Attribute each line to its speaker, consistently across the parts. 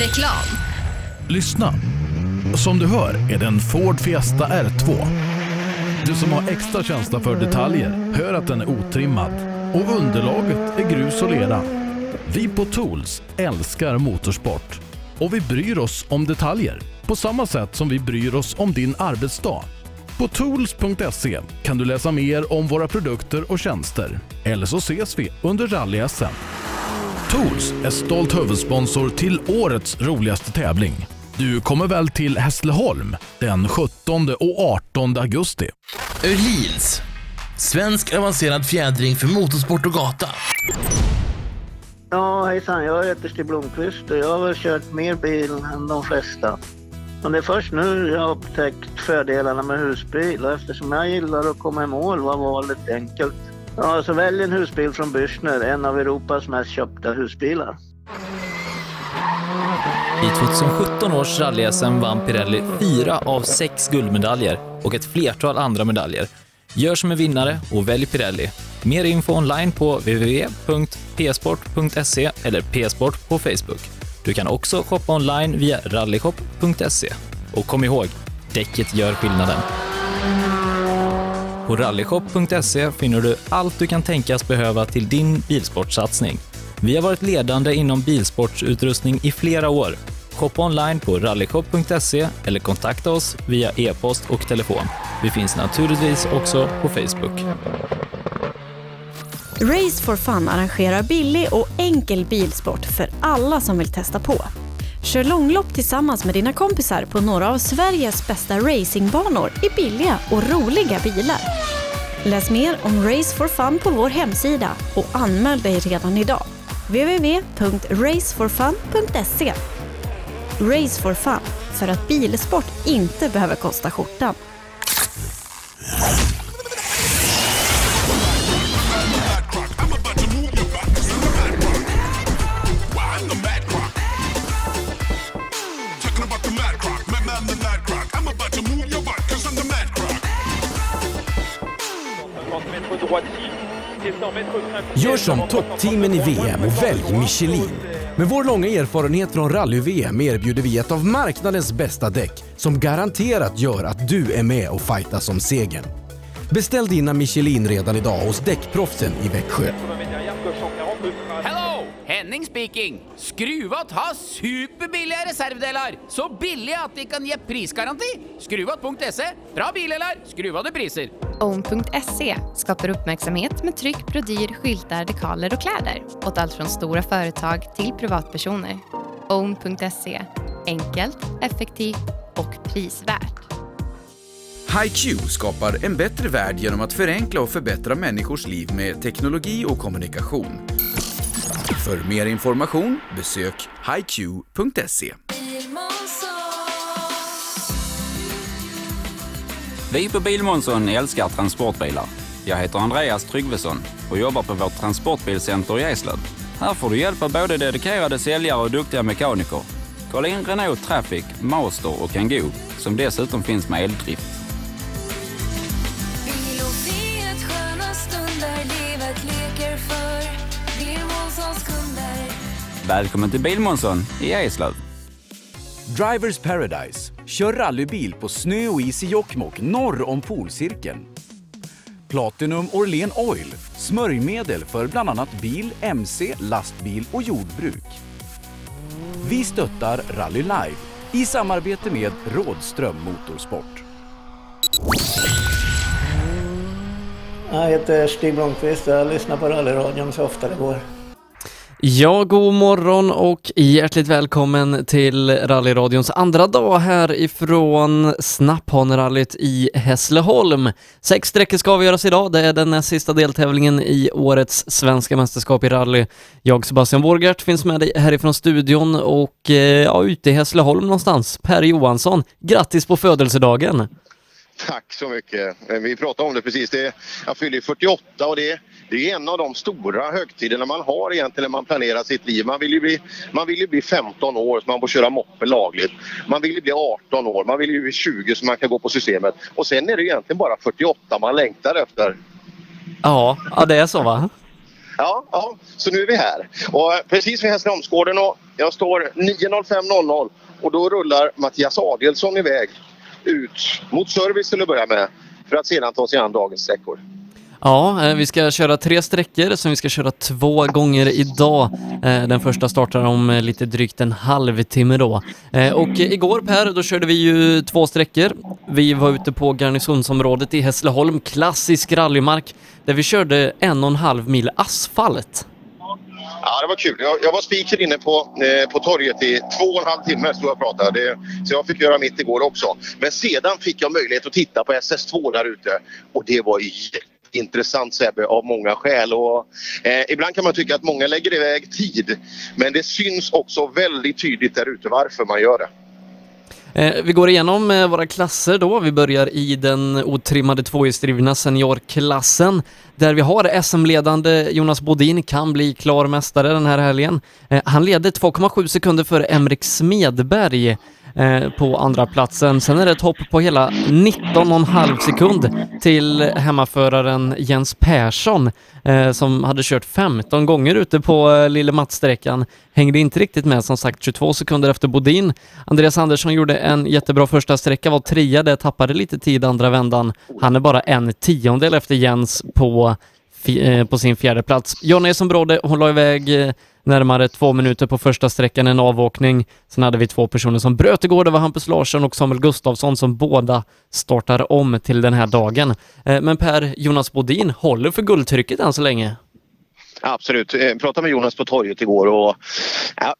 Speaker 1: Reklam.
Speaker 2: Lyssna. Som du hör är det en Ford Fiesta R2. Du som har extra känsla för detaljer hör att den är otrimmad och underlaget är grus och lera. Vi på Tools älskar motorsport och vi bryr oss om detaljer på samma sätt som vi bryr oss om din arbetsdag. På tools.se kan du läsa mer om våra produkter och tjänster. Eller så ses vi under rally-SM. Tools är stolt huvudsponsor till årets roligaste tävling. Du kommer väl till Hässleholm den 17 och 18 augusti?
Speaker 3: Öhlins. Svensk avancerad fjädring för motorsport och gata.
Speaker 4: Ja, hejsan. Jag heter Stig Blomqvist och jag har väl kört mer bil än de flesta. Men det är först nu jag har upptäckt fördelarna med husbil och eftersom jag gillar att komma i mål var valet enkelt. Ja, så välj en husbil från Bürstner, en av Europas mest köpta husbilar.
Speaker 5: I 2017 års rally-SM vann Pirelli fyra av sex guldmedaljer och ett flertal andra medaljer. Gör som en vinnare och välj Pirelli. Mer info online på www.psport.se eller psport på Facebook. Du kan också shoppa online via rallyshop.se. Och kom ihåg, däcket gör skillnaden. På rallyshop.se finner du allt du kan tänkas behöva till din bilsportsatsning. Vi har varit ledande inom bilsportsutrustning i flera år. Shoppa online på rallyshop.se eller kontakta oss via e-post och telefon. Vi finns naturligtvis också på Facebook.
Speaker 6: Race for Fun arrangerar billig och enkel bilsport för alla som vill testa på. Kör långlopp tillsammans med dina kompisar på några av Sveriges bästa racingbanor i billiga och roliga bilar. Läs mer om Race for Fun på vår hemsida och anmäl dig redan idag. www.raceforfun.se Race for Fun, för att bilsport inte behöver kosta skjortan.
Speaker 7: Gör som toppteamen i VM och välj Michelin. Med vår långa erfarenhet från rally-VM erbjuder vi ett av marknadens bästa däck som garanterat gör att du är med och fightas om segern. Beställ dina Michelin redan idag hos Däckproffsen i Växjö.
Speaker 8: Henning speaking! Skruvat har superbilliga reservdelar! Så billiga att de kan ge prisgaranti! Skruvat.se. Bra bilar, skruvade priser.
Speaker 9: Own.se skapar uppmärksamhet med tryck, brodyr, skyltar, dekaler och kläder åt allt från stora företag till privatpersoner. Own.se enkelt, effektivt och prisvärt.
Speaker 10: HiQ skapar en bättre värld genom att förenkla och förbättra människors liv med teknologi och kommunikation. För mer information besök hiq.se.
Speaker 11: Vi på Bilmånsson älskar transportbilar. Jag heter Andreas Tryggvesson och jobbar på vårt transportbilcenter i Eslöv. Här får du hjälp av både dedikerade säljare och duktiga mekaniker. Kolla in Renault Traffic, Master och Kangoo som dessutom finns med eldrift. Välkommen till Bilmånsson i Eslöv.
Speaker 7: Drivers Paradise. Kör rallybil på snö och is i Jokkmokk norr om polcirkeln. Platinum Orlen Oil. Smörjmedel för bland annat bil, mc, lastbil och jordbruk. Vi stöttar Rally Live i samarbete med Rådström Motorsport.
Speaker 4: Jag heter Stig Blomqvist och jag lyssnar på rallyradion så ofta det går.
Speaker 12: Ja, god morgon och hjärtligt välkommen till rallyradions andra dag här ifrån Snapphanerallyt i Hässleholm. Sex sträckor ska avgöras idag. Det är den näst sista deltävlingen i årets svenska mästerskap i rally. Jag, Sebastian Borgert, finns med dig härifrån studion och eh, ja, ute i Hässleholm någonstans. Per Johansson, grattis på födelsedagen!
Speaker 13: Tack så mycket. Vi pratade om det precis. Det, jag fyller 48 och det, det är en av de stora högtiderna man har egentligen när man planerar sitt liv. Man vill ju bli, man vill ju bli 15 år så man får köra moppe lagligt. Man vill ju bli 18 år, man vill ju bli 20 så man kan gå på systemet. Och sen är det egentligen bara 48 man längtar efter.
Speaker 12: Ja, ja det är så va?
Speaker 13: Ja, ja, så nu är vi här. Och eh, precis vid Hässleholmsgården och jag står 9.05.00 och då rullar Mattias Adelsson iväg ut mot service till att börja med för att sedan ta sig an dagens sträckor.
Speaker 12: Ja, eh, vi ska köra tre sträckor som vi ska köra två gånger idag. Eh, den första startar om eh, lite drygt en halvtimme då. Och igår Per, då körde vi ju två sträckor. Vi var ute på garnisonsområdet i Hässleholm, klassisk rallymark, där vi körde en och en halv mil asfalt.
Speaker 13: Ja, det var kul. Jag, jag var speaker inne på, eh, på torget i två och en halv timme stod jag och pratade. Det, så jag fick göra mitt igår också. Men sedan fick jag möjlighet att titta på SS2 där ute och det var intressant Sebbe av många skäl. Och, eh, ibland kan man tycka att många lägger iväg tid men det syns också väldigt tydligt där ute varför man gör det.
Speaker 12: Eh, Vi går igenom eh, våra klasser då. Vi börjar i den otrimmade tvåhjulsdrivna seniorklassen där vi har SM-ledande Jonas Bodin kan bli klar mästare den här helgen. Eh, Han leder 2,7 sekunder före Emrik Smedberg eh, på andra platsen. Sen är det ett hopp på hela 19,5 sekund till hemmaföraren Jens Persson eh, som hade kört 15 gånger ute på eh, Lille Matt-sträckan. Hängde inte riktigt med som sagt 22 sekunder efter Bodin. Andreas Andersson gjorde en jättebra första sträcka, var trea där, tappade lite tid andra vändan. Han är bara en tiondel efter Jens på, eh, på sin fjärde plats. Jonna Esson hon la iväg eh, närmare två minuter på första sträckan, en avåkning. Sen hade vi två personer som bröt igår, det var Hampus Larsson och Samuel Gustafsson som båda startar om till den här dagen. Eh, men Per, Jonas Bodin håller för guldtrycket än så länge.
Speaker 13: Absolut. Jag pratade med Jonas på torget igår och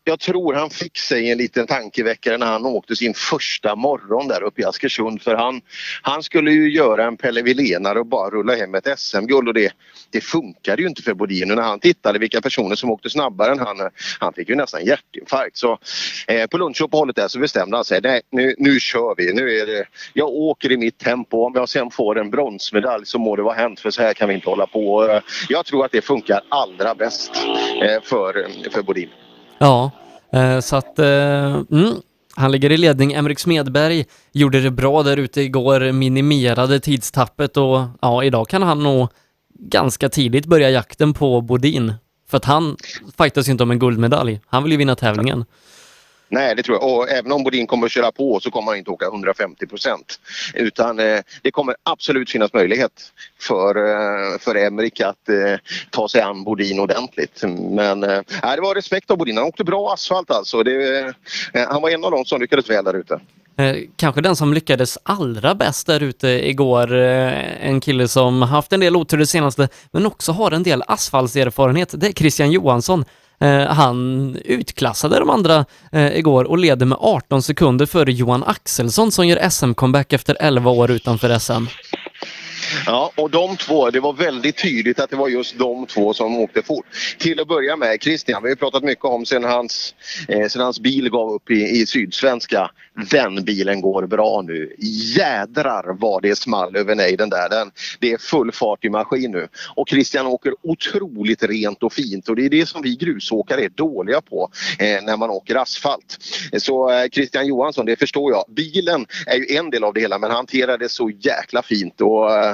Speaker 13: jag tror han fick sig en liten tankeväckare när han åkte sin första morgon där uppe i Askersund för han, han skulle ju göra en Pelle Willénare och bara rulla hem ett SM-guld och det, det funkade ju inte för Bodin och när han tittade vilka personer som åkte snabbare än han, han fick ju nästan hjärtinfarkt. Så eh, på lunchuppehållet där så bestämde han sig, nej nu, nu kör vi, nu är det, jag åker i mitt tempo, om jag sen får en bronsmedalj så må det vara hänt för så här kan vi inte hålla på. Eh, Jag tror att det funkar allra bäst eh, för, eh, för Bodin.
Speaker 12: Ja, eh, så att eh, mm, han ligger i ledning. Emrik Smedberg gjorde det bra där ute igår, minimerade tidstappet och ja, idag kan han nog ganska tidigt börja jakten på Bodin. För att han fightas ju inte om en guldmedalj. Han vill ju vinna tävlingen.
Speaker 13: Nej, det tror jag. Och även om Bodin kommer att köra på så kommer han inte åka 150 procent. Utan eh, det kommer absolut finnas möjlighet för, eh, för Emrik att eh, ta sig an Bodin ordentligt. Men eh, det var respekt av Bodin. Han åkte bra asfalt alltså. Det, eh, han var en av de som lyckades väl där ute.
Speaker 12: Eh, kanske den som lyckades allra bäst där ute igår. Eh, en kille som haft en del otur det senaste, men också har en del asfaltserfarenhet. Det är Christian Johansson. Eh, han utklassade de andra eh, igår och leder med 18 sekunder före Johan Axelsson som gör SM-comeback efter 11 år utanför SM.
Speaker 13: Ja, och de två, det var väldigt tydligt att det var just de två som åkte fort. Till att börja med Christian, vi har pratat mycket om sen hans, eh, sen hans bil gav upp i, i Sydsvenska. Den bilen går bra nu. Jädrar vad det small över nejden där. Den, det är full fart i maskin nu. Och Christian åker otroligt rent och fint och det är det som vi grusåkare är dåliga på eh, när man åker asfalt. Så eh, Christian Johansson, det förstår jag. Bilen är ju en del av det hela men han hanterar det så jäkla fint och eh,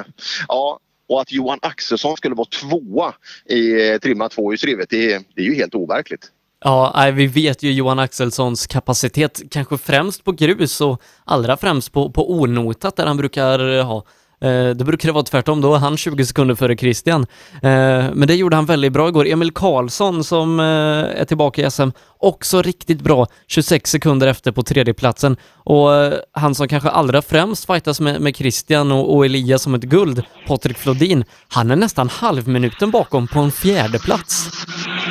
Speaker 13: ja, och att Johan Axelsson skulle vara tvåa i eh, trimma tvåhjulsdrivet, det, det är ju helt overkligt.
Speaker 12: Ja, vi vet ju Johan Axelssons kapacitet, kanske främst på grus och allra främst på, på onotat där han brukar ha. Eh, det brukar det vara tvärtom, då är han 20 sekunder före Christian. Eh, men det gjorde han väldigt bra igår. Emil Karlsson som eh, är tillbaka i SM, också riktigt bra, 26 sekunder efter på tredjeplatsen. Och eh, han som kanske allra främst fightas med, med Christian och, och Elias som ett guld, Patrik Flodin, han är nästan halvminuten bakom på en fjärde plats.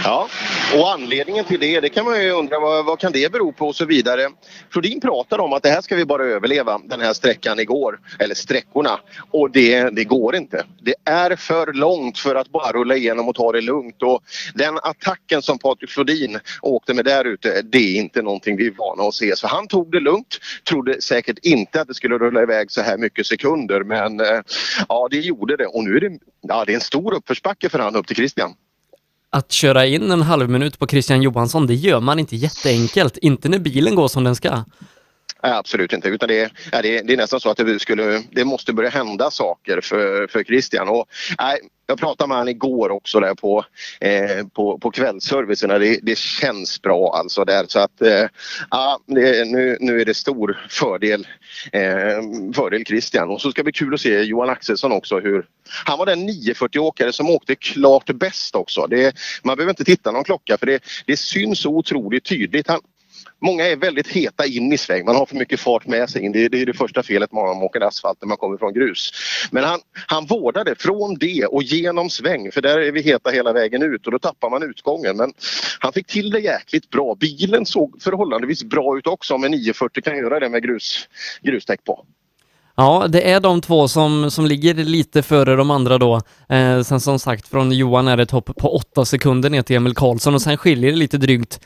Speaker 13: Ja, och anledningen till det, det kan man ju undra vad, vad kan det bero på och så vidare. Flodin pratade om att det här ska vi bara överleva den här sträckan igår, eller sträckorna. Och det, det går inte. Det är för långt för att bara rulla igenom och ta det lugnt. Och den attacken som Patrik Flodin åkte med där ute, det är inte någonting vi är vana att se. Så han tog det lugnt, trodde säkert inte att det skulle rulla iväg så här mycket sekunder men eh, ja, det gjorde det. Och nu är det, ja, det är en stor uppförsbacke för han upp till Christian.
Speaker 12: Att köra in en halv minut på Christian Johansson, det gör man inte jätteenkelt. Inte när bilen går som den ska.
Speaker 13: Nej, absolut inte. Utan det, det, det är nästan så att det, skulle, det måste börja hända saker för, för Christian. Och, nej, jag pratade med honom igår också där på, eh, på, på kvällsservicen. Det, det känns bra alltså där så att eh, ja, det, nu, nu är det stor fördel, eh, fördel Christian. Och så ska det bli kul att se Johan Axelsson också hur han var den 940-åkare som åkte klart bäst också. Det, man behöver inte titta någon klocka för det, det syns så otroligt tydligt. Han, Många är väldigt heta in i sväng. Man har för mycket fart med sig in. Det är det, är det första felet man har om man åker asfalt när man kommer från grus. Men han, han vårdade från det och genom sväng för där är vi heta hela vägen ut och då tappar man utgången. Men han fick till det jäkligt bra. Bilen såg förhållandevis bra ut också om en 940 kan göra det med grus, grustäck på.
Speaker 12: Ja, det är de två som, som ligger lite före de andra då. Eh, sen som sagt, från Johan är det ett hopp på åtta sekunder ner till Emil Karlsson och sen skiljer det lite drygt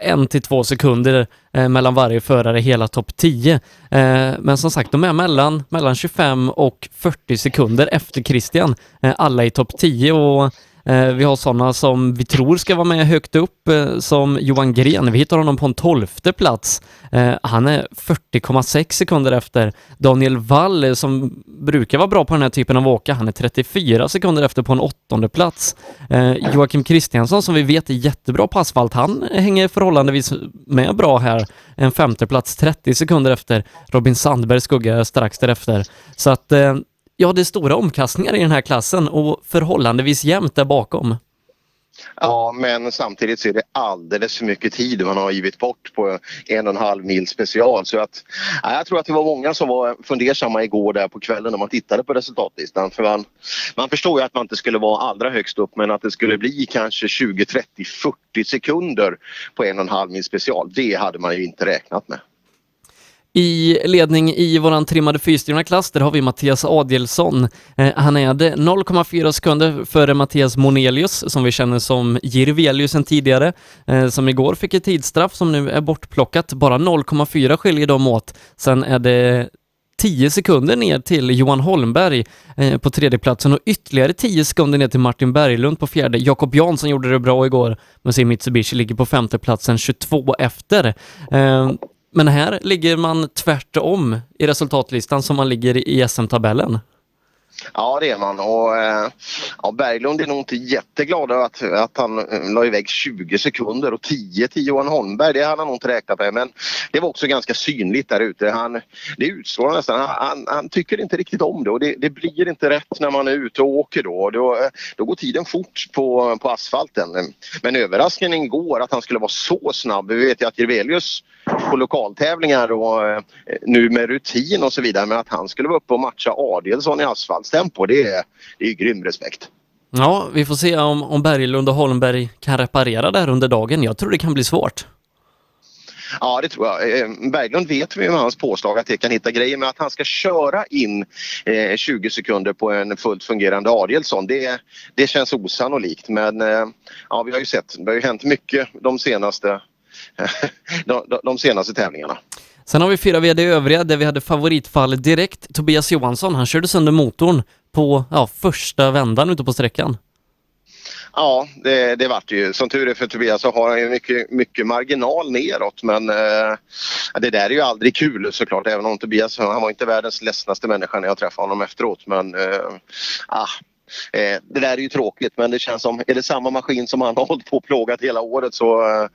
Speaker 12: en till två sekunder eh, mellan varje förare hela topp 10. Eh, men som sagt, de är mellan, mellan 25 och 40 sekunder efter Christian, eh, alla i topp 10 och Eh, vi har sådana som vi tror ska vara med högt upp, eh, som Johan Gren. Vi hittar honom på en tolfte plats. Eh, han är 40,6 sekunder efter. Daniel Wall, som brukar vara bra på den här typen av åka, han är 34 sekunder efter på en åttonde plats. Joakim Kristiansson, som vi vet är jättebra på asfalt, han hänger förhållandevis med bra här. En femte plats 30 sekunder efter. Robin Sandberg skuggar strax därefter. Så att ja, det är stora omkastningar i den här klassen och förhållandevis jämnt där bakom.
Speaker 13: Ja, men samtidigt så är det alldeles för mycket tid man har givit bort på en och en halv mil special. Så att, ja, jag tror att det var många som var fundersamma igår där på kvällen när man tittade på resultatlistan. För man, man förstår ju att man inte skulle vara allra högst upp men att det skulle bli kanske 20, 30, 40 sekunder på en och en halv mil special. Det hade man ju inte räknat med.
Speaker 12: I ledning i våran trimmade fyrstyrna klass, där har vi Mattias Adielsson. Eh, han är 0,4 sekunder före Mattias Monelius, som vi känner som Jirvelius sen tidigare, eh, som igår fick ett tidsstraff som nu är bortplockat. Bara 0,4 skiljer dem åt. Sen är det 10 sekunder ner till Johan Holmberg eh, på tredjeplatsen och ytterligare 10 sekunder ner till Martin Berglund på fjärde. Jakob Jansson gjorde det bra igår, men sin Mitsubishi ligger på femteplatsen 22 efter. Eh, men här ligger man tvärtom i resultatlistan som man ligger i SM-tabellen.
Speaker 13: Ja det är man och eh, ja, Berglund är nog inte jätteglad över att, att han eh, la iväg 20 sekunder och 10 till Johan Holmberg. Det hade han nog inte räknat med men det var också ganska synligt där ute. Han, det utstrålar nästan. Han, han, han, tycker inte riktigt om det och det, det, blir inte rätt när man är ute och åker då. Då, eh, då går tiden fort på, på asfalten. Men överraskningen igår att han skulle vara så snabb. Vi vet ju att Jirvelius på lokaltävlingar och eh, nu med rutin och så vidare. Men att han skulle vara uppe och matcha Adielsson i asfaltstempo det är, det är grym respekt.
Speaker 12: Ja, vi får se om, om Berglund och Holmberg kan reparera det här under dagen. Jag tror det kan bli svårt.
Speaker 13: Ja, det tror jag. Eh, Berglund vet vi med hans påslag att det kan hitta grejer men att han ska köra in eh, 20 sekunder på en fullt fungerande Adielsson det, det känns osannolikt. Men eh, ja, vi har ju sett, det har ju hänt mycket de senaste de, senaste tävlingarna.
Speaker 12: Sen har vi fyra VD övriga där vi hade favoritfall direkt. Tobias Johansson, han körde sönder motorn på ja, första vändan ute på sträckan.
Speaker 13: Ja, det, det vart ju. Som tur är för Tobias så har han ju mycket, mycket marginal neråt men eh, det där är ju aldrig kul såklart även om Tobias, han var inte världens ledsnaste människa när jag träffade honom efteråt men eh, ah, Eh, det där är ju tråkigt men det känns som, är det samma maskin som han har hållit på och plågat hela året så eh,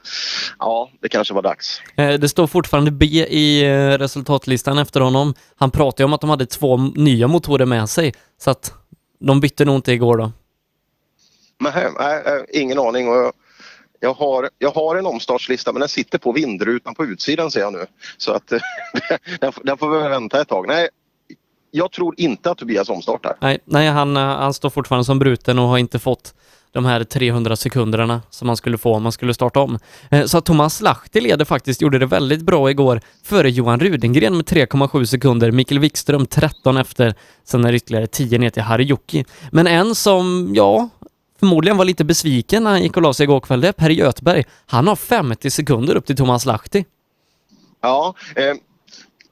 Speaker 13: ja, det kanske var dags.
Speaker 12: Eh, det står fortfarande B i eh, resultatlistan efter honom. Han pratade om att de hade två nya motorer med sig så att de bytte nog inte igår då.
Speaker 13: Nej, nej ingen aning. Och jag har, jag har en omstartslista men den sitter på vindrutan på utsidan ser jag nu. Så att den, den får vi vänta ett tag. Nej, jag tror inte att Tobias omstartar.
Speaker 12: Nej, nej han, han står fortfarande som bruten och har inte fått de här 300 sekunderna som man skulle få om man skulle starta om. Eh, så att Thomas Lahti leder faktiskt, gjorde det väldigt bra igår före Johan Rudengren med 3,7 sekunder, Mikael Wikström 13 efter, sen är det ytterligare 10 ner till Harry Jocki. Men en som, ja, förmodligen var lite besviken när han gick och la sig igår kväll, det är Per Göthberg. Han har 50 sekunder upp till Thomas Lahti.
Speaker 13: Ja, eh,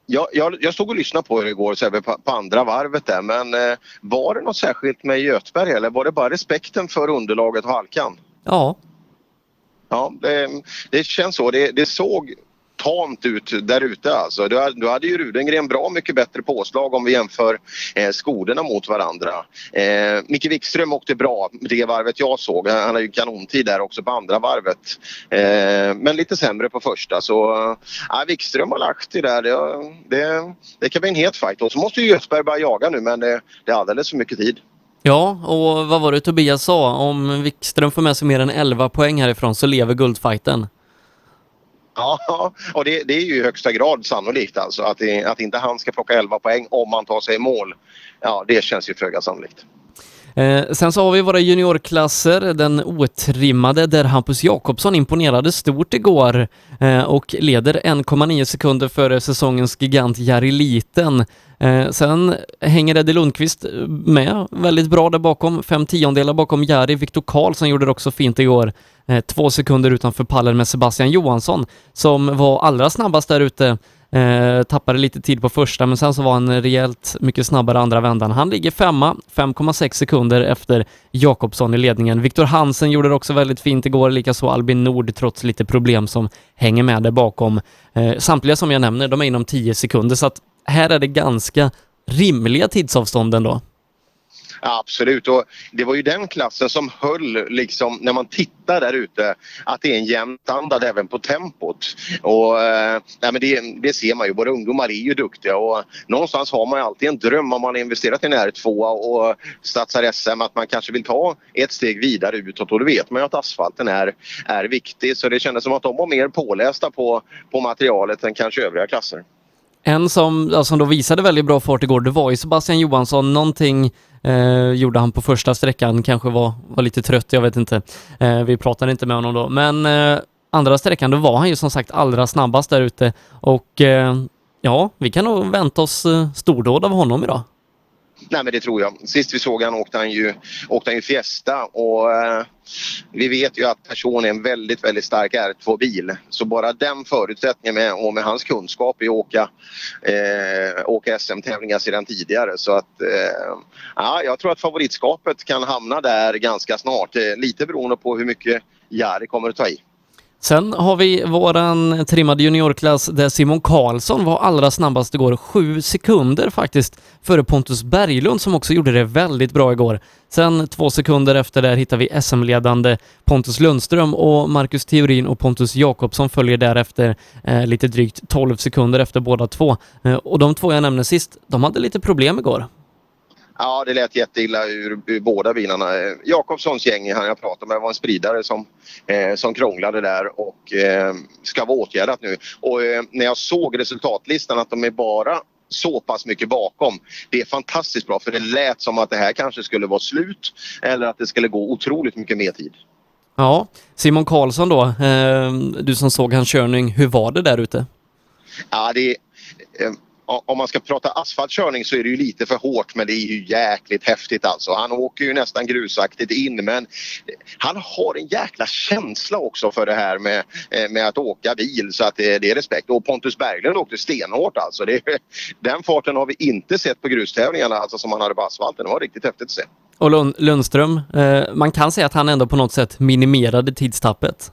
Speaker 13: jag, jag, jag stod och lyssnade på er igår så på, på andra varvet där men eh, var det något särskilt med Götberg eller var det bara respekten för underlaget och halkan?
Speaker 12: Ja.
Speaker 13: Ja, det, det känns så. Det, det såg tamt ut där ute alltså. Då, då hade ju Rudengren bra mycket bättre påslag om vi jämför eh, skolorna mot varandra. Eh, Micke Wikström åkte bra det varvet jag såg. Han hade ju kanontid där också på andra varvet. Eh, men lite sämre på första så eh, äh, Wikström har lagt det där. Det, det, det kan bli en het fight. Och så måste ju Göthberg börja jaga nu men det, det är alldeles för mycket tid.
Speaker 12: Ja, och vad var det Tobias sa? Om Wikström får med sig mer än 11 poäng härifrån så lever guldfighten.
Speaker 13: Ja, och det, det, är ju i högsta grad sannolikt alltså att, det, att inte han ska plocka 11 poäng om han tar sig i mål. Ja, det känns ju föga sannolikt.
Speaker 12: Eh, sen så har vi våra juniorklasser, den otrimmade där Hampus Jakobsson imponerade stort igår eh, och leder 1,9 sekunder före säsongens gigant Jari Liten. Eh, sen hänger Eddie Lundqvist med väldigt bra där bakom, fem tiondelar bakom Jari. Viktor Karlsson gjorde det också fint igår, Eh, två sekunder utanför pallen med Sebastian Johansson som var allra snabbast där ute Eh, tappade lite tid på första, men sen så var han rejält mycket snabbare andra vändan. Han ligger femma, 5,6 sekunder efter Jakobsson i ledningen. Viktor Hansen gjorde det också väldigt fint igår, likaså Albin Nord, trots lite problem som hänger med där bakom. Eh, samtliga som jag nämner, de är inom 10 sekunder, så att här är det ganska rimliga tidsavstånd ändå.
Speaker 13: Absolut, och det var ju den klassen som höll, liksom, när man tittar där ute, att det är en jämn standard även på tempot. Och, eh, nej, men det, det, ser man ju, våra ungdomar är ju duktiga och någonstans har man ju alltid en dröm om man har investerat i en R2 och satsar SM att man kanske vill ta ett steg vidare utåt och då vet man ju att asfalten är, är viktig så det kändes som att de var mer pålästa på, på materialet än kanske övriga klasser.
Speaker 12: En som alltså, då visade väldigt bra fart igår, det var ju Sebastian Johansson. Någonting eh, gjorde han på första sträckan, kanske var, var lite trött, jag vet inte. Eh, vi pratade inte med honom då, men eh, andra sträckan, då var han ju som sagt allra snabbast där ute och eh, ja, vi kan nog vänta oss eh, stordåd av honom idag.
Speaker 13: Nej men det tror jag. Sist vi såg han åkte han ju, åkte han ju Fiesta och eh, vi vet ju att person är en väldigt, väldigt stark R2-bil. Så bara den förutsättningen med, och med hans kunskap i att åka, eh, åka SM-tävlingar sedan tidigare så att eh, ja, jag tror att favoritskapet kan hamna där ganska snart. Eh, lite beroende på hur mycket Jari kommer att ta i.
Speaker 12: Sen har vi våran trimmade juniorklass där Simon Karlsson var allra snabbast igår, sju sekunder faktiskt, före Pontus Berglund som också gjorde det väldigt bra igår. Sen två sekunder efter där hittar vi SM-ledande Pontus Lundström och Marcus Theorin och Pontus Jakobsson följer därefter eh, lite drygt 12 sekunder efter båda två. Eh, och de två jag nämnde sist, de hade lite problem igår.
Speaker 13: Ja, det lät jätteilla ur, ur båda bilarna. Jakobssons gäng, han jag pratade med, var en spridare som, eh, som krånglade där och eh, ska vara åtgärdat nu. Och eh, när jag såg resultatlistan att de är bara så pass mycket bakom. Det är fantastiskt bra för det lät som att det här kanske skulle vara slut eller att det skulle gå otroligt mycket mer tid.
Speaker 12: Ja, Simon Karlsson då, eh, du som såg hans körning, hur var det där ute?
Speaker 13: Ja, det, eh, om man ska prata asfaltkörning så är det ju lite för hårt men det är ju jäkligt häftigt alltså. Han åker ju nästan grusaktigt in men han har en jäkla känsla också för det här med, eh, med att åka bil så att det, det är respekt. Och Pontus Berglund åkte stenhårt alltså. Det, den farten har vi inte sett på grustävlingarna alltså som han hade på asfalten. Det var riktigt häftigt att se.
Speaker 12: Och Lund, Lundström, eh, man kan säga att han ändå på något sätt minimerade tidstappet.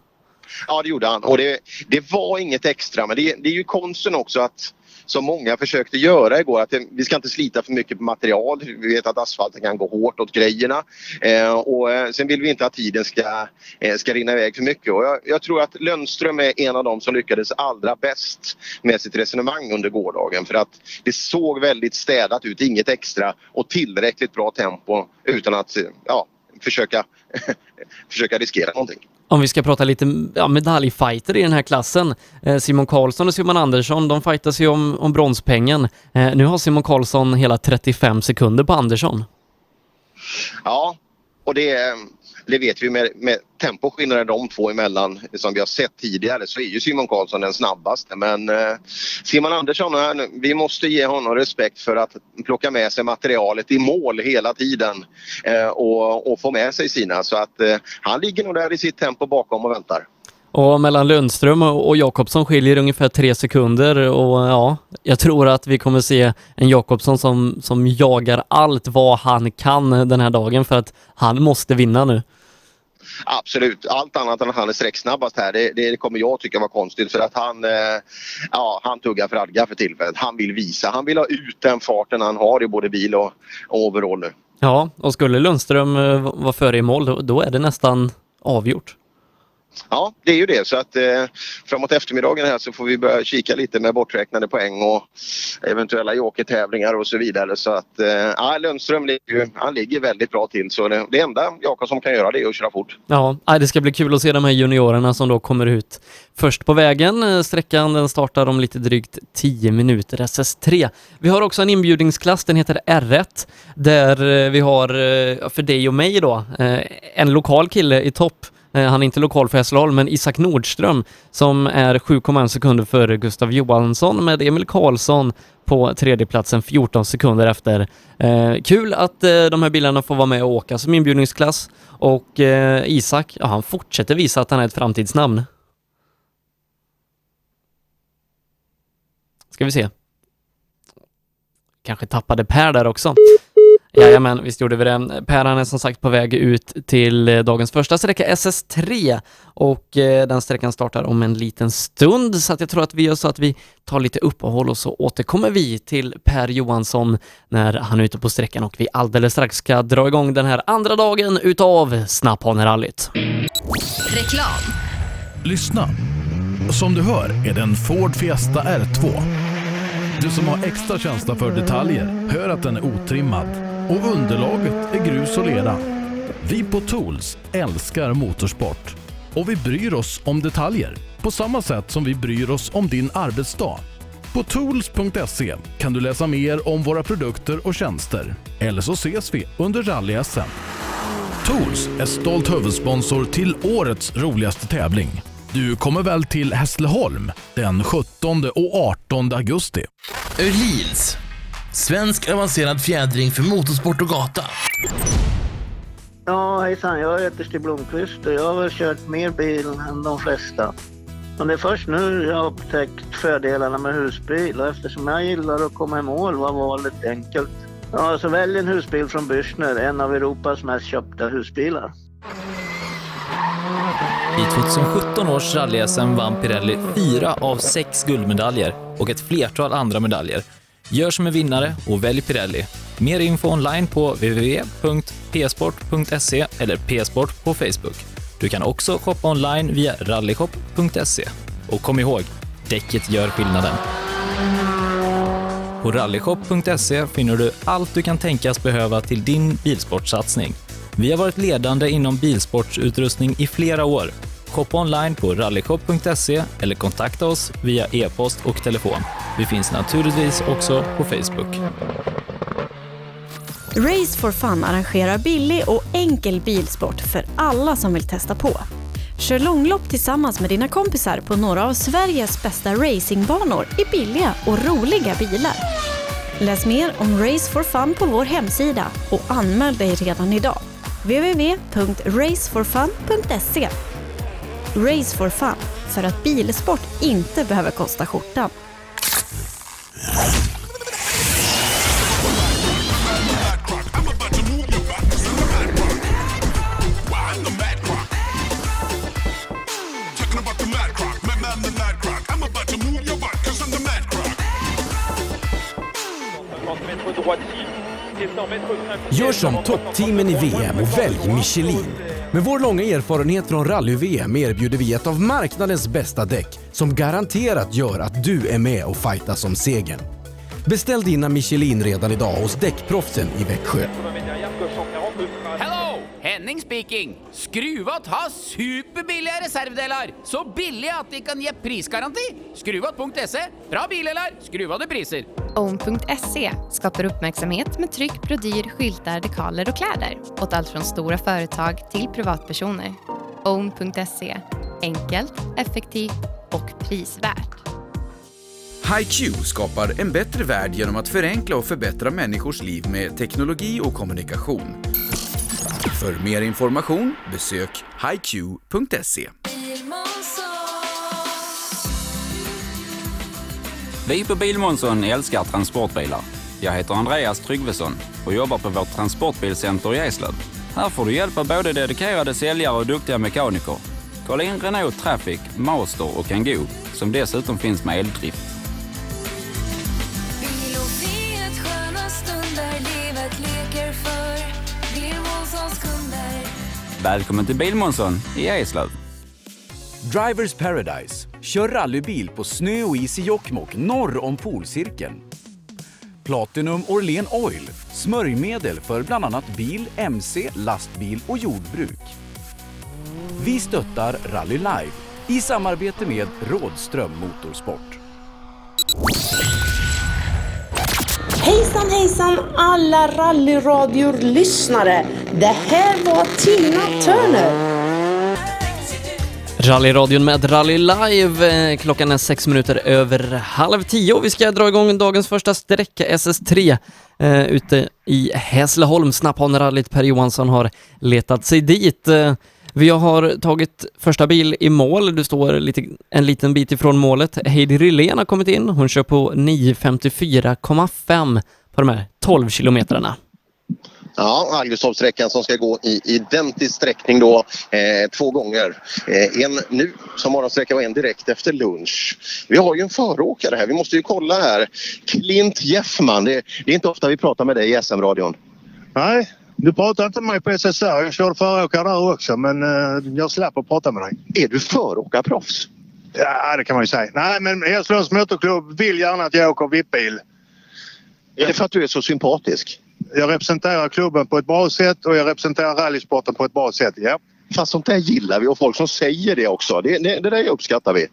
Speaker 13: Ja det gjorde han och det, det var inget extra men det, det är ju konsten också att som många försökte göra igår. Att det, vi ska inte slita för mycket på material. Vi vet att asfalten kan gå hårt åt grejerna. Eh, och eh, sen vill vi inte att tiden ska, eh, ska rinna iväg för mycket. Och jag, jag, tror att Lundström är en av dem som lyckades allra bäst med sitt resonemang under gårdagen. För att det såg väldigt städat ut, inget extra och tillräckligt bra tempo utan att eh, ja, försöka, försöka riskera någonting.
Speaker 12: Om vi ska prata lite ja, medaljfighter i den här klassen. Eh, Simon Karlsson och Simon Andersson, de fightas ju om, om bronspengen. Eh, nu har Simon Karlsson hela 35 sekunder på Andersson.
Speaker 13: Ja, och det, det vet vi med, med temposkillnaden de två emellan som vi har sett tidigare så är ju Simon Karlsson den snabbaste men eh, Simon Andersson, här, vi måste ge honom respekt för att plocka med sig materialet i mål hela tiden eh, och, och, få med sig sina så att eh, han ligger nog där i sitt tempo bakom och väntar.
Speaker 12: Och mellan Lundström och Jakobsson skiljer ungefär tre sekunder och ja, jag tror att vi kommer se en Jakobsson som, som jagar allt vad han kan den här dagen för att han måste vinna nu
Speaker 13: absolut. Allt annat än att han är sträcksnabbast här, det, det kommer jag tycka var konstigt för att han, eh, ja, han tuggar fradga för tillfället. Han vill visa, han vill ha ut den farten han har i både bil och, och overall nu.
Speaker 12: Ja, och skulle Lundström eh, vara före i mål, då, då är det nästan avgjort.
Speaker 13: Ja, det är ju det. Så att eh, framåt eftermiddagen här så får vi börja kika lite med borträknade poäng och eventuella jokertävlingar och så vidare. Så att eh, Lundström ligger, han ligger väldigt bra till. Så det, det enda Jakobsson kan göra det är att köra fort.
Speaker 12: Ja, det ska bli kul att se de här juniorerna som då kommer ut först på vägen. Eh, sträckan den startar om lite drygt 10 minuter, SS3. Vi har också en inbjudningsklass, den heter R1, där eh, vi har, eh, för dig och mig då, en lokal kille i topp. Eh, han är inte lokal för Hässleholm, men Isak Nordström som är 7,1 sekunder före Gustav Johansson med Emil Karlsson på tredjeplatsen 14 sekunder efter. Eh, kul att eh, de här bilarna får vara med och åka som inbjudningsklass och eh, Isak, ja, han fortsätter visa att han är ett framtidsnamn. Ska vi se. Kanske tappade Per där också. Jajamän, visst gjorde vi det. Per han är som sagt på väg ut till eh, dagens första sträcka, SS3, och eh, den sträckan startar om en liten stund, så att jag tror att vi gör så att vi tar lite uppehåll och så återkommer vi till Per Johansson när han är ute på sträckan och vi alldeles strax ska dra igång den här andra dagen utav Snapphanerallyt.
Speaker 1: Reklam.
Speaker 2: Lyssna! Som du hör är det en Ford Fiesta R2. Du som har extra känsla för detaljer hör att den är otrimmad och underlaget är grus och lera. Vi på Tools älskar motorsport och vi bryr oss om detaljer på samma sätt som vi bryr oss om din arbetsdag. På tools.se kan du läsa mer om våra produkter och tjänster. Eller så ses vi under rally-SM. Tools är stolt huvudsponsor till årets roligaste tävling. Du kommer väl till Hässleholm den 17 och 18 augusti?
Speaker 3: Öhlins. Svensk avancerad fjädring för motorsport och gata.
Speaker 4: Ja, hejsan. Jag heter Stig Blomqvist och jag har väl kört mer bil än de flesta. Men det är först nu jag har upptäckt fördelarna med husbil och eftersom jag gillar att komma i mål var valet enkelt. Ja, så välj en husbil från Bürstner, en av Europas mest köpta husbilar.
Speaker 5: I 2017 års rally-SM vann Pirelli fyra av sex guldmedaljer och ett flertal andra medaljer. Gör som en vinnare och välj Pirelli. Mer info online på www.psport.se eller psport på Facebook. Du kan också shoppa online via rallyshop.se. Och kom ihåg, däcket gör skillnaden. På rallyshop.se finner du allt du kan tänkas behöva till din bilsportsatsning. Vi har varit ledande inom bilsportsutrustning i flera år. Shoppa online på rallyshop.se eller kontakta oss via e-post och telefon. Vi finns naturligtvis också på Facebook.
Speaker 6: Race for Fun arrangerar billig och enkel bilsport för alla som vill testa på. Kör långlopp tillsammans med dina kompisar på några av Sveriges bästa racingbanor i billiga och roliga bilar. Läs mer om Race for Fun på vår hemsida och anmäl dig redan idag. www.raceforfun.se Race for Fun, för att bilsport inte behöver kosta skjortan.
Speaker 14: Gör som toppteamen i VM och välj Michelin. Med vår långa erfarenhet från rally-VM erbjuder vi ett av marknadens bästa däck som garanterat gör att du är med och fightas om segern. Beställ dina Michelin redan idag hos Däckproffsen i Växjö.
Speaker 8: Henning speaking! Skruvat har superbilliga reservdelar! Så billiga att de kan ge prisgaranti! Skruvat.se. Bra bilar, skruvade priser.
Speaker 9: Own.se skapar uppmärksamhet med tryck, brodyr, skyltar, dekaler och kläder åt allt från stora företag till privatpersoner. Own.se enkelt, effektivt och prisvärt.
Speaker 10: HiQ skapar en bättre värld genom att förenkla och förbättra människors liv med teknologi och kommunikation. För mer information besök hiq.se.
Speaker 11: Vi på Bilmånsson älskar transportbilar. Jag heter Andreas Tryggvesson och jobbar på vårt transportbilcenter i Eslöv. Här får du hjälp av både dedikerade säljare och duktiga mekaniker. Kolla in Renault Traffic, Master och Kangoo som dessutom finns med eldrift. Välkommen till Bilmånsson i Eslöv.
Speaker 7: Drivers Paradise. Kör rallybil på snö och is i Jokkmokk norr om polcirkeln. Platinum Orlen Oil. Smörjmedel för bland annat bil, mc, lastbil och jordbruk. Vi stöttar Rally Live i samarbete med Rådström Motorsport.
Speaker 15: Hejsan hejsan alla Rallyradio-lyssnare! Det här var Tina Turner.
Speaker 12: Rallyradion med Rally Live. Eh, klockan är sex minuter över halv tio och vi ska dra igång dagens första sträcka, SS3, eh, ute i Hässleholm. Snapphanerallyt Per Johansson har letat sig dit. Eh, vi har tagit första bil i mål. Du står lite, en liten bit ifrån målet. Heidi Rylén har kommit in. Hon kör på 9.54,5 på de här 12 kilometrarna.
Speaker 13: Ja, Algustorpssträckan som ska gå i identisk sträckning då eh, två gånger. Eh, en nu som morgonsträcka och en direkt efter lunch. Vi har ju en föråkare här. Vi måste ju kolla här. Clint Jeffman. Det, det är inte ofta vi pratar med dig i SM-radion.
Speaker 16: Nej, du pratar inte med mig på SSR. Jag körde föråkare där också men eh, jag slapp att prata med dig.
Speaker 13: Är du föråkarproffs?
Speaker 16: Ja, det kan man ju säga. Nej, men Hässleholms Motorklubb vill gärna att jag åker VIP-bil.
Speaker 13: Är det för att du är så sympatisk?
Speaker 16: Jag representerar klubben på ett bra sätt och jag representerar rallysporten på ett bra sätt, ja.
Speaker 13: Fast sånt där gillar vi och folk som säger det också. Det, det, det där uppskattar vi.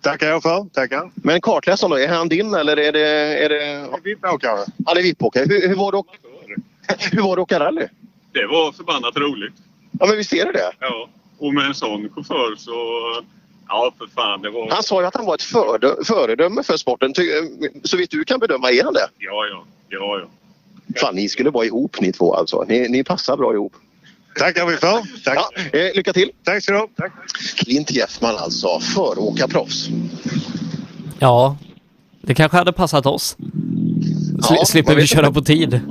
Speaker 16: Tackar jag för. Tackar.
Speaker 13: Men kartläsaren då, är han din eller är det... Är det...
Speaker 16: VIP-åkare.
Speaker 13: Han är VIP-åkare. Hur, hur, var det att. hur var det att åka rally?
Speaker 17: Det var förbannat roligt.
Speaker 13: Ja men visst är det det?
Speaker 17: Ja. Och med en sån chaufför så... Ja, för fan. Det var...
Speaker 13: Han sa ju att han var ett föredö- föredöme för sporten. Ty- Så vitt du kan bedöma, är han det?
Speaker 17: Ja, ja. Ja, ja.
Speaker 13: Fan, ni skulle vara ihop ni två alltså. Ni, ni passar bra ihop.
Speaker 16: Tackar vi för. Tack.
Speaker 13: Ja, eh, lycka till!
Speaker 16: Tack så du ha. Tack.
Speaker 13: Clint Jeffman alltså, föråkarproffs.
Speaker 12: Ja, det kanske hade passat oss. Sli-
Speaker 13: Ja,
Speaker 12: slipper vi köra på tid.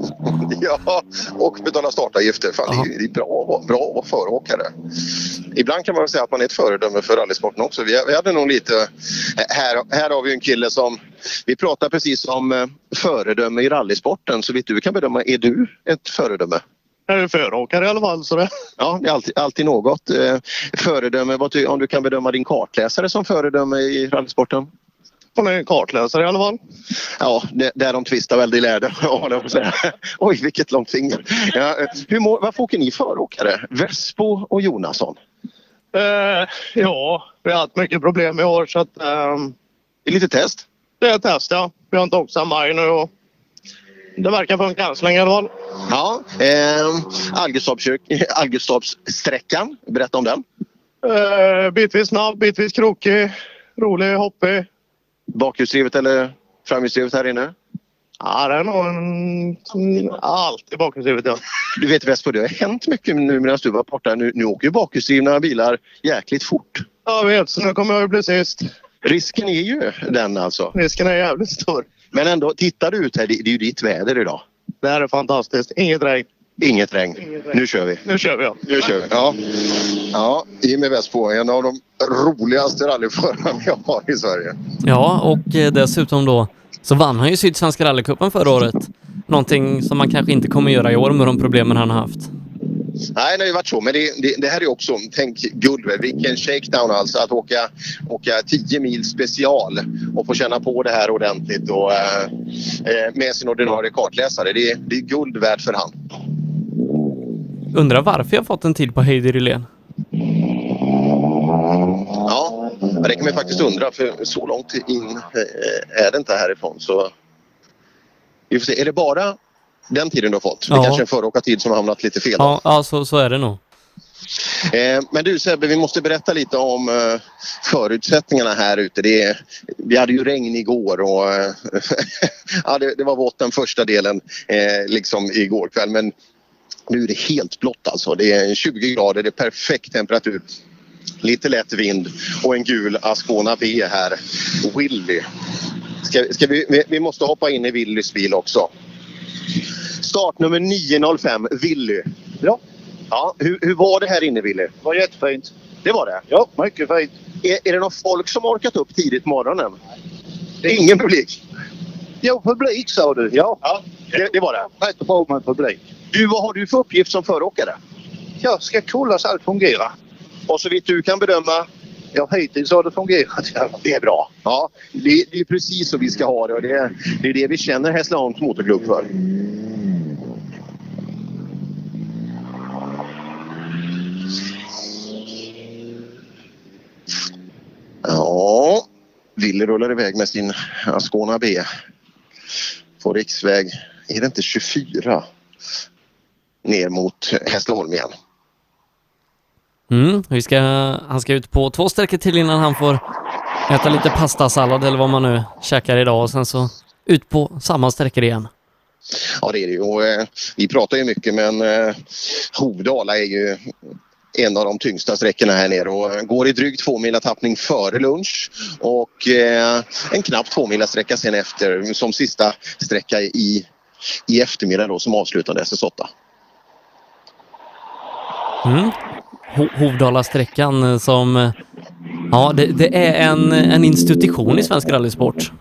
Speaker 13: Ja, och betala startavgifter. Fan, det, är, det är bra, bra att vara föråkare. Ibland kan man väl säga att man är ett föredöme för rallysporten också. Vi, vi hade nog lite... Här, här har vi en kille som... Vi pratar precis om eh, föredöme i rallysporten. Så vitt du kan bedöma, är du ett föredöme?
Speaker 16: Jag är föråkare i alla fall. Så det.
Speaker 13: Ja, det är alltid, alltid något. Eh, föredöme, om du kan bedöma din kartläsare som föredöme i rallysporten?
Speaker 16: Hon är kartläsare i alla fall.
Speaker 13: Ja, det, där de tvistar väl de lärde. Oj, vilket långt finger. Ja, eh, hur mår, varför åker ni föråkare? Vespo och Jonasson?
Speaker 16: Eh, ja, vi har haft mycket problem i år så att... ehm,
Speaker 13: det är lite test?
Speaker 16: Det är test, ja. Vi har inte åkt samma maj nu och det verkar funka än så länge i alla fall.
Speaker 13: Ja, eh, Algustorpssträckan, berätta om den.
Speaker 16: Eh, bitvis snabb, bitvis krokig, rolig, hoppig.
Speaker 13: Bakhjulsdrivet eller framhjulsdrivet här inne?
Speaker 16: Ja, det är nog en... alltid bakhjulsdrivet, ja.
Speaker 13: Du vet Vespo, det har hänt mycket nu medan du var borta. Nu, nu åker ju bakhjulsdrivna bilar jäkligt fort.
Speaker 16: Jag vet, så nu kommer jag ju bli sist.
Speaker 13: Risken är ju den alltså.
Speaker 16: Risken är jävligt stor.
Speaker 13: Men ändå, tittar du ut här, det, det är ju ditt väder idag.
Speaker 16: Det här är fantastiskt. Inget regn.
Speaker 13: Inget regn. Nu kör vi.
Speaker 16: Nu kör vi, ja.
Speaker 13: Nu kör vi. Ja, ja Jimmy Vespo, en av de roligaste rallyförarna vi har i Sverige.
Speaker 12: Ja, och eh, dessutom då så vann han ju Sydsvenska rallycupen förra året. Någonting som man kanske inte kommer göra i år med de problemen han har haft.
Speaker 13: Nej, det har ju varit så. Men det, det, det här är också, tänk guld, vilken shakedown alltså. Att åka, åka 10 mil special och få känna på det här ordentligt och, eh, eh, med sin ordinarie kartläsare. Det, är- det är guld värt för han.
Speaker 12: Undrar varför jag fått en tid på Heidi Rylén.
Speaker 13: Ja, det kan man faktiskt undra för så långt in eh, är det inte härifrån. Så vi får se. Är det bara den tiden du har fått? Det
Speaker 12: Ja.
Speaker 13: kanske är en föråkartid som har hamnat lite fel.
Speaker 12: Ja, ja så, så är det nog.
Speaker 13: Eh, men du Sebbe, vi måste berätta lite om eh, förutsättningarna här ute. Det är, vi hade ju regn igår och ja, det, det var vått den första delen eh, liksom igår kväll. Men nu är det helt blått alltså. Det är 20 grader, det är perfekt temperatur. Lite lätt vind och en gul Ascona B här. Willy. Ska, ska vi, vi, vi måste hoppa in i Willys bil också. Startnummer 905, Willy. Ja. Ja, hur, hur var det här inne, Willy? Det var jättefint. Det var det? Ja, mycket fint. Är, är det någon folk som orkat upp tidigt på morgonen? Det är ingen publik?
Speaker 16: Jo, publik sa du. Ja.
Speaker 13: ja det, det var det.
Speaker 16: Rätt bra med publik.
Speaker 13: Du, vad har du för uppgift som föråkare?
Speaker 16: Jag ska kolla så allt fungerar.
Speaker 13: Och så vitt du kan bedöma?
Speaker 16: Ja, hittills har det fungerat.
Speaker 13: Det är bra. Ja, det, det är precis så vi ska ha det och det, är- det är det vi känner Hässleholms Motorklubb för. Ja, Wille rullar iväg med sin Ascona B på riksväg, är det inte 24? Ner mot Hässleholm igen.
Speaker 12: Mm, vi ska, han ska ut på två sträckor till innan han får äta lite pastasallad eller vad man nu käkar idag och sen så ut på samma sträckor igen.
Speaker 13: Ja, det är det ju. Och, eh, vi pratar ju mycket men eh, Hovdala är ju en av de tyngsta sträckorna här nere och går i drygt två mila tappning före lunch och eh, en knapp två mila sträcka sen efter som sista sträcka i, i eftermiddag då som avslutande SS8.
Speaker 12: Mm. Ho- Hovdalasträckan eh, som... eh, Ja, det, det är en, en institution i svensk rallysport.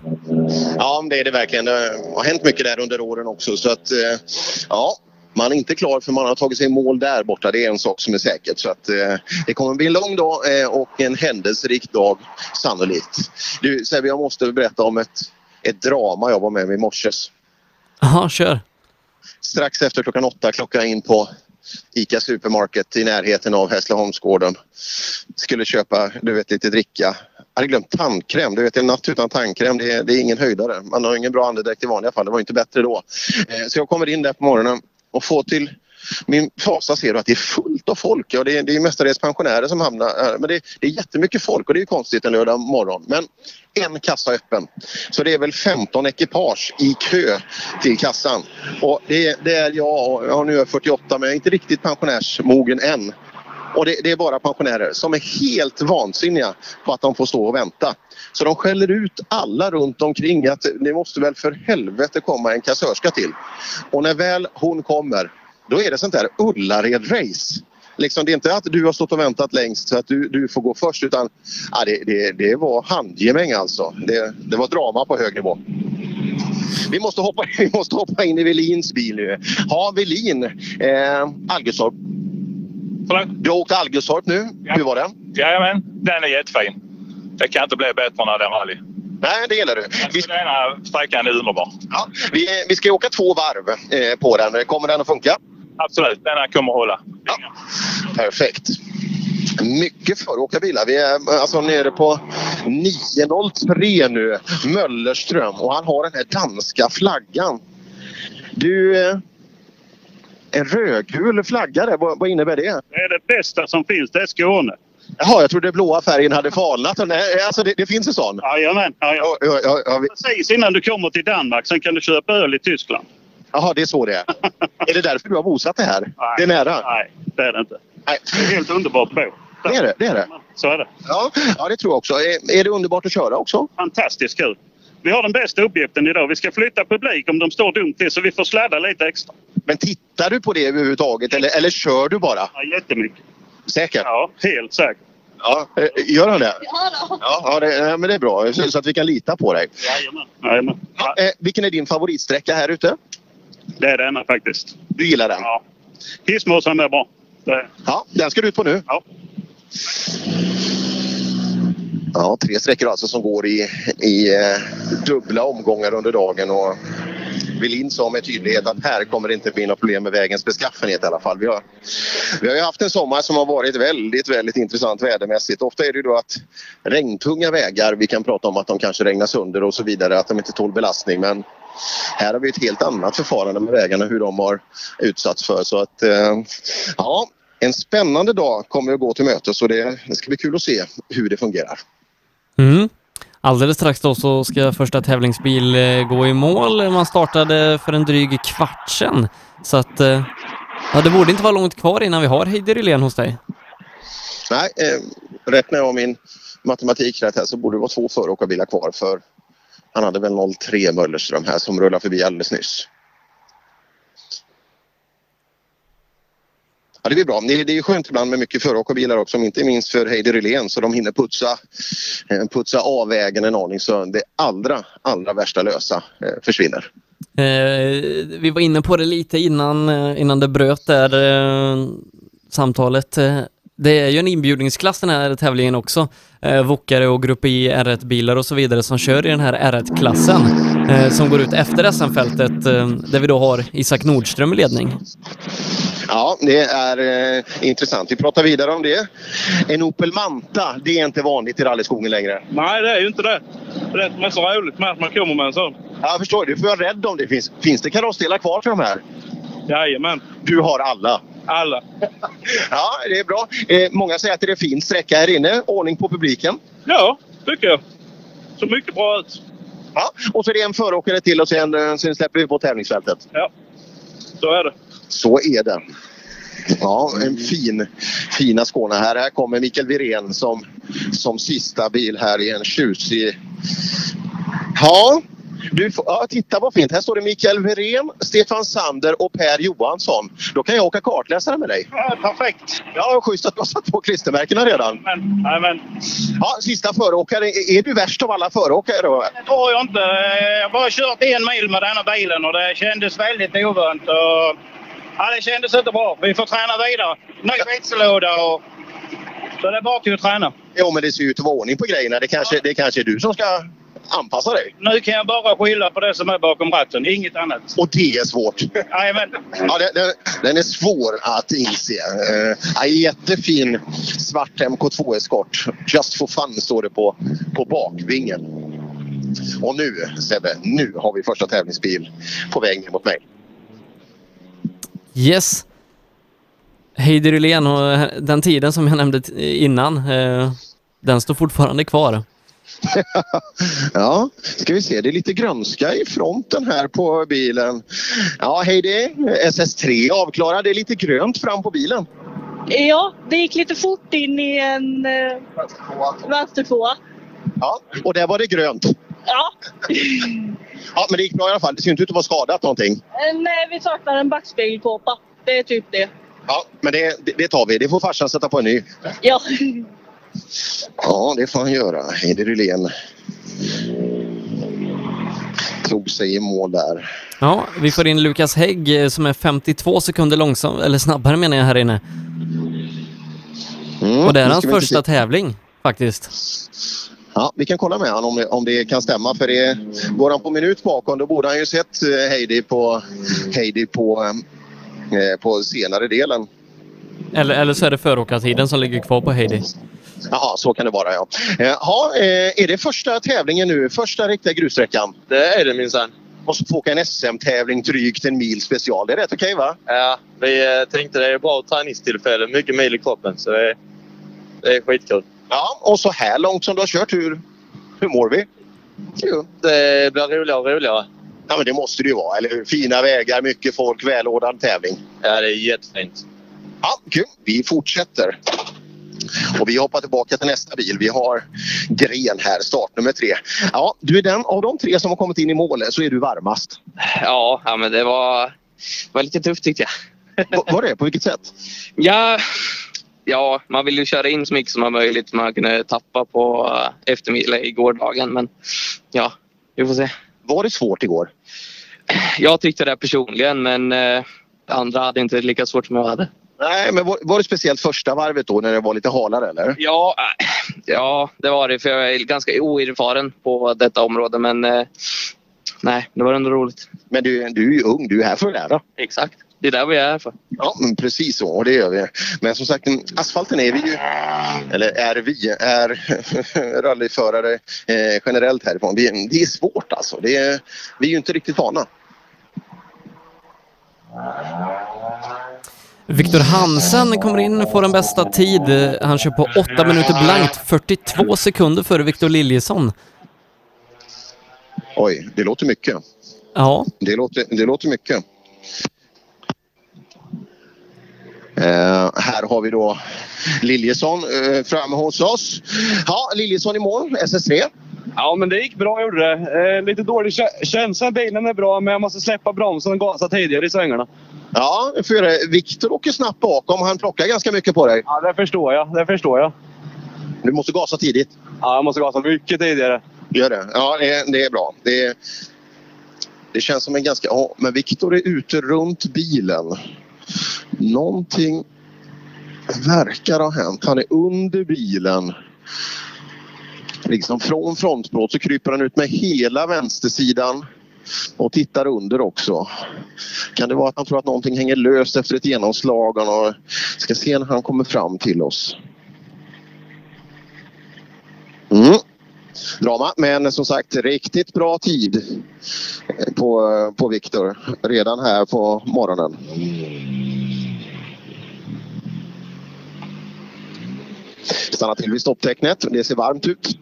Speaker 13: Ja, det är det verkligen. Det har hänt mycket där under åren också så att eh, ja, man är inte klar för man har tagit sig i mål där borta. Det är en sak som är säkert. Så att, eh, det kommer bli en lång dag eh, och en händelserik dag sannolikt. Du Sebbe, jag måste berätta om ett, ett drama jag var med om i morse.
Speaker 12: Jaha, kör.
Speaker 13: Strax efter klockan åtta klockade jag in på ICA Supermarket i närheten av Hässleholmsgården. Skulle köpa, du vet, lite dricka. Jag hade glömt tandkräm. Du vet, en natt utan tandkräm, det är, det är ingen höjdare. Man har ingen bra andedräkt i vanliga fall. Det var inte bättre då. Eh, så jag kommer in där på morgonen och får till min fasa ser du att det är fullt av folk. Ja, det, är, det är mestadels pensionärer som hamnar här. Men det, det är jättemycket folk och det är ju konstigt en lördag morgon. Men en kassa öppen. Så det är väl 15 ekipage i kö till kassan. Och det, det är jag, och- nu är jag 48 men jag är inte riktigt pensionärsmogen än. Och det, det är bara pensionärer som är helt vansinniga på att de får stå och vänta. Så de skäller ut alla runt omkring att det måste väl för helvete komma en kassörska till. Och när väl hon kommer, då är det sånt där Ullared-race. Liksom, det är inte att du har stått och väntat längst så att du, du får gå först utan ja, det, det, det var handgemäng alltså. Det, det var drama på hög nivå. Vi måste hoppa, vi måste hoppa in i Velins bil nu. Ja, Velin. Eh, Algustorp. Du har åkt till Algustorp nu. Hur var den?
Speaker 18: Jajamän, den är jättefin. Det kan inte bli bättre när det är rally.
Speaker 13: Nej, det gillar du.
Speaker 18: Vi... Den ena sträckan är underbar.
Speaker 13: Ja, vi, vi ska åka två varv eh, på den. Kommer den att funka?
Speaker 18: Absolut, den här kommer att hålla.
Speaker 13: Perfekt. Mycket föråkarbilar. Vi är alltså nere på 903 nu. Möllerström och han har den här danska flaggan. Du, eh, en rödgul flagga där, vad, vad innebär det?
Speaker 16: Det är det bästa som finns, det är Skåne.
Speaker 13: Jaha, jag trodde blåa färgen hade falnat. Nej, alltså det, det finns en sån?
Speaker 16: Jajamän. Ja,
Speaker 13: ja. Ja, ja, ja, vi-
Speaker 16: Precis innan du kommer till Danmark, sen kan du köpa öl i Tyskland.
Speaker 13: Jaha, det är så det är. är det därför du har bosatt dig här? Det är nära?
Speaker 16: Nej, det är det inte.
Speaker 13: Nej.
Speaker 16: Det är helt underbart att bo.
Speaker 13: Det är det. det, är det.
Speaker 16: Så är det.
Speaker 13: Ja, ja, det tror jag också. Är, är det underbart att köra också?
Speaker 16: Fantastiskt kul. Vi har den bästa uppgiften idag. Vi ska flytta publik om de står dumt till så vi får sladda lite extra.
Speaker 13: Men tittar du på det överhuvudtaget eller, eller kör du bara?
Speaker 16: Ja, jättemycket.
Speaker 13: Säkert?
Speaker 16: Ja, helt säkert.
Speaker 13: Ja, eh, gör han det? Ja, ja det, ja, men det är bra. Så, så att vi kan lita på dig.
Speaker 16: Jajamän. Jajamän.
Speaker 13: Ja, eh, vilken är din favoritsträcka här ute?
Speaker 16: Det är denna faktiskt.
Speaker 13: Du gillar den?
Speaker 16: Ja. Hissmåsen är bra. Det...
Speaker 13: Ja, den ska du ut på nu.
Speaker 16: Ja.
Speaker 13: Ja, tre sträckor alltså som går i, i eh, dubbla omgångar under dagen. Och Velin sa med tydlighet att här kommer det inte bli något problem med vägens beskaffenhet i alla fall. Vi har, vi har ju haft en sommar som har varit väldigt, väldigt intressant vädermässigt. Ofta är det ju då att regntunga vägar, vi kan prata om att de kanske regnar sönder och så vidare, att de inte tål belastning. Men här har vi ett helt annat förfarande med vägarna, hur de har utsatts för. Så att, eh, ja, en spännande dag kommer att gå till mötes och det, det ska bli kul att se hur det fungerar.
Speaker 12: Mm. Alldeles strax då så ska första tävlingsbil eh, gå i mål. Man startade för en dryg kvart sedan. Så att, eh, ja, det borde inte vara långt kvar innan vi har Heidi Rylén hos dig.
Speaker 13: Nej, eh, rätt jag min matematik rätt här så borde det vara två föråkarbilar kvar för han hade väl 03 Möllerström här som rullade förbi alldeles nyss. Ja, det blir bra. Det, det är skönt ibland med mycket föråkarbilar också, inte minst för Heidi Rylén så de hinner putsa, eh, putsa av vägen en aning så det allra, allra värsta lösa eh, försvinner.
Speaker 12: Eh, vi var inne på det lite innan, eh, innan det bröt där eh, samtalet. Det är ju en inbjudningsklass den här tävlingen också. Eh, Wokare och Grupp I R1-bilar och så vidare som kör i den här R1-klassen eh, som går ut efter SM-fältet eh, där vi då har Isak Nordström i ledning.
Speaker 13: Ja, det är eh, intressant. Vi pratar vidare om det. En Opel Manta, det är inte vanligt i rallyskogen längre.
Speaker 19: Nej, det är ju inte det. Det är det som är så roligt med att man kommer med en sån.
Speaker 13: Ja, Jag förstår, du får vara rädd om det finns. Finns det karossdelar kvar till de här?
Speaker 19: Jajamän.
Speaker 13: Du har alla?
Speaker 19: Alla.
Speaker 13: Ja, det är bra. Eh, många säger att det är en fin sträcka här inne. Ordning på publiken.
Speaker 19: Ja, tycker jag. Så mycket bra ut.
Speaker 13: Ja, och så är det en föråkare till och sen, eh, sen släpper vi på tävlingsfältet.
Speaker 19: Ja, så är det.
Speaker 13: Så är det. Ja, en fin, fina Skåne här. Här kommer Mikael Wirén som, som sista bil här i en tjusig... Ja, du får, ja, titta vad fint. Här står det Mikael Wirén, Stefan Sander och Per Johansson. Då kan jag åka kartläsare med dig.
Speaker 19: Ja, perfekt.
Speaker 13: Ja, schysst att du har satt på klistermärkena redan.
Speaker 19: Men, nej, men,
Speaker 13: Ja, sista föråkare. Är du värst av alla föråkare då?
Speaker 19: det tror jag inte. Jag har bara kört en mil med denna bilen och det kändes väldigt ovant. Och, ja, det kändes inte bra. Vi får träna vidare. Ny växellåda och... Så det är bara till att träna.
Speaker 13: Jo, men det ser ju ut att vara ordning på grejerna. Det kanske, det kanske är du som ska anpassa dig.
Speaker 19: Nu kan jag bara skylla på det som är bakom ratten, inget annat.
Speaker 13: Och det är svårt.
Speaker 19: Jajamän.
Speaker 13: Ja, den, den, den är svår att inse. Uh, jättefin svart MK2 Escort. Just for fun står det på, på bakvingen. Och nu Sebbe, nu har vi första tävlingsbil på väg ner mot mig.
Speaker 12: Yes. Heidi Rylén och den tiden som jag nämnde innan, eh, den står fortfarande kvar.
Speaker 13: Ja, ska vi se. Det är lite grönska i fronten här på bilen. Ja, Heidi. SS3 avklarad. Det är lite grönt fram på bilen.
Speaker 20: Ja, det gick lite fort in i en eh.
Speaker 13: Ja, och där var det grönt.
Speaker 20: Ja.
Speaker 13: Ja, men det gick bra i alla fall. Det ser inte ut att vara skadat någonting.
Speaker 20: Eh, Nej, vi saknar en backspegelkåpa. Det är typ det.
Speaker 13: Ja, men det, det, det tar vi. Det får farsan sätta på en ny.
Speaker 20: Ja.
Speaker 13: Ja, det får han göra. Heidi Rylén tog sig i mål där.
Speaker 12: Ja, vi får in Lukas Hägg eh, som är 52 sekunder långsam, eller snabbare menar jag här inne.
Speaker 13: Mm,
Speaker 12: och det är hans första tävling faktiskt.
Speaker 13: Ja, vi kan kolla med honom om det, om det kan stämma. För det, går han på minut bakom då borde han ju sett eh, Heidi på, Heidi på, eh, på senare delen.
Speaker 12: Eller, eller så är det föråkartiden som ligger kvar på Heidi.
Speaker 13: Jaha, så kan det vara ja. Eh, Ja, eh, är det första tävlingen nu? Första riktiga grussträckan? Det är det minsann. Och så få åka en SM-tävling drygt en mil special. Det är rätt okej va?
Speaker 21: Ja, vi eh, tänkte det är bra träningstillfälle. Mycket mil i kroppen. Så det, är- det är skitkul.
Speaker 13: Ja, och så här långt som du har kört, hur, hur mår vi?
Speaker 21: Jo, det blir roligare och roligare.
Speaker 13: Ja, men det måste det ju vara, eller hur? Fina vägar, mycket folk, välordnad tävling.
Speaker 21: Ja, det är jättefint.
Speaker 13: Ja, kul. Vi fortsätter. Och vi hoppar tillbaka till nästa bil. Vi har Gren här, startnummer tre. Ja, du är den av de tre som har kommit in i målet så är du varmast.
Speaker 22: Ja, ja men det var, det var lite tufft tyckte jag.
Speaker 13: Va- Var det? På vilket sätt?
Speaker 22: Ja, ja, man vill ju köra in så mycket som möjligt. Man kunde tappa på eh, eftermiddag i gårdagen. Men ja, vi får se.
Speaker 13: Var det svårt igår?
Speaker 22: Jag tyckte det personligen, men eh, andra hade inte lika svårt som jag hade.
Speaker 13: Nej, men var, var det speciellt första varvet då när det var lite halare eller?
Speaker 22: Ja, äh, ja, det var det. För jag är ganska oerfaren på detta område. Men eh, nej, det var ändå roligt.
Speaker 13: Men du, du är ju ung, du är här för att lära.
Speaker 22: Exakt. Det är där vi är här för.
Speaker 13: Ja, men precis så. Det gör vi. Men som sagt, asfalten är vi ju, eller är vi, är rallyförare eh, generellt härifrån. Vi, det är svårt alltså. Det är, vi är ju inte riktigt vana.
Speaker 12: Viktor Hansen kommer in, får en bästa tid. Han kör på 8 minuter blankt, 42 sekunder före Viktor Liljesson.
Speaker 13: Oj, det låter mycket.
Speaker 12: Ja.
Speaker 13: Det låter, det låter mycket. Eh, här har vi då Liljesson eh, framme hos oss. Ja, Liljesson i mål, SS3.
Speaker 23: Ja, men det gick bra gjorde det. Eh, lite dålig kä- känsla. Bilen är bra, men jag måste släppa bromsen och gasa tidigare i svängarna.
Speaker 13: Ja, det. Viktor åker snabbt bakom. Han plockar ganska mycket på dig.
Speaker 24: Ja, det förstår jag. Det förstår jag.
Speaker 13: Du måste gasa tidigt.
Speaker 24: Ja, jag måste gasa mycket tidigare.
Speaker 13: Gör det? Ja, det, det är bra. Det, det känns som en ganska... Ja, men Viktor är ute runt bilen. Någonting verkar ha hänt. Han är under bilen. Liksom från frontplåt så kryper han ut med hela vänstersidan och tittar under också. Kan det vara att han tror att någonting hänger löst efter ett genomslag? Och ska se när han kommer fram till oss. Mm. Drama, men som sagt riktigt bra tid på, på Viktor redan här på morgonen. Stanna till vid stopptecknet. Det ser varmt ut.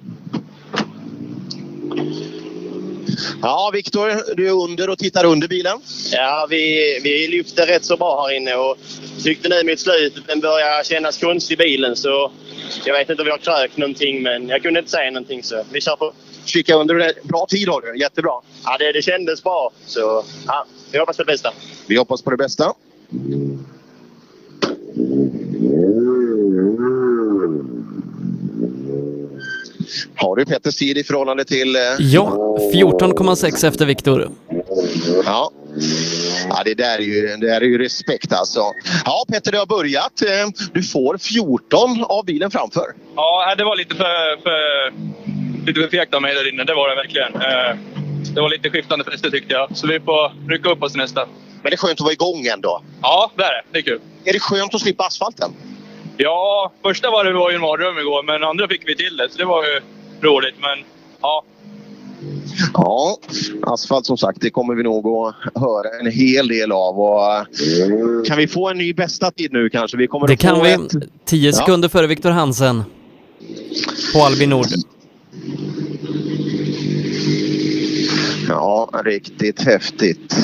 Speaker 13: Ja, Viktor, du är under och tittar under bilen.
Speaker 25: Ja, vi, vi lyfte rätt så bra här inne och tyckte nu mot slutet den börjar kännas konstig bilen så jag vet inte om vi har krökt någonting men jag kunde inte säga någonting så vi kör på.
Speaker 13: Kika under. det. Bra tid har du. Jättebra.
Speaker 25: Ja, det, det kändes bra så ja, vi hoppas på det bästa.
Speaker 13: Vi hoppas på det bästa. Har du Petters tid i förhållande till... eh,
Speaker 12: Ja, 14,6 efter Viktor.
Speaker 13: Ja. Ja, det där är ju, det där är ju respekt alltså. Ja, Petter, det har börjat. Eh, Du får 14 av bilen framför.
Speaker 26: Ja, det var lite för, för, lite för fegt av mig där inne. Det var det verkligen. Eh, Det var lite skiftande fäste tyckte jag. Så vi får rycka upp oss nästa.
Speaker 13: Men det är skönt att vara igång ändå.
Speaker 26: Ja, det är det. Det är kul.
Speaker 13: Är det skönt att slippa asfalten?
Speaker 26: Ja, första var det var ju en mardröm igår, men andra fick vi till det. Så det var ju roligt. Men ja,
Speaker 13: Ja, asfalt som sagt, det kommer vi nog att höra en hel del av. Och, eh, kan vi få en ny bästa tid nu kanske? Vi kommer
Speaker 12: Det kan vi.
Speaker 13: ett-
Speaker 12: 10 sekunder före Viktor Hansen. På Albin Nord.
Speaker 13: Ja, riktigt häftigt.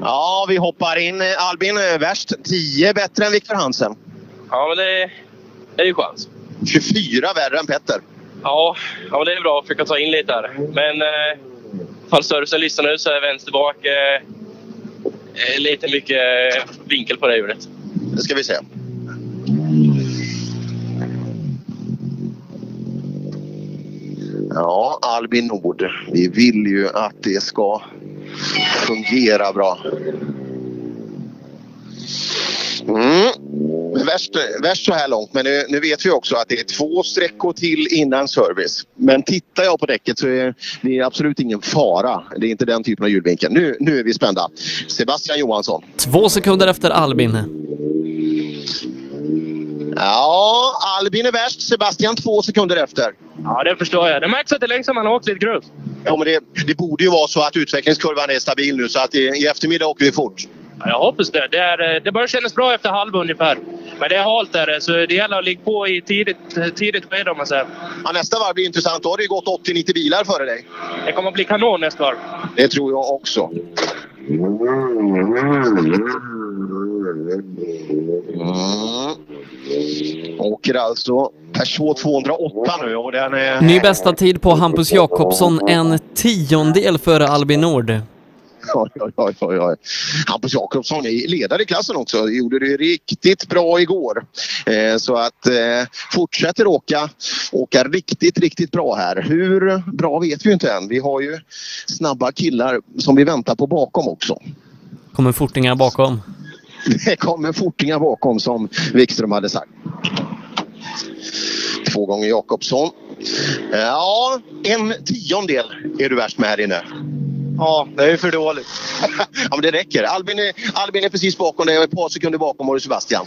Speaker 13: Ja, vi hoppar in. Albin är värst. 10 bättre än Viktor Hansen.
Speaker 26: ja men det, det är ju chans.
Speaker 13: 24 värre än Petter.
Speaker 26: Ja, ja, det är bra att försöka ta in lite här. Men eh, fall servicen lyssnar nu så är vänster bak eh, eh, lite mycket eh, vinkel på det hjulet.
Speaker 13: Det ska vi se. Ja, Albin Nord. Vi vill ju att det ska fungera bra. Mm. Värst, värst så här långt, men nu, nu vet vi också att det är två sträckor till innan service. Men tittar jag på däcket så är det är absolut ingen fara. Det är inte den typen av hjulvinkel. Nu, nu är vi spända. Sebastian Johansson.
Speaker 12: Två sekunder efter Albin.
Speaker 13: Ja, Albin är värst. Sebastian två sekunder efter.
Speaker 26: Ja, det förstår jag. Det märks att det är länge sedan man har åkt lite grus.
Speaker 13: Ja, men det, det borde ju vara så att utvecklingskurvan är stabil nu så att i, i eftermiddag åker vi fort.
Speaker 26: Ja, jag hoppas det. Det, är, eh, det börjar kännas bra efter halva ungefär. Men det är halt där, så det gäller att ligga på i tidigt, tidigt skede om man säger.
Speaker 13: Ja, nästa varv blir intressant. Då har det ju gått 80-90 bilar före dig.
Speaker 26: Det kommer att bli kanon nästa varv.
Speaker 13: Det tror jag också. Mm. Åker alltså Peugeot 208 nu och den är...
Speaker 12: Ny bästa tid på Hampus Jakobsson, en tiondel före Albin Nord.
Speaker 13: Oj, oj, oj. Hampus Jakobsson är ledare i klassen också. Gjorde det riktigt bra igår. Eh, så att eh, fortsätter åka, åka riktigt, riktigt bra här. Hur bra vet vi inte än. Vi har ju snabba killar som vi väntar på bakom också.
Speaker 12: Kommer fortingar bakom.
Speaker 13: Det kommer fortingar bakom som Wikström hade sagt. Två gånger Jakobsson. Ja, en tiondel är du värst med här inne.
Speaker 24: Ja, det är för dåligt.
Speaker 13: ja, men det räcker. Albin är, Albin är precis bakom dig och ett par sekunder bakom har du Sebastian.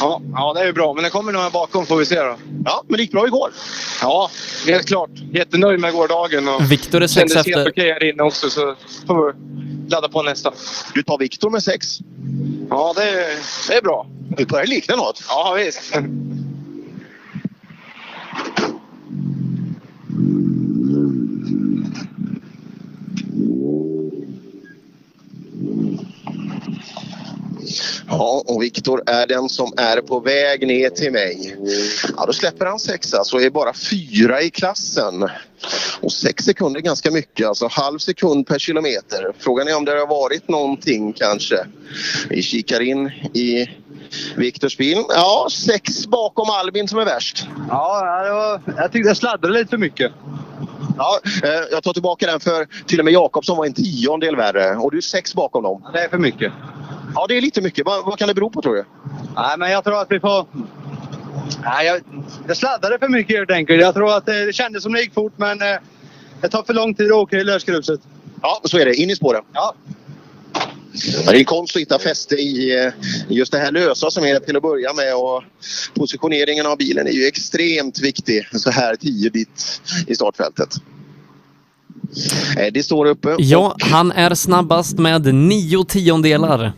Speaker 24: Ja, ja, det är ju bra. Men det kommer några bakom får vi se då.
Speaker 13: Ja, men det gick bra igår.
Speaker 24: Ja, helt klart. Jättenöjd med gårdagen. Och
Speaker 12: Viktor är sex
Speaker 24: kändes
Speaker 12: efter.
Speaker 24: helt okej här inne också så får vi ladda på nästa.
Speaker 13: Du tar Viktor med sex.
Speaker 24: Ja, det är, det är bra.
Speaker 13: Det börjar likna något.
Speaker 24: Ja, visst.
Speaker 13: Ja, och Viktor är den som är på väg ner till mig. Ja, då släpper han sexa så alltså, är bara fyra i klassen. Och sex sekunder är ganska mycket, alltså halv sekund per kilometer. Frågan är om det har varit någonting kanske. Vi kikar in i Viktors bil. Ja, sex bakom Albin som är värst.
Speaker 23: Ja, det var, jag tyckte jag sladdade lite för mycket.
Speaker 13: Ja, eh, jag tar tillbaka den för till och med Jakobsson var en tiondel värre och du är sex bakom dem.
Speaker 23: Det är för mycket.
Speaker 13: Ja, det är lite mycket. Vad, vad kan det bero på tror du?
Speaker 23: Nej, men jag tror att vi får... Nej, jag, jag sladdade för mycket helt enkelt. Jag tror att det, det kändes som det gick fort men eh, det tar för lång tid att åka i lösgruset.
Speaker 13: Ja, så är det. In i spåren.
Speaker 23: Ja.
Speaker 13: Det är konst att hitta fäste i eh, just det här lösa som är till att börja med. Och positioneringen av bilen är ju extremt viktig så här tidigt i startfältet. Eddie står uppe.
Speaker 12: Ja, han är snabbast med nio tiondelar.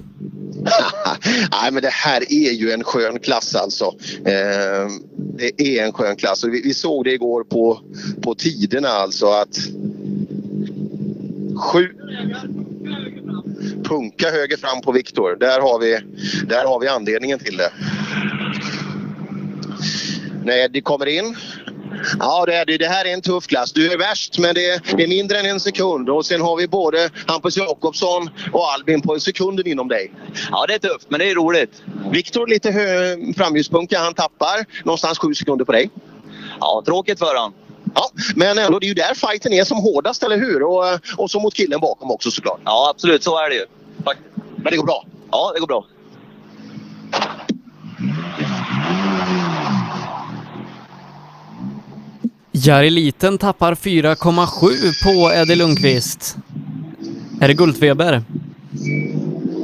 Speaker 13: Nej, men det här är ju en skön klass alltså. Eh, det är en skön klass. Vi, vi såg det igår på, på tiderna alltså att sju punka höger fram på Viktor. Där har vi, där har vi anledningen till det. När Eddie kommer in. Ja, det, är, det här är en tuff klass. Du är värst, men det är, det är mindre än en sekund. Och sen har vi både Hampus Jakobsson och Albin på sekunden inom dig.
Speaker 21: Ja, det är tufft, men det är roligt.
Speaker 13: Viktor lite framljuspunka. Han tappar någonstans sju sekunder på dig.
Speaker 21: Ja, tråkigt för han.
Speaker 13: Ja, men ändå, det är ju där fighten är som hårdast, eller hur? Och, och så mot killen bakom också såklart.
Speaker 21: Ja, absolut. Så är det ju. Tack.
Speaker 13: Men det går bra?
Speaker 21: Ja, det går bra.
Speaker 12: Jari Liten tappar 4,7 på Eddie Lundqvist. Är det guldfeber?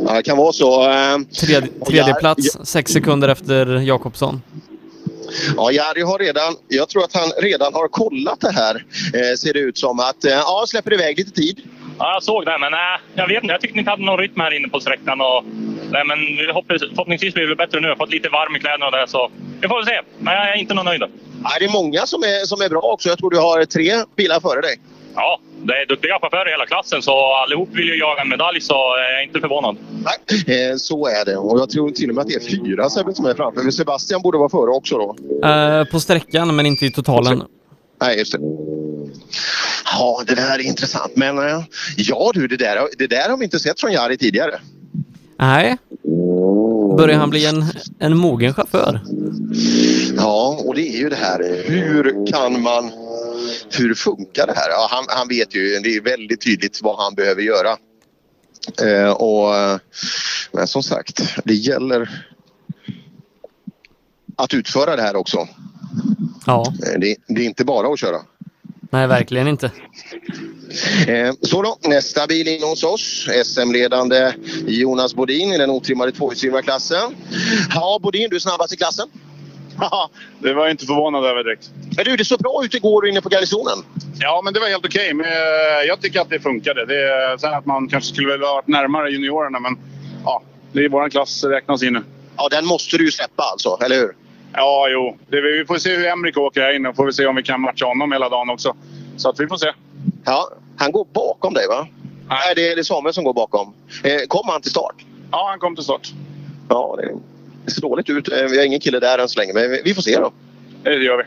Speaker 13: Ja, det kan vara så. Eh,
Speaker 12: Tredje, tredje plats, sex sekunder efter Jakobsson.
Speaker 13: Ja, Jari har redan, jag tror att han redan har kollat det här. Eh, ser det ut som att, eh, ja, släpper iväg lite tid.
Speaker 27: Ja, jag såg det, men nej, jag vet inte. Jag tyckte ni inte hade någon rytm här inne på sträckan. Och, nej, men förhoppningsvis blir det bättre nu. Jag har fått lite varm i kläderna och det, så vi får väl se. Men jag är inte någon nöjd.
Speaker 13: Nej, det är många som är, som är bra också. Jag tror du har tre bilar före dig.
Speaker 27: Ja, det är duktiga chaufförer i hela klassen, så allihop vill ju jaga en medalj, så jag är inte förvånad.
Speaker 13: Nej, eh, så är det. Och jag tror till och med att det är fyra Sebbe som är framför. För Sebastian borde vara före också då.
Speaker 12: Eh, på sträckan, men inte i totalen.
Speaker 13: Nej, just det. Ja, det där är intressant. Men eh, ja du, det där, det där har vi inte sett från Jari tidigare.
Speaker 12: Nej. Börjar han bli en, en mogen chaufför?
Speaker 13: Ja, och det är ju det här. Hur kan man... Hur funkar det här? Ja, han, han vet ju. Det är väldigt tydligt vad han behöver göra. Eh, och, men som sagt, det gäller att utföra det här också.
Speaker 12: Ja.
Speaker 13: Eh, Det, det är inte bara att köra.
Speaker 12: Nej, verkligen inte.
Speaker 13: Eh, Så då, nästa bil in hos oss. SM-ledande Jonas Bodin i den otrimmade tvåhjulsdrivna klassen. Ja, Bodin, du är snabbast i klassen.
Speaker 17: Ja, det var jag inte förvånad över direkt.
Speaker 13: Men du, det såg bra ut igår inne på garnisonen.
Speaker 17: Ja, men det var helt okej. Men eh, jag tycker att det funkade. Det är, sen att man kanske skulle ha varit närmare juniorerna, men ja, det är vår klass räknas in nu.
Speaker 13: Ja, den måste du ju släppa alltså, eller hur?
Speaker 17: Ja, jo. Det, vi får se hur Emrik åker här inne och får vi se om vi kan matcha honom hela dagen också. Så att vi får se.
Speaker 13: Ja, han går bakom dig va? Nej, det är, det är Samuel som går bakom. Eh, kom han till start?
Speaker 17: Ja, han kom till start.
Speaker 13: Ja, det, det ser dåligt ut. Eh, Vi har ingen kille där än så länge, men vi, får se då.
Speaker 17: Det gör vi.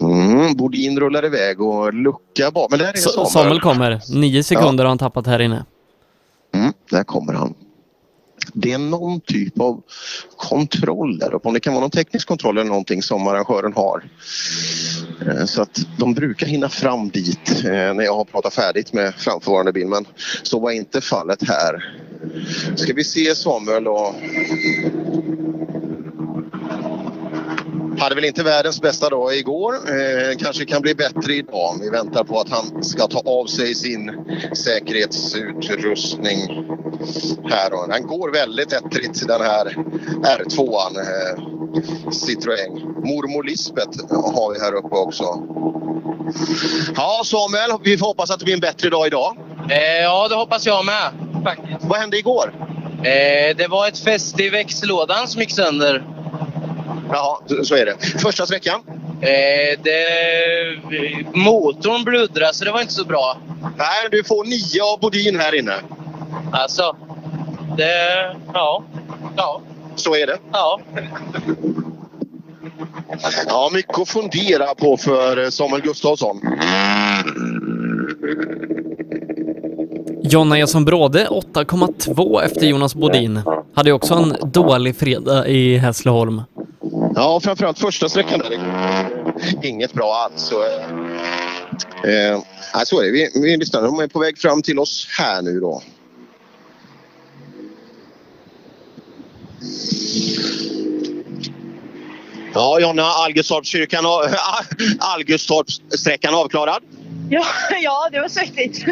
Speaker 13: Mm, Bodin rullar iväg och lucka bak. Men där är
Speaker 12: Sa-
Speaker 13: Samuel.
Speaker 12: Samuel kommer. Nio sekunder har han tappat här inne.
Speaker 13: Mm, där kommer han. Det är någon typ av kontroll där uppe. Om det kan vara någon teknisk kontroll eller någonting som arrangören har. Eh, så att de brukar hinna fram dit eh, när jag har pratat färdigt med framförvarande bil. Men så var inte fallet här. Ska vi se Samuel då. Hade väl inte världens bästa dag igår. Eh, kanske kan bli bättre idag. Vi väntar på att han ska ta av sig sin säkerhetsutrustning. Här då. Den går väldigt ettrigt den här R2an. Eh, Citroën. Mormor Lisbeth har vi här uppe också. Ja Samuel, vi får hoppas att det blir en bättre dag idag.
Speaker 28: Eh, ja, det hoppas jag med. Faktiskt.
Speaker 13: Vad hände igår?
Speaker 28: Eh, det var ett fäste i växellådan som gick sönder.
Speaker 13: Jaha, så är det. Första sträckan?
Speaker 28: Eh, det, motorn bluddrade så det var inte så bra.
Speaker 13: Nej, du får nio av Bodin här inne.
Speaker 18: Alltså, det... Ja. Ja.
Speaker 13: Så är det.
Speaker 18: Ja.
Speaker 13: Ja, mycket att fundera på för Samuel Gustafsson.
Speaker 12: Jonna Eson Bråde 8,2 efter Jonas Bodin. Hade också en dålig fredag i Hässleholm.
Speaker 13: Ja, framförallt första sträckan där. Inget bra alls. Så, eh, nej, så är det. Vi, vi lyssnar. De är på väg fram till oss här nu då. Ja, Jonna, Algustorpskyrkan och Algustorpssträckan avklarad.
Speaker 20: Ja, ja, det var svettigt.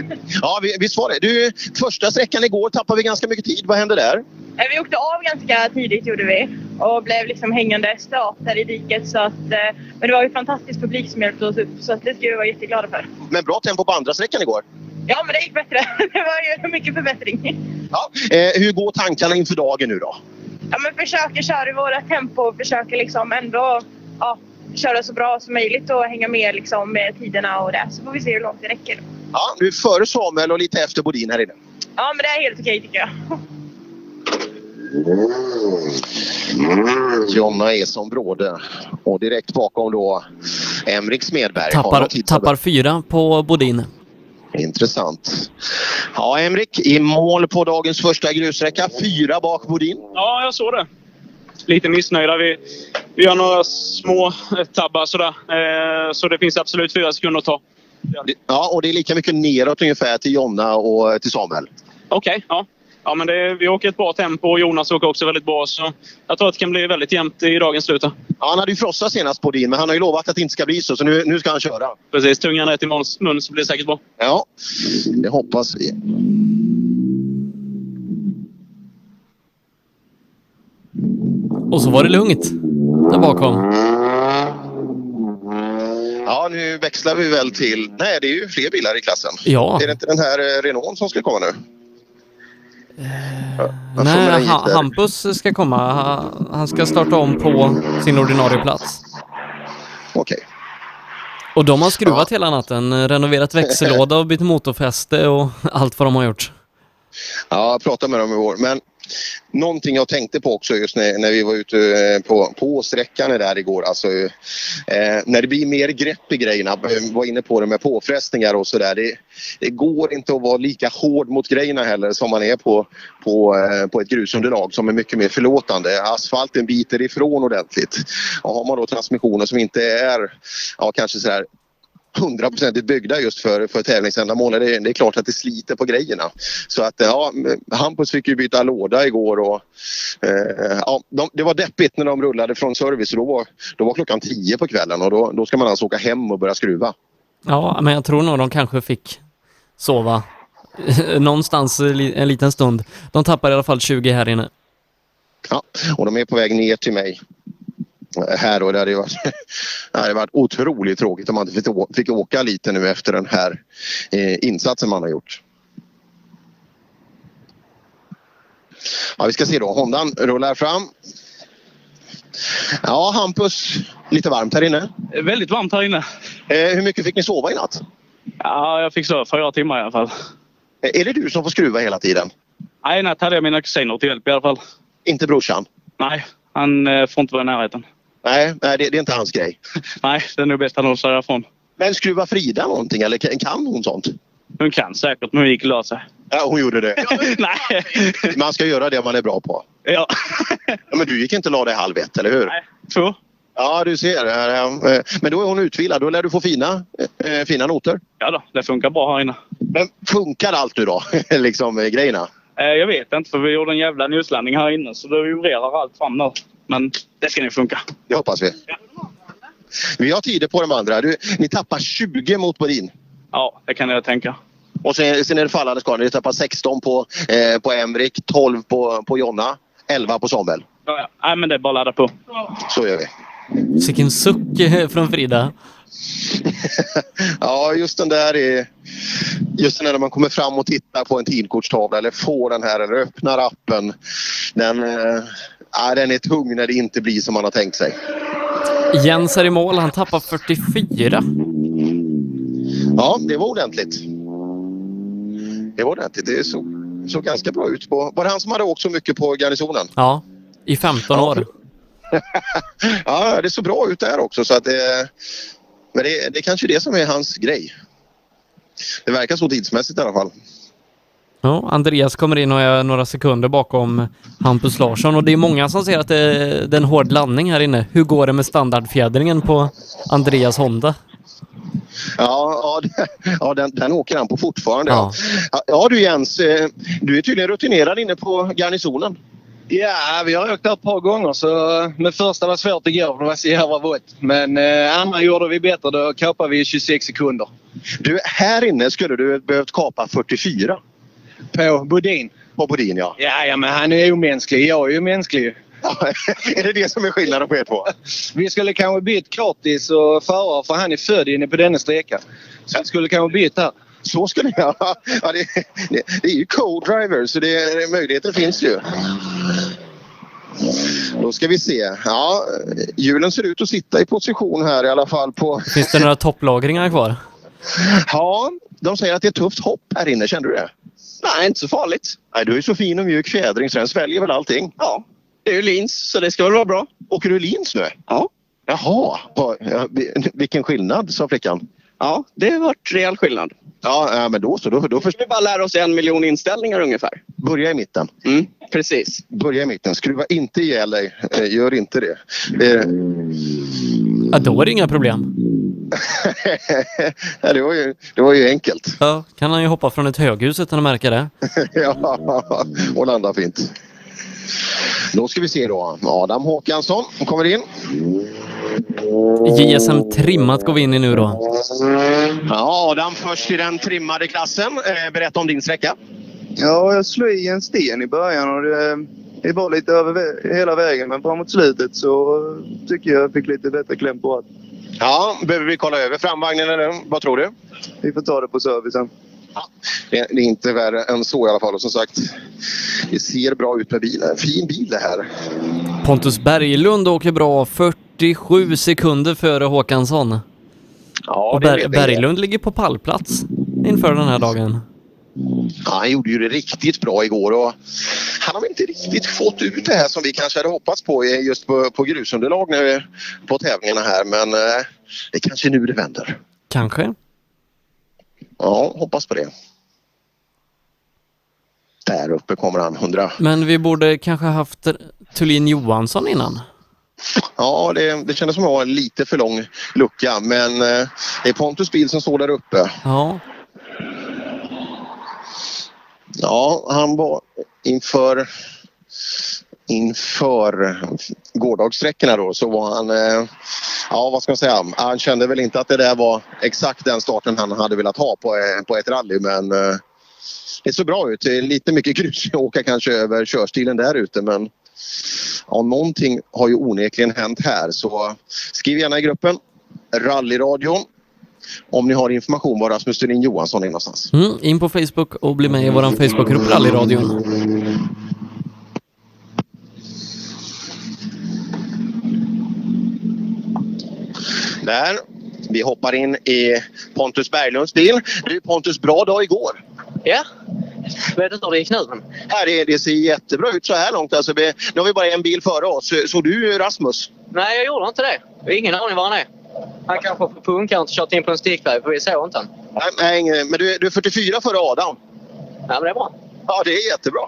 Speaker 13: Ja, vi- visst var det. Du, första sträckan igår tappade vi ganska mycket tid. Vad hände där?
Speaker 20: Eh, Vi åkte av ganska tidigt gjorde vi och blev liksom hängande stat där i diket. Så att, eh, men det var ju fantastisk publik som hjälpte oss upp så att det ska vi vara jätteglada för.
Speaker 13: Men bra tempo på andra sträckan igår.
Speaker 20: Ja, men det gick bättre. Det var ju mycket förbättring.
Speaker 13: Ja. Eh, hur går tankarna inför dagen nu då?
Speaker 20: Ja, men försöker köra i våra tempo och försöker liksom ändå ja, köra så bra som möjligt och hänga med liksom med tiderna och det. Så får vi se hur långt det räcker.
Speaker 13: Ja, du är före Samuel och lite efter Bodin här inne.
Speaker 20: Ja, men det är helt okej tycker jag.
Speaker 13: Jonna Eson Bråde. Och direkt bakom då Emrik Smedberg.
Speaker 12: Tappar, tappar fyra på Bodin.
Speaker 13: Intressant. Ja, Emrik, i mål på dagens första grussträcka. Fyra bak Bodin.
Speaker 29: Ja, jag såg det. Lite missnöjda. Vi, vi gör några små eh, tabbar sådär. Eh, så det finns absolut fyra sekunder att ta.
Speaker 13: Ja, och det är lika mycket neråt ungefär till Jonna och till Samuel.
Speaker 29: Okej, ja. Ja, men det, vi åker ett bra tempo och Jonas åker också väldigt bra. Så jag tror att det kan bli väldigt jämnt i dagens slut.
Speaker 13: Ja, han hade ju frossat senast Bodin, men han har ju lovat att det inte ska bli så. Så nu, nu ska han köra.
Speaker 29: Precis, tungan rätt i mun mun så blir det säkert bra.
Speaker 13: Ja, det hoppas vi.
Speaker 12: Och så var det lugnt där bakom.
Speaker 13: Ja, nu växlar vi väl till... Nej, det är ju fler bilar i klassen.
Speaker 12: Ja.
Speaker 13: Är det inte den här eh, Renault som ska komma nu? Ja, får
Speaker 12: Nej, ha. Hampus ska komma. Ha- Han ska starta om på sin ordinarie plats.
Speaker 13: Okej.
Speaker 12: Och de har skruvat hela natten, renoverat växellåda och bytt motorfäste och allt vad de har gjort.
Speaker 13: Ja, jag pratade med dem igår. Men någonting jag tänkte på också just när, när vi var ute eh, på, på sträckan där igår. Alltså, eh, när det blir mer grepp i grejerna. Eh, var inne på det med påfrestningar och sådär. Det, det går inte att vara lika hård mot grejerna heller som man är på, på, eh, på ett grusunderlag som är mycket mer förlåtande. Asfalten biter ifrån ordentligt. Och har man då transmissioner som inte är ja, kanske sådär hundraprocentigt byggda just för, för tävlingsändamål. Det, det är klart att det sliter på grejerna. Så att ja, Hampus fick ju byta låda igår och eh, ja, de, det var deppigt när de rullade från service. Då var, då var klockan tio på kvällen och då, då ska man alltså åka hem och börja skruva.
Speaker 12: Ja, men jag tror nog de kanske fick sova någonstans li- en liten stund. De tappar i alla fall 20 här inne.
Speaker 13: Ja, och de är på väg ner till mig eh, här och det hade varit, det hade varit otroligt tråkigt om man inte fick, åka lite nu efter den här eh, insatsen man har gjort. Ja, vi ska se då. Hondan rullar fram. Ja, Hampus, lite varmt här inne.
Speaker 29: Väldigt varmt här inne.
Speaker 13: Eh, hur mycket fick ni sova i natt?
Speaker 29: Ja, jag fick sova fyra timmar i alla fall.
Speaker 13: Eh, Är det du som får skruva hela tiden?
Speaker 29: Nej, i natt hade jag mina kusiner till hjälp i alla fall.
Speaker 13: Inte brorsan?
Speaker 29: Nej, han eh, får inte vara i närheten.
Speaker 13: Nej, nej det, det är inte hans grej.
Speaker 29: Nej, det är nog bäst han håller sig därifrån.
Speaker 13: Men skruva Frida någonting eller kan- kan hon sånt?
Speaker 29: Hon kan säkert, men hon gick och la sig.
Speaker 13: Ja, hon gjorde det.
Speaker 29: Nej.
Speaker 13: Man ska göra det man är bra på.
Speaker 29: Ja.
Speaker 13: ja men du gick inte och la dig halv ett, eller hur?
Speaker 29: Nej, två.
Speaker 13: Ja, du ser. Men då är hon utvilad. Då lär du få fina, eh, fina noter.
Speaker 29: Ja då, det funkar bra här inne.
Speaker 13: Men funkar allt nu då? liksom eh, grejerna?
Speaker 29: Eh, jag vet inte, för vi gjorde en jävla newslandning här inne så det vibrerar allt fram nu. Men det ska nog funka.
Speaker 13: Det hoppas vi. Vi har tider på de andra. Du, ni tappar 20 mot Bodin.
Speaker 29: Ja, det kan jag tänka.
Speaker 13: Och sen, sen är det fallande skador. Ni tappar 16 på, eh, på Emrik, 12 på, på Jonna, 11 på Samuel.
Speaker 29: Ja, ja. Nej, men det är bara att ladda på.
Speaker 13: Så gör vi.
Speaker 12: Vilken suck från Frida.
Speaker 13: Ja, just den där är... Just när man kommer fram och tittar på en tidkortstavla eller får den här eller öppnar appen. Den, eh, ja, den är tung när det inte blir som man har tänkt sig.
Speaker 12: Jens är i mål, han tappar 44.
Speaker 13: Ja, det var ordentligt. Det var ordentligt. Det såg, såg ganska bra ut. På, var det han som hade åkt så mycket på garnisonen?
Speaker 12: Ja, i 15 år.
Speaker 13: Ja, det såg bra ut där också. Så att det, men det, det är kanske det som är hans grej. Det verkar så tidsmässigt i alla fall.
Speaker 12: Ja, Andreas kommer in och är några sekunder bakom Hampus Larsson och det är många som säger att det är en hård landning här inne. Hur går det med standardfjädringen på Andreas Honda?
Speaker 13: Ja, ja, ja den, den åker han på fortfarande.
Speaker 12: Ja.
Speaker 13: Ja, ja du Jens, eh, du är tydligen rutinerad inne på garnisonen.
Speaker 28: Ja, vi har åkt där ett par gånger så men första var svårt igår. Det var så jävla vått. Men eh, andra gjorde vi bättre. Då kapade vi 26 sekunder.
Speaker 13: Du, här inne skulle du behövt kapa 44.
Speaker 28: På Bodin?
Speaker 13: På Bodin, ja.
Speaker 28: Ja, ja men han är omänsklig. Jag är ju mänsklig.
Speaker 13: är det det som är skillnaden på er två?
Speaker 28: Vi skulle kanske bytt Curtis och förare för han är född inne på denna sträcka. Så vi skulle kanske bytt här.
Speaker 13: Så skulle jag. Ja, det, det, det är ju co-driver så det, möjligheter finns ju. Då ska vi se. Ja, hjulen ser ut att sitta i position här i alla fall. på...
Speaker 12: Finns det några topplagringar kvar?
Speaker 13: Ja, de säger att det är tufft hopp här inne. Kände du det?
Speaker 21: Nej, inte så farligt.
Speaker 13: Nej, du är så fin och mjuk fjädring så den sväljer väl allting?
Speaker 21: Ja, det är ju lins så det ska väl vara bra.
Speaker 13: Åker du lins nu?
Speaker 21: Ja.
Speaker 13: Jaha, vilken skillnad sa flickan.
Speaker 21: Ja, det har varit rejäl skillnad.
Speaker 13: Ja, ja men då så. Då, då först...
Speaker 21: Vi bara lära oss en miljon inställningar ungefär.
Speaker 13: Börja i mitten.
Speaker 21: Mm, precis.
Speaker 13: Börja i mitten. Skruva inte ihjäl dig. Eh, Gör inte det. det...
Speaker 12: Ja, då är det inga problem.
Speaker 13: ja, det, var ju, det var ju enkelt.
Speaker 12: Ja, kan han ju hoppa från ett höghus utan att märka det.
Speaker 13: ja, och landa fint. Då ska vi se då. Adam Håkansson kommer in.
Speaker 12: JSM trimmat går vi in i nu då.
Speaker 13: Ja, Adam först i den trimmade klassen. Eh, Berätta om din sträcka.
Speaker 30: Ja, jag slog i en sten i början och det, det var lite över hela vägen. Men framåt slutet så tycker jag jag fick lite bättre kläm på att
Speaker 13: Ja, behöver vi kolla över framvagnen eller vad tror du?
Speaker 30: vi får ta det på servicen.
Speaker 13: Det, det är inte värre än så i alla fall. Och som sagt, det ser bra ut med bilen. Fin bil det här.
Speaker 12: Pontus Berglund åker bra 47 sekunder före Håkansson.
Speaker 13: Ja,
Speaker 12: och Ber-. Berglund ligger på pallplats inför den här dagen.
Speaker 13: Ja, han gjorde ju det riktigt bra igår och han har inte riktigt fått ut det här som vi kanske hade hoppats på just på, på grusunderlag nu på tävlingarna här. Men eh, det är kanske nu det vänder.
Speaker 12: Kanske.
Speaker 13: Ja, hoppas på det. Där uppe kommer han, 100.
Speaker 12: Men vi borde kanske haft Thulin Johansson innan.
Speaker 13: Ja, det, det kändes som att det var en lite för lång lucka men eh, det är Pontus bil som står där uppe.
Speaker 12: Ja.
Speaker 13: Ja, han var inför inför gårdagssträckorna då så var han, eh, ja vad ska man säga, han kände väl inte att det där var exakt den starten han hade velat ha på, eh, på ett rally men eh, det såg bra ut. Det är lite mycket grus att åka kanske över körstilen där ute men ja, någonting har ju onekligen hänt här så skriv gärna i gruppen Rallyradion om ni har information var Rasmus Thulin Johansson är någonstans.
Speaker 12: Mm, in på Facebook och bli med i vår Facebookgrupp Rallyradion.
Speaker 13: Där. Vi hoppar in i Pontus Berglunds bil. Du Pontus, bra dag igår.
Speaker 31: Ja, jag vet inte hur det gick nu men...
Speaker 13: Ja, det, det ser jättebra ut så här långt. Alltså, vi, nu har vi bara en bil före oss. Såg du Rasmus?
Speaker 31: Nej, jag gjorde inte det. Jag har ingen aning var han är. Han kanske på punkaren och kört in på en stickväg för vi såg inte han.
Speaker 13: Nej, nej, men du, du är 44 före Adam.
Speaker 31: Ja, men det är bra.
Speaker 13: Ja, det är jättebra.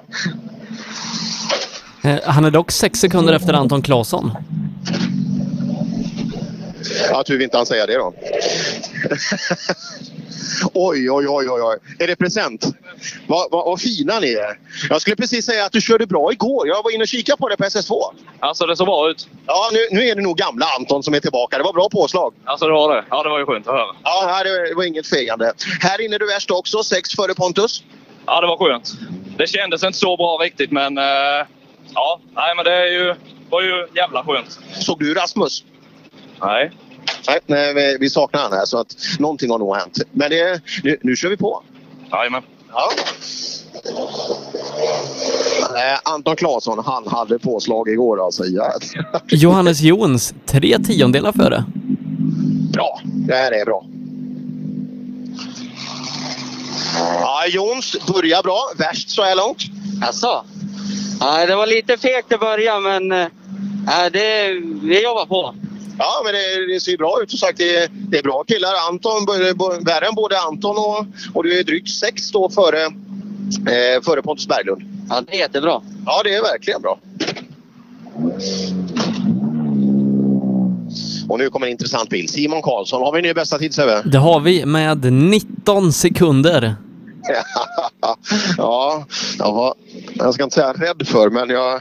Speaker 12: Eh, Han är dock sex sekunder efter Anton Claesson.
Speaker 13: Ja, tur vi inte han säga det då. oj, oj, oj, oj, oj. Är det present? Vad, vad, vad fina ni är. Jag skulle precis säga att du körde bra igår. Jag var inne och kikade på det på SS2.
Speaker 27: Alltså det såg bra ut.
Speaker 13: Ja, nu, nu är det nog gamla Anton som är tillbaka. Det var bra påslag.
Speaker 27: Alltså det var det. Ja, det var ju skönt att höra.
Speaker 13: Ja, här, det var- inget fegande. Här inne är du värst också. Sex före Pontus.
Speaker 27: Ja, det var skönt. Det kändes inte så bra riktigt men... eh, ja, nej men det är ju, var ju jävla skönt.
Speaker 13: Såg du Rasmus?
Speaker 27: Nej.
Speaker 13: Nej, nej vi, vi saknar han här så att någonting har nog hänt. Men det, nu, nu kör vi på.
Speaker 27: Jajamän.
Speaker 13: Ja. Eh, Anton Claesson, han hade påslag igår alltså. Jävlar.
Speaker 12: Johannes Jons, tre tiondelar före.
Speaker 13: Bra, det här är bra. Ja, Jons börjar bra. Värst så här långt.
Speaker 32: Alltså? Ja, det var lite fegt i början men ja, det, vi jobbar på.
Speaker 13: Ja, men det, det ser bra ut. Som sagt, det, det är bra killar. Anton, värre än både Anton och, och du är drygt sex då före, eh, före Pontus Berglund.
Speaker 32: Ja, det är jättebra.
Speaker 13: Ja, det är verkligen bra. Och nu kommer en intressant bild. Simon Karlsson, har vi ny bästa tid Sebbe?
Speaker 12: Det har vi med 19 sekunder.
Speaker 13: ja, jag var, jag ska inte säga rädd för, men jag,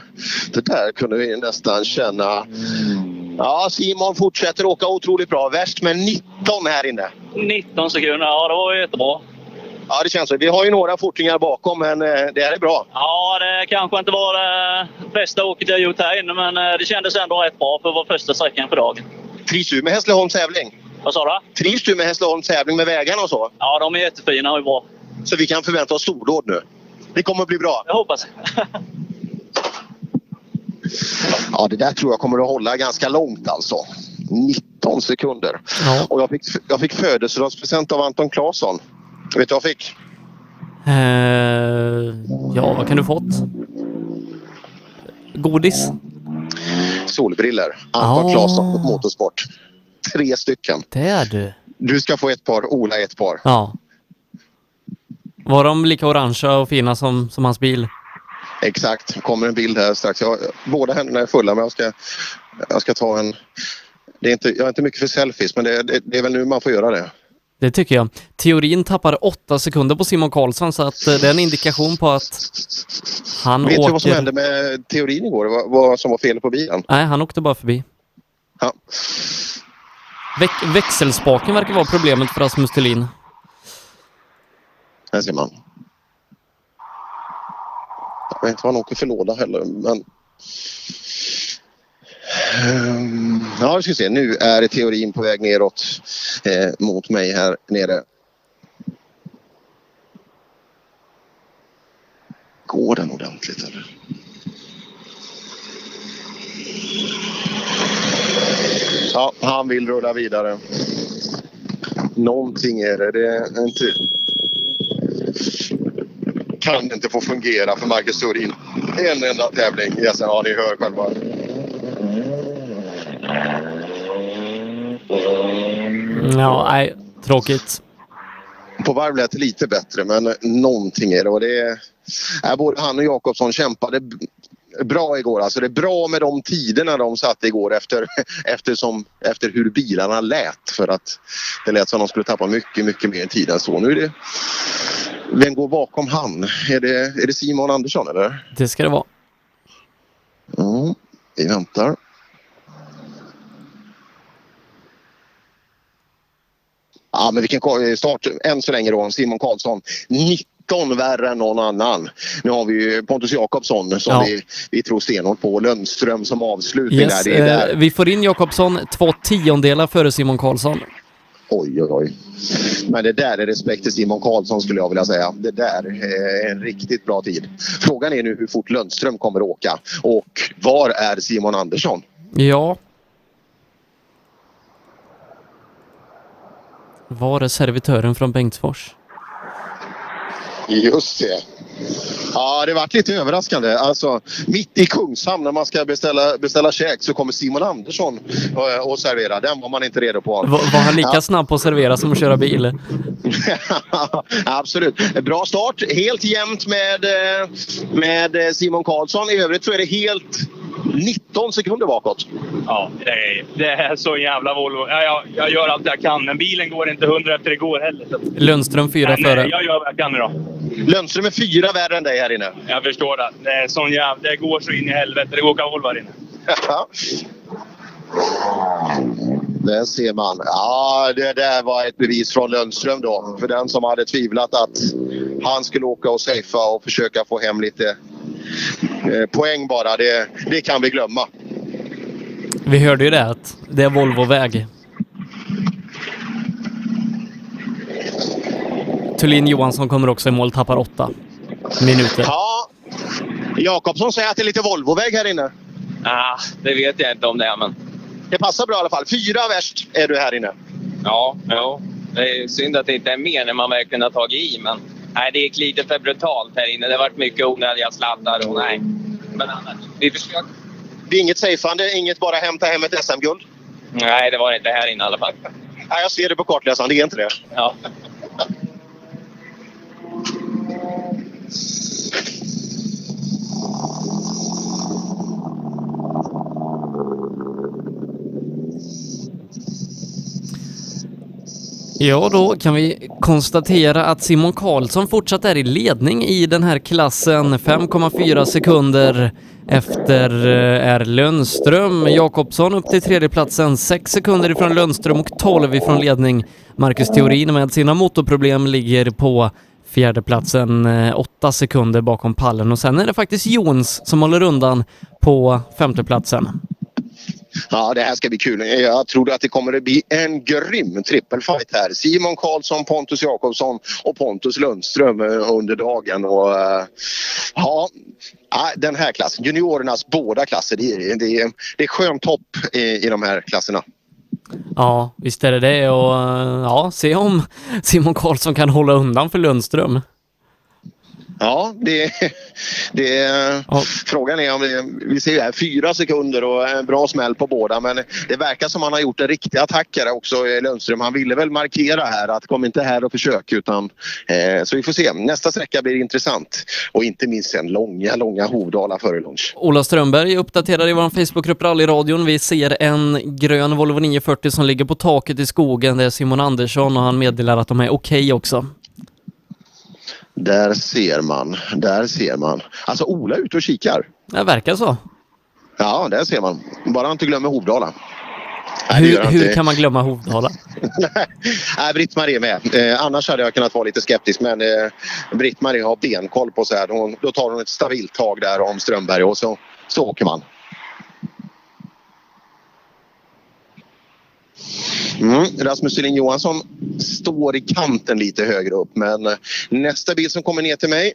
Speaker 13: det där kunde vi nästan känna. Ja, Simon fortsätter åka otroligt bra. Värst med 19 här inne.
Speaker 33: 19 sekunder, ja det var jättebra.
Speaker 13: Ja, det känns så. Vi har ju några fortingar bakom, men eh, det här är bra.
Speaker 33: Ja, det kanske inte var det bästa åket jag gjort här inne, men eh, det kändes ändå rätt bra för vara första sträckan för dagen.
Speaker 13: Trivs du med Hässleholms tävling?
Speaker 33: Vad sa du?
Speaker 13: Trivs du med Hässleholms tävling med vägarna och så?
Speaker 33: Ja, de är jättefina och bra.
Speaker 13: Så vi kan förvänta oss stordåd nu? Det kommer att bli bra.
Speaker 33: Jag hoppas.
Speaker 13: Ja, det där tror jag kommer att hålla ganska långt alltså. 19 sekunder. Och jag fick, jag fick födelsedagspresent av Anton Claesson. Vet du vad jag fick?
Speaker 12: Eh, ja, vad kan du fått? Godis?
Speaker 13: Solbriller. Anton
Speaker 12: Ah.
Speaker 13: Claesson Motorsport. Tre stycken.
Speaker 12: Det är du.
Speaker 13: Du ska få ett par, Ola ett par.
Speaker 12: Ja. Var de lika orangea och fina som, som hans bil?
Speaker 13: Exakt. Det kommer en bild här strax. Jag, båda händerna är fulla men jag ska, jag ska ta en... Det är inte, jag är inte mycket för selfies men det, det, det är väl nu man får göra det.
Speaker 12: Det tycker jag. Teorin tappar åtta sekunder på Simon Karlsson så att eh, det är en indikation på att han
Speaker 13: Vet
Speaker 12: åker...
Speaker 13: du vad som hände med teorin igår? Vad, vad som var fel på bilen?
Speaker 12: Nej, han åkte bara förbi.
Speaker 13: Ja.
Speaker 12: Väx- växelspaken verkar vara problemet för Rasmus Thulin.
Speaker 13: Här ser man. Jag vet inte vad han åker för låda heller men... Ehm, ja, vi ska se. Nu är teorin på väg neråt eh, mot mig här nere. Går den ordentligt eller? Ja, han vill rulla vidare. Någonting är det. Det är inte... Kan inte få fungera för Marcus Thurin. En enda tävling. Yes, ja, ni hör själva.
Speaker 12: Ja, nej, tråkigt.
Speaker 13: På varv lät det lite bättre, men någonting är det. Och det är, både han och Jakobsson kämpade bra igår. Alltså det är bra med de tiderna de satte igår efter, eftersom, efter hur bilarna lät. För att det lät som att de skulle tappa mycket, mycket mer tid än så. Nu är det... Vem går bakom han? Är det, är det Simon Andersson eller?
Speaker 12: Det ska det vara.
Speaker 13: Ja, vi väntar. Ja, men vilken start än så länge då. Simon Karlsson. 19 värre än någon annan. Nu har vi ju Pontus Jakobsson som
Speaker 12: Ja.
Speaker 13: vi, vi tror stenhårt på. Lundström som avslutning
Speaker 12: Yes,
Speaker 13: där. Är där.
Speaker 12: eh, vi får in Jakobsson två tiondelar före Simon Karlsson.
Speaker 13: Oj, oj, oj. Men det där är respekt till Simon Karlsson skulle jag vilja säga. Det där är en riktigt bra tid. Frågan är nu hur fort Lundström kommer att åka. Och var är Simon Andersson?
Speaker 12: Ja. Var är servitören från Bengtsfors?
Speaker 13: Just det. Ja, det varit lite överraskande. Alltså, mitt i Kungshamn när man ska beställa, beställa käk så kommer Simon Andersson och, och servera. Den var man inte redo på.
Speaker 12: Var, var han lika
Speaker 13: Ja.
Speaker 12: snabb på att servera som att köra bil?
Speaker 13: Absolut. Bra start. Helt jämnt med, eh, med Simon Karlsson. I övrigt så är det helt 19 sekunder bakåt.
Speaker 27: Ja, det är, det är så jävla Volvo. Ja, jag, jag gör allt jag kan, men bilen går inte 100 efter igår heller. Så.
Speaker 12: Lundström fyra före.
Speaker 27: Jag gör vad jag kan idag.
Speaker 13: Lundström är fyra värre än dig här inne.
Speaker 27: Jag förstår det. Det, är sån jävla, det går så in i helvete. Det går åka Volvo här inne.
Speaker 13: Där ser man. Ja, det där var ett bevis från Lundström då. För den som hade tvivlat att han skulle åka och safea och försöka få hem lite poäng bara. Det, det kan vi glömma.
Speaker 12: Vi hörde ju det att det är Volvo-väg. Thulin Johansson kommer också i mål, tappar åtta minuter.
Speaker 13: Ja, Jakobsson säger att det är lite Volvoväg här inne.
Speaker 22: Ah, det vet jag inte om det är, men...
Speaker 13: Det passar bra i alla fall. Fyra värst är du här inne.
Speaker 22: Ja, ja. Det är synd att det inte är mer när man verkligen har tagit i, men nej, det gick lite för brutalt här inne. Det har varit mycket onödiga sladdar och nej. Men annars, vi försöker.
Speaker 13: Det är inget safeande, inget bara hämta hem ett SM-guld?
Speaker 22: Nej, det var det inte här inne i alla fall.
Speaker 13: Nej, jag ser det på kartläsaren. Det är inte det.
Speaker 22: Ja.
Speaker 12: Ja, då kan vi konstatera att Simon Karlsson fortsatt är i ledning i den här klassen. 5,4 sekunder efter eh, är Lundström. Jakobsson upp till tredjeplatsen, 6 sekunder ifrån Lundström och 12 ifrån ledning. Marcus Theorin med sina motorproblem ligger på fjärdeplatsen, 8 eh, sekunder bakom pallen och sen är det faktiskt Jons som håller undan på femteplatsen.
Speaker 13: Ja, det här ska bli kul. Jag tror att det kommer att bli en grym trippelfight här. Simon Karlsson, Pontus Jakobsson och Pontus Lundström eh, under dagen. Och, eh, ja, ah, den här klassen, juniorernas båda klasser, det är, det är, det är skönt hopp i, i de här klasserna.
Speaker 12: Ja, visst är det det och eh, ja, se om Simon Karlsson kan hålla undan för Lundström.
Speaker 13: Ja, det, det, frågan är om det, vi ser här fyra sekunder och en bra smäll på båda men det verkar som han har gjort en riktig attack här också Lundström. Han ville väl markera här att kom inte här och försök utan eh, så vi får se. Nästa sträcka blir intressant och inte minst sen långa, långa Hovdala före lunch.
Speaker 12: Ola Strömberg uppdaterar i vår Facebookgrupp Rallyradion. Vi ser en grön Volvo 940 som ligger på taket i skogen. Det är Simon Andersson och han meddelar att de är okej okay också.
Speaker 13: Där ser man, där ser man. Alltså Ola är ute och kikar.
Speaker 12: Det verkar så.
Speaker 13: Ja, där ser man. Bara han inte glömmer Hovdala.
Speaker 12: Nej, hur, hur kan man glömma Hovdala?
Speaker 13: Nej, Britt-Marie är med. Eh, annars hade jag kunnat vara lite skeptisk men eh, Britt-Marie har benkoll på så här. Hon, då tar hon ett stabilt tag där om Strömberg och så, så åker man. Mm. Rasmus Selin Johansson står i kanten lite högre upp men eh, nästa bil som kommer ner till mig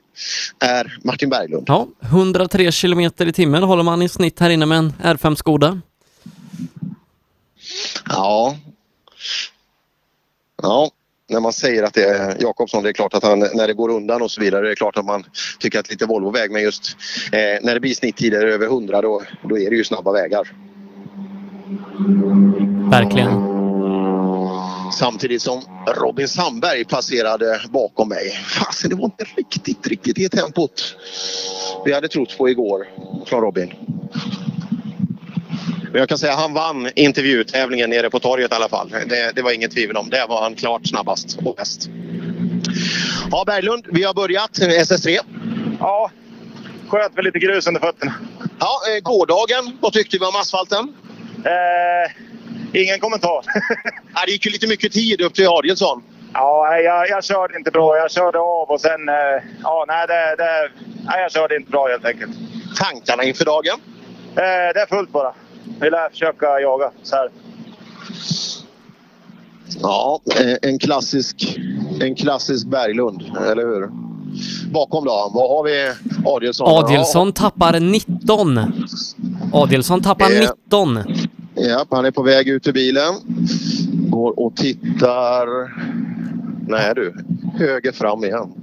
Speaker 13: är Martin Berglund.
Speaker 12: Ja, 103 kilometer i timmen håller man i snitt här inne med en R5 Skoda.
Speaker 13: Ja. Ja, när man säger att det är Jakobsson, det är klart att han, när det går undan och så vidare, det är klart att man tycker att lite Volvo-väg men just eh, när det blir snitttider över 100 då, då är det ju snabba vägar.
Speaker 12: Verkligen.
Speaker 13: Samtidigt som Robin Sandberg passerade bakom mig. Fasen, det var inte riktigt, riktigt det tempot vi hade trott på igår från Robin. Men jag kan säga att han vann intervjutävlingen nere på torget i alla fall. Det, det var inget tvivel om. Det var han klart snabbast och bäst. Ja, Berglund, vi har börjat SS3.
Speaker 34: Ja, skönt med lite grus under fötterna.
Speaker 13: Ja, eh, gårdagen, vad tyckte vi om asfalten?
Speaker 34: Eh, ingen kommentar.
Speaker 13: ja, det gick ju lite mycket tid upp till Adielsson.
Speaker 34: Ja, jag, jag körde inte bra. Jag körde av och sen... Eh, ja, nej, det, det, nej, jag körde inte bra helt enkelt.
Speaker 13: Tankarna inför dagen?
Speaker 34: Eh, det är fullt bara. Vi lär försöka jaga så här.
Speaker 13: Ja, eh, en klassisk, en klassisk Berglund, eller hur? Bakom då, vad har vi? Adielsson?
Speaker 12: Adielsson tappar 19. Adielsson tappar
Speaker 13: Eh.
Speaker 12: 19.
Speaker 13: Ja, han är på väg ut ur bilen. Går och tittar... Nej du, höger fram igen.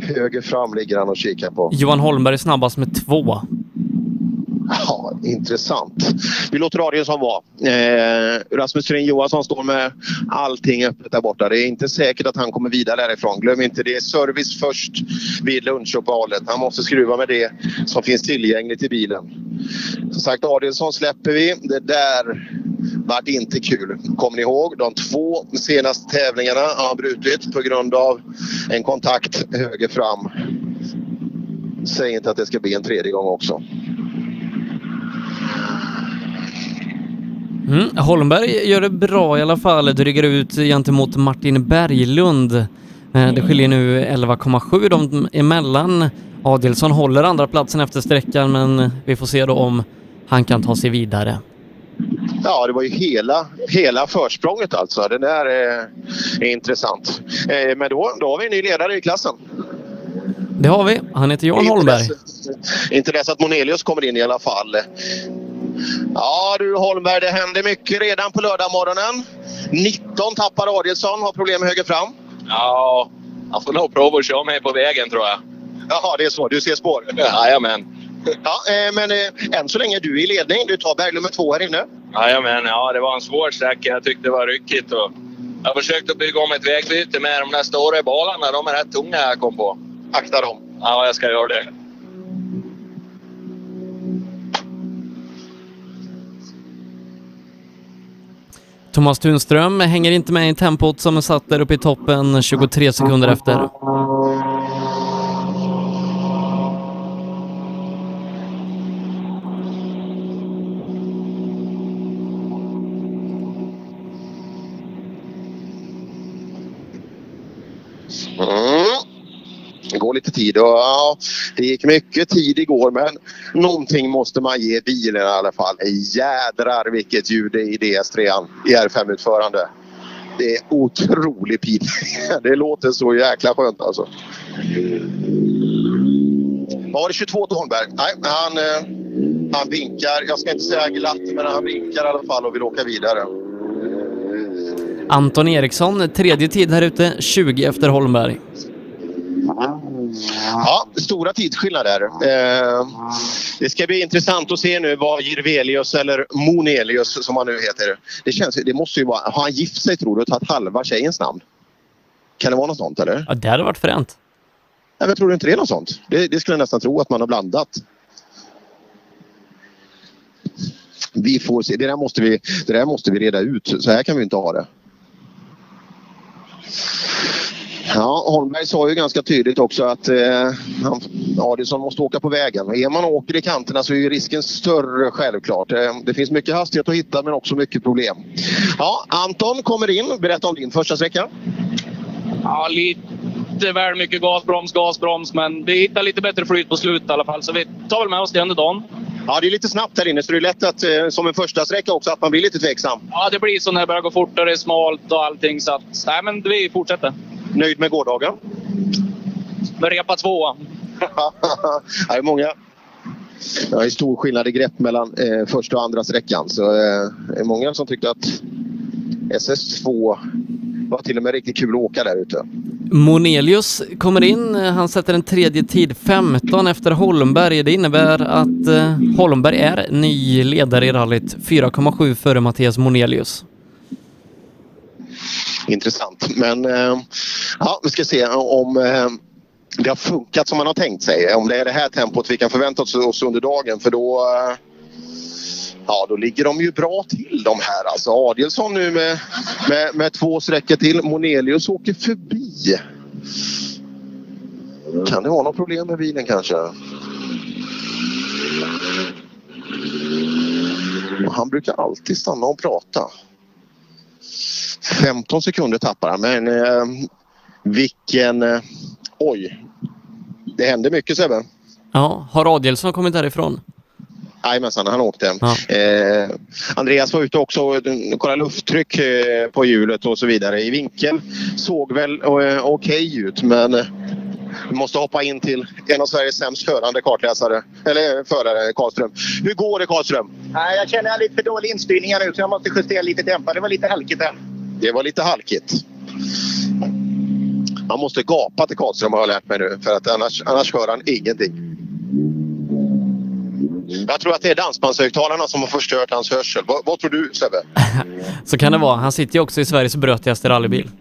Speaker 13: Höger fram ligger han och kikar på.
Speaker 12: Johan Holmberg är snabbast med två.
Speaker 13: Ja, intressant. Vi låter Adielsson vara. Eh, Rasmus Thulin Johansson står med allting öppet där borta. Det är inte säkert att han kommer vidare därifrån. Glöm inte, det är service först vid lunchuppehållet. Han måste skruva med det som finns tillgängligt i bilen. Som sagt, Adielsson släpper vi. Det där vart inte kul. Kommer ni ihåg? De två senaste tävlingarna har han brutit på grund av en kontakt höger fram. Säg inte att det ska bli en tredje gång också.
Speaker 12: Mm. Holmberg gör det bra i alla fall, drygar ut gentemot Martin Berglund. Eh, Det skiljer nu 11,7 de emellan. Adelsson håller andra platsen efter sträckan men vi får se då om han kan ta sig vidare.
Speaker 13: Ja, det var ju hela, hela försprånget alltså. Det där är, är intressant. Eh, men då, då har vi en ny ledare i klassen.
Speaker 12: Det har vi. Han heter Johan Holmberg.
Speaker 13: Inte dess att Monelius kommer in i alla fall. Ja du Holmberg, det händer mycket redan på lördagmorgonen. 19 tappar Adielsson, har problem med höger fram.
Speaker 21: Ja, jag får nog prova att köra med på vägen tror jag.
Speaker 13: Jaha, det är så. Du ser spår?
Speaker 21: Jajamän.
Speaker 13: Ja, eh, men eh, än så länge är du i ledning. Du tar berg nummer två här inne.
Speaker 21: Jajamän, ja det var en svår sträcka. Jag tyckte det var ryckigt. Och jag försökte bygga om ett vägbyte med de där stora balarna. De är rätt tunga jag kom på.
Speaker 13: Akta dem.
Speaker 21: Ja, jag ska göra det.
Speaker 12: Thomas Tunström hänger inte med i tempot som är satt där uppe i toppen 23 sekunder efter.
Speaker 13: Mm. Det går lite tid och ja, det gick mycket tid igår men någonting måste man ge bilen i alla fall. Jädrar vilket ljud det är i DS3 i R5-utförande. Det är otrolig pip. Det låter så jäkla skönt alltså. Var det 22 till Holmberg? Nej, han, eh, han vinkar. Jag ska inte säga glatt men han vinkar i alla fall och vill åka vidare.
Speaker 12: Anton Eriksson, tredje tid här ute, 20 efter Holmberg.
Speaker 13: Ja, stora tidsskillnader. Eh, det ska bli intressant att se nu vad Jirvelius eller Monelius som han nu heter. Det, känns, det måste ju vara... Har han gift sig tror du och tagit halva tjejens namn? Kan det vara något sånt eller?
Speaker 12: Ja, det hade varit fränt.
Speaker 13: Nej, men tror du inte det är något sånt? Det, det skulle jag nästan tro att man har blandat. Vi får se. Det där måste vi, det där måste vi reda ut. Så här kan vi inte ha det. Ja, Holmberg sa ju ganska tydligt också att eh, han, Adielsson måste åka på vägen. Är man och åker i kanterna så är ju risken större självklart. Eh, det finns mycket hastighet att hitta men också mycket problem. Ja, Anton kommer in. Berätta om din första sträcka.
Speaker 35: Ja, lite väl mycket gas, broms, gas, broms. Men vi hittar lite bättre flyt på slutet i alla fall. Så vi tar väl med oss det under dagen.
Speaker 13: Ja, det är lite snabbt här inne så det är lätt att, eh, som en första sträcka också, att man blir lite tveksam.
Speaker 35: Ja, det blir så när det börjar gå fortare, smalt och allting. Så att, nej, men vi fortsätter.
Speaker 13: Nöjd med gårdagen?
Speaker 35: Med repa tvåa.
Speaker 13: det är många. Det är stor skillnad i grepp mellan eh, första och andra sträckan. Så eh, det är många som tyckte att SS2 var till och med riktigt kul att åka där ute.
Speaker 12: Monelius kommer in, han sätter en tredje tid 15 efter Holmberg. Det innebär att eh, Holmberg är ny ledare i rallyt, 4,7 före Mattias Monelius.
Speaker 13: Intressant. Men eh, ja, vi ska se om eh, det har funkat som man har tänkt sig. Om det är det här tempot vi kan förvänta oss under dagen för då eh, Ja, då ligger de ju bra till de här. Alltså Adielsson nu med, med, med två sträckor till. Monelius åker förbi. Kan det vara något problem med bilen kanske? Och han brukar alltid stanna och prata. 15 sekunder tappar han, men eh, vilken... Eh, oj! Det händer mycket Sebbe.
Speaker 12: Ja, har Adielsson kommit därifrån?
Speaker 13: Jajamensan, han åkte. Eh, Andreas var ute också och kollade lufttryck eh, på hjulet och så vidare. I vinkel såg väl eh, okej okay ut men eh, vi måste hoppa in till en av Sveriges sämst förande kartläsare, eller förare, Karlström. Hur går det Karlström?
Speaker 36: Nej, jag känner lite för dålig instyrning här nu så jag måste justera lite dämpare. Det var lite halkigt här.
Speaker 13: Det var lite halkigt. Man måste gapa till Karlström har jag lärt mig nu för att annars, annars hör han ingenting. Jag tror att det är dansbandshögtalarna som har förstört hans hörsel. Vad, vad tror du Sebbe?
Speaker 12: Så kan det vara. Han sitter ju också i Sveriges brötigaste rallybil.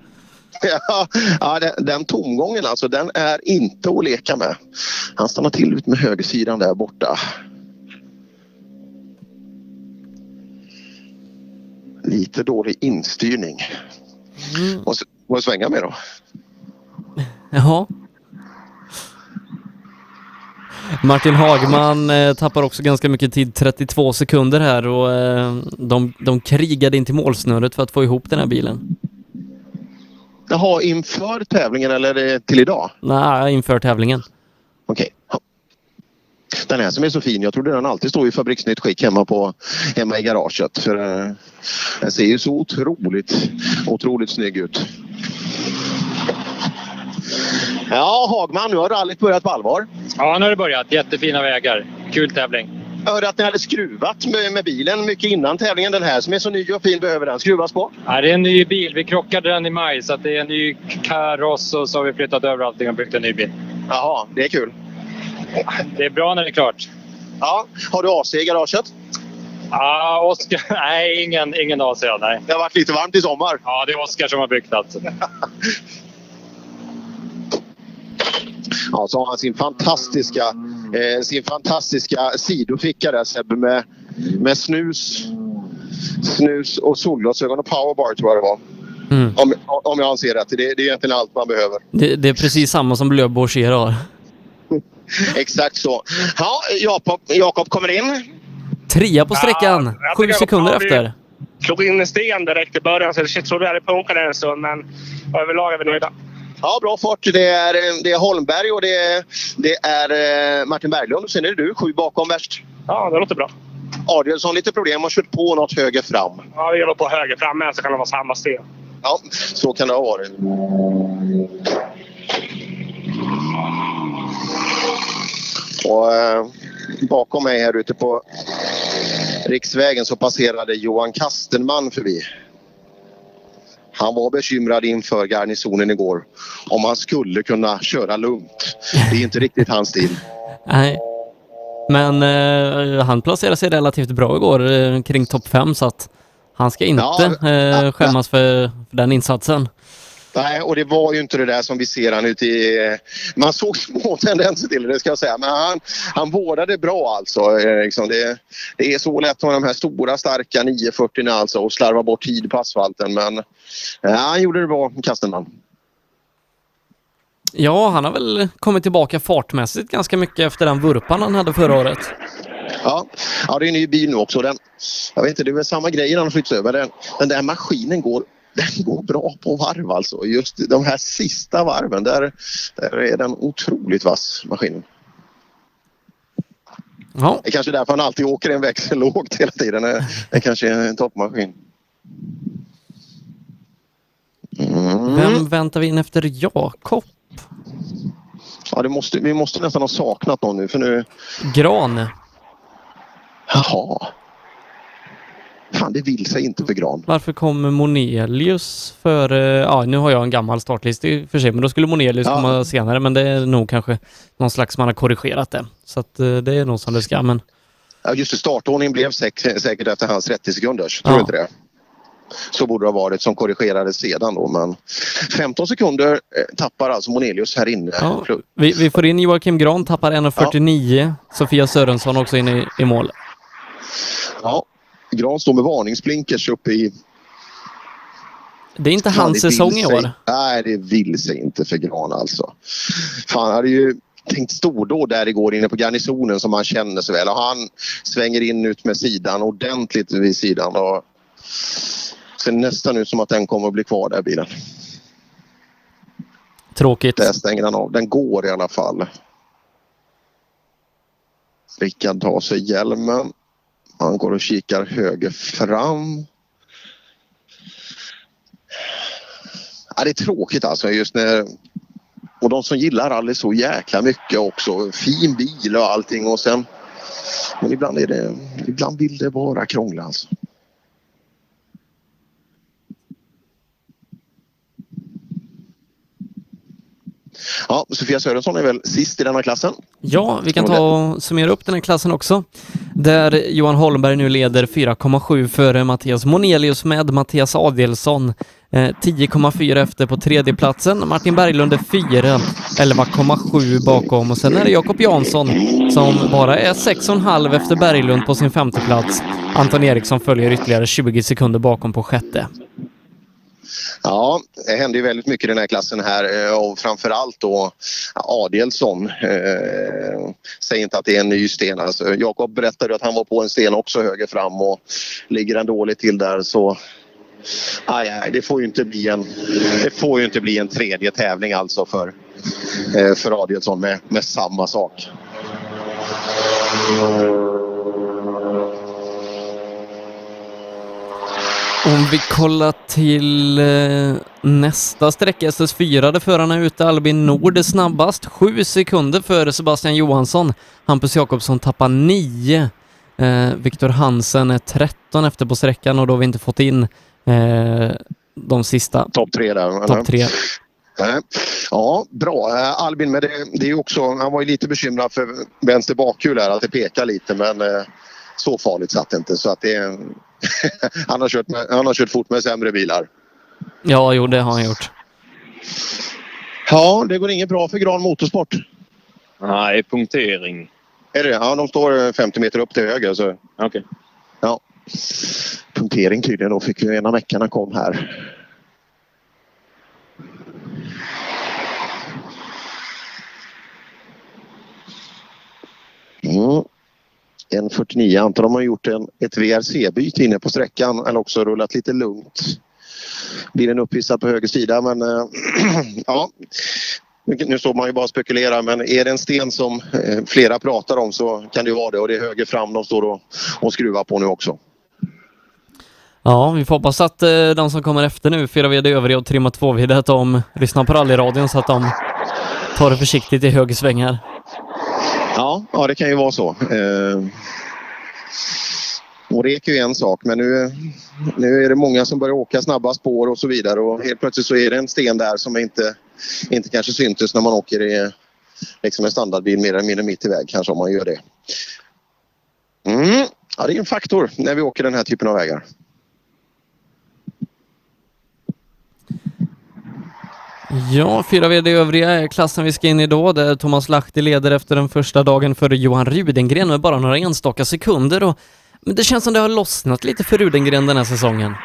Speaker 13: Ja, ja den, den tomgången alltså, den är inte att leka med. Han stannar till ut med högersidan där borta. Lite dålig instyrning.
Speaker 12: Mm.
Speaker 13: Vad vad svänga med då?
Speaker 12: Jaha. Martin Hagman eh, tappar också ganska mycket tid, 32 sekunder här och eh, de, de krigade in till målsnöret för att få ihop den här bilen.
Speaker 13: Jaha, inför tävlingen eller det till idag?
Speaker 12: Nej, inför tävlingen.
Speaker 13: Okej. Den här som är så fin, jag trodde den alltid står i fabriksnytt skick hemma, på, hemma i garaget. För eh, den ser ju så otroligt, otroligt snygg ut. Ja, Hagman, nu har rallyt börjat på allvar.
Speaker 37: Ja, nu har det börjat. Jättefina vägar. Kul tävling.
Speaker 13: Jag hörde att ni hade skruvat med, med bilen mycket innan tävlingen. Den här som är så ny och fin, behöver den skruvas på?
Speaker 37: Ja, det är en ny bil. Vi krockade den i maj så det är en ny kaross och så har vi flyttat över allting och byggt en ny bil.
Speaker 13: Jaha, det är kul.
Speaker 37: Det är bra när det är klart.
Speaker 13: Ja. Har du AC i garaget?
Speaker 37: Ja, Oskar. Nej, ingen, ingen AC. Nej.
Speaker 13: Det har varit lite varmt i sommar.
Speaker 37: Ja, det är Oskar som har byggt allt.
Speaker 13: Ja, så har han sin fantastiska, eh, sin fantastiska sidoficka där Sebbe med, med snus, snus och solglasögon och powerbar tror jag det var.
Speaker 12: Mm.
Speaker 13: Om, om jag anser rätt. Det, det är egentligen allt man behöver.
Speaker 12: Det, det är precis samma som Bourget har.
Speaker 13: Exakt så. Ja, Jakob, Jakob kommer in.
Speaker 12: Trea på sträckan,
Speaker 38: jag
Speaker 12: sju sekunder efter.
Speaker 38: Slog in en sten direkt i början så jag trodde jag hade punkat en stund men överlag är vi nöjda.
Speaker 13: Ja, bra fart. Det är, det är Holmberg och det är, det är eh, Martin Berglund. Och sen är det du, sju bakom värst.
Speaker 38: Ja, det låter bra.
Speaker 13: Adielsson lite problem, har kört på något höger fram.
Speaker 38: Ja, vi var på höger fram med så kan det vara samma sten.
Speaker 13: Ja, så kan det ha varit. Och, eh, bakom mig här ute på riksvägen så passerade Johan Kastenman förbi. Han var bekymrad inför garnisonen igår. Om han skulle kunna köra lugnt. Det är inte riktigt hans stil.
Speaker 12: Nej. Men eh, han placerade sig relativt bra igår eh, kring topp fem så att han ska inte eh, skämmas för, för den insatsen.
Speaker 13: Nej, och det var ju inte det där som vi ser han ute i... Man såg små tendenser till det, ska jag säga. Men han, han vårdade bra alltså. eh, Liksom det, det är så lätt med de här stora starka 940 alltså och slarva bort tid på asfalten. Men eh, han gjorde det bra, Kastenman.
Speaker 12: Ja, han har väl kommit tillbaka fartmässigt ganska mycket efter den vurpan han hade förra året.
Speaker 13: Ja, ja det är en ny bil nu också. Den, jag vet inte, det är väl samma grej när de flyttas över. Den, den där maskinen går, den går bra på varv alltså. Just de här sista varven, där, där är den otroligt vass, maskinen.
Speaker 12: Ja.
Speaker 13: Det är kanske därför han alltid åker en växel lågt hela tiden. Det kanske är en toppmaskin. Mm.
Speaker 12: Vem väntar vi in efter Jakob?
Speaker 13: Ja, det måste, vi måste nästan ha saknat någon nu för nu...
Speaker 12: Gran.
Speaker 13: Jaha. Fan, det vill sig inte för Gran.
Speaker 12: Varför kommer Monelius före... Ja, nu har jag en gammal startlista i och för sig, men då skulle Monelius
Speaker 13: Ja.
Speaker 12: komma senare, men det är nog kanske någon slags man har korrigerat det. Så att eh, det är nog som det ska, men...
Speaker 13: Ja, just det, startordningen blev säk- säkert efter hans 30 sekunders. Tror
Speaker 12: Ja.
Speaker 13: inte det? Så borde det ha varit som korrigerades sedan då. Men 15 sekunder eh, tappar alltså Monelius här inne.
Speaker 12: Ja, vi, vi får in Joakim Gran, tappar 1.49. Sofia Sörensson också in i, i mål.
Speaker 13: Ja, Gran står med varningsblinkers uppe i...
Speaker 12: Det är inte hans säsong i år.
Speaker 13: Nej, det vill sig inte för Gran alltså. Fan, hade ju tänkt stordåd där igår inne på garnisonen som han känner så väl. Och han svänger in ut med sidan ordentligt vid sidan. Och ser nästan ut som att den kommer att bli kvar där bilen.
Speaker 12: Tråkigt.
Speaker 13: Där stänger han av. Den går i alla fall. Rickard tar sig hjälmen. Han går och kikar höger fram. Ja, det är tråkigt alltså just när... Och de som gillar rally så jäkla mycket också. Fin bil och allting och sen... Men ibland är det... Ibland vill det bara krångla alltså. Ja, Sofia Sörensson är väl sist i denna klassen.
Speaker 12: Ja, vi kan ta och summera upp den här klassen också. Där Johan Holmberg nu leder 4,7 före Mattias Monelius med Mattias Adelsson eh, 10,4 efter på tredjeplatsen. Martin Berglund är 4, 11,7 bakom och sen är det Jakob Jansson som bara är 6,5 efter Berglund på sin femte plats. Anton Eriksson följer ytterligare 20 sekunder bakom på sjätte.
Speaker 13: Ja, det händer ju väldigt mycket i den här klassen här eh, och framförallt då Adelsson. Eh, säg inte att det är en ny sten. Alltså, Jakob berättade att han var på en sten också höger fram och ligger han dåligt till där så Aj, aj, det får ju inte bli en, det får ju inte bli en tredje tävling alltså för, eh, för Adelsson med, med samma sak.
Speaker 12: Om vi kollar till eh, nästa sträcka, SS4, där förarna är ute. Albin Nord är snabbast, sju sekunder före Sebastian Johansson. Hampus Jakobsson tappar nio Eh, Viktor Hansen är 13 efter på sträckan och då har vi inte fått in eh, de sista.
Speaker 13: Topp tre där.
Speaker 12: Topp tre.
Speaker 13: Nej. Ja, bra. Eh, Albin, men det, det är också, han var ju lite bekymrad för vänster bakhjul här, att det pekar lite men eh, så farligt satt det inte. Så att det, är- han, har kört med, han har kört fort med sämre bilar.
Speaker 12: Ja, jo, det har han gjort.
Speaker 13: Ja, det går inget bra för Gran Motorsport.
Speaker 39: Nej, punktering.
Speaker 13: Är det Ja, de står eh, 50 meter upp till höger. Så.
Speaker 39: Okej.
Speaker 13: Ja. Punktering tydligen. Då fick vi ena meckarna kom här. Mm. En 49 antar de har gjort en, ett VRC-byte inne på sträckan eller också rullat lite lugnt. Bilen upphissad på höger sida men äh, ja. Nu- står man ju bara och spekulerar men är det en sten som äh, flera pratar om så kan det ju vara det och det är höger fram de står och, och skruvar på nu också.
Speaker 12: Ja, vi får hoppas att eh, äh, de som kommer efter nu, 4 VD övriga och Trimma 2 VD, att de lyssnar på rallyradion så att de tar det försiktigt i höger svängar.
Speaker 13: Ja, ja det kan ju vara så. Eh, och rek är ju en sak men nu, nu är det många som börjar åka snabba spår och så vidare och helt plötsligt så är det en sten där som inte, inte kanske syntes när man åker i liksom en standardbil mer eller mindre mitt i väg kanske om man gör det. Mm. Ja, det är en faktor när vi åker den här typen av vägar.
Speaker 12: Ja, 4 VD övriga är klassen vi ska in i då, där Thomas Lahti leder efter den första dagen före Johan Rudengren med bara några enstaka sekunder och men det känns som det har lossnat lite för Rudengren den här säsongen.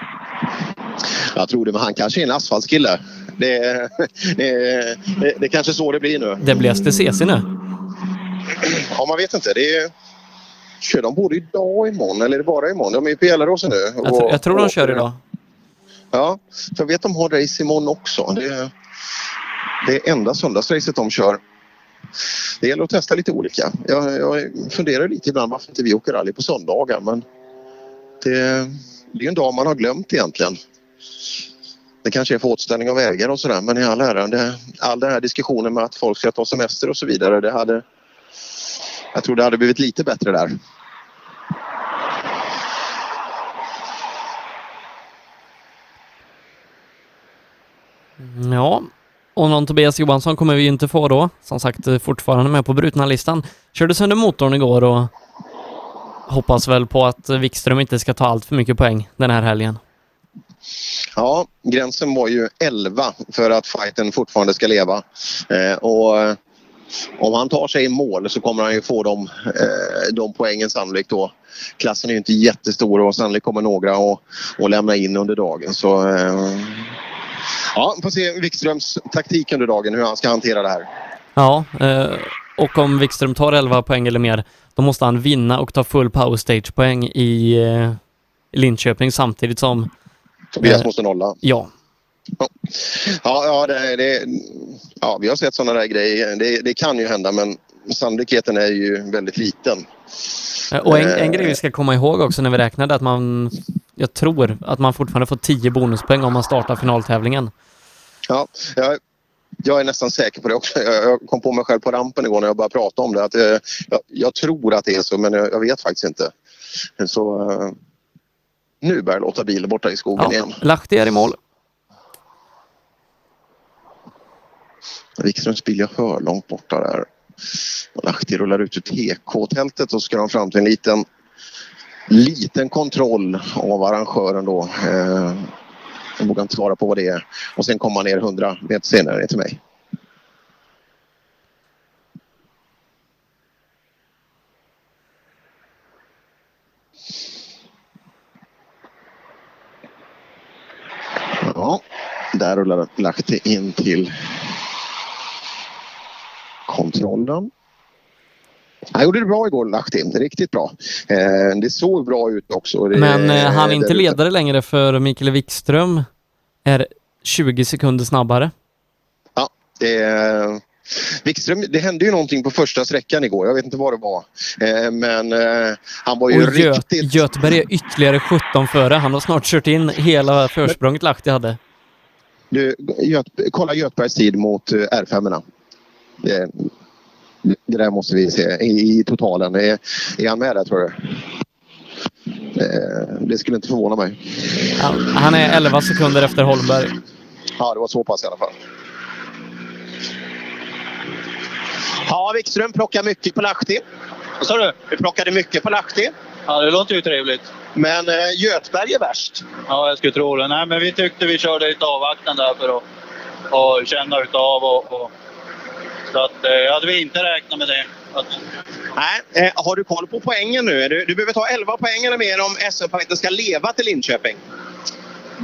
Speaker 13: Jag tror det, men han kanske är en asfaltskille. Det, det, det, det är kanske så det blir nu.
Speaker 12: Det blir STCC nu.
Speaker 13: Ja, man vet inte. Det är, kör de både idag och imorgon eller är det bara imorgon? De är ju på Gelleråsen nu.
Speaker 12: Jag, tr- jag tror de kör idag.
Speaker 13: Ja, för jag vet de har race imorgon också. Det är det enda söndagsracet de kör. Det gäller att testa lite olika. Jag, jag funderar lite ibland varför inte vi åker rally på söndagar men det, det är ju en dag man har glömt egentligen. Det kanske är för åtställning av vägar och sådär men i all ära, det, all den här diskussionen med att folk ska ta semester och så vidare det hade jag tror det hade blivit lite bättre där.
Speaker 12: Ja, och någon Tobias Johansson kommer vi ju inte få då. Som sagt, eh, fortfarande med på brutna listan. Körde sönder motorn igår och hoppas väl på att eh, Wikström inte ska ta allt för mycket poäng den här helgen.
Speaker 13: Ja, gränsen var ju 11 för att fighten fortfarande ska leva. Eh, och eh, om han tar sig i mål så kommer han ju få de, eh, de poängen sannolikt då. Klassen är ju inte jättestor och sannolikt kommer några att, att lämna in under dagen. Så, eh, ja, vi får se Wikströms taktik under dagen, hur han ska hantera det här.
Speaker 12: Ja, eh, och om Wikström tar 11 poäng eller mer, då måste han vinna och ta full power stage-poäng i eh, Linköping samtidigt som...
Speaker 13: Tobias
Speaker 12: eh,
Speaker 13: måste nolla.
Speaker 12: Ja.
Speaker 13: Ja, ja, det, det, ja vi har sett sådana där grejer. Det, det kan ju hända men sannolikheten är ju väldigt liten.
Speaker 12: Och en, en grej vi ska komma ihåg också när vi räknade att man... Jag tror att man fortfarande får 10 bonuspoäng om man startar finaltävlingen.
Speaker 13: Ja, jag, jag är nästan säker på det också. Jag, kom på mig själv på rampen igår när jag började prata om det. Att, eh, jag, jag tror att det är så men jag, jag vet faktiskt inte. Så eh, nu börjar låta bilen borta i skogen
Speaker 12: Ja,
Speaker 13: igen.
Speaker 12: Lahti är i mål.
Speaker 13: Wikströms bil jag hör långt borta där. Lahti rullar ut ur TK-tältet och ska de fram till en liten, liten kontroll av arrangören då. Eh, jag vågar inte svara på vad det är. Och sen kommer man ner 100 meter senare ner till mig. Ja, där rullar Lahti in till kontrollen. Han gjorde det bra igår, Lahti. Riktigt bra. Eh, det såg bra ut också. Det,
Speaker 12: Men eh, han är inte ledare längre för Mikael Wikström är 20 sekunder snabbare.
Speaker 13: Ja, det, är- Wikström, det hände ju någonting på första sträckan igår. Jag vet inte vad det var. Eh, men eh, han var ju
Speaker 12: Och Gö
Speaker 13: riktigt...
Speaker 12: Göteberg är ytterligare 17 före. Han har snart kört in hela försprånget Lahti hade.
Speaker 13: Du, Göt, kolla Götebergs tid mot eh, R5. -erna. Det, Det där måste vi se i, i totalen. Är, är han med där tror du? Eh, Det skulle inte förvåna mig.
Speaker 12: Han, han är 11 sekunder efter Holmberg.
Speaker 13: Ja, det var så pass i alla fall.
Speaker 40: Ja, Wikström plockar mycket på Lahti.
Speaker 26: Vad sa du?
Speaker 40: Vi plockade mycket på Lahti.
Speaker 26: Ja, det låter ju trevligt.
Speaker 40: Men eh, Götberg är värst.
Speaker 26: Ja, jag skulle tro det. Nej, men vi tyckte vi körde lite avvaktande där för att och känna utav. Och, och, så att, eh, hade vi inte räknat med det. Att,
Speaker 40: Nej, eh, har du koll på poängen nu? Du, du behöver ta 11 poäng eller mer om SM-fighten ska leva till Linköping.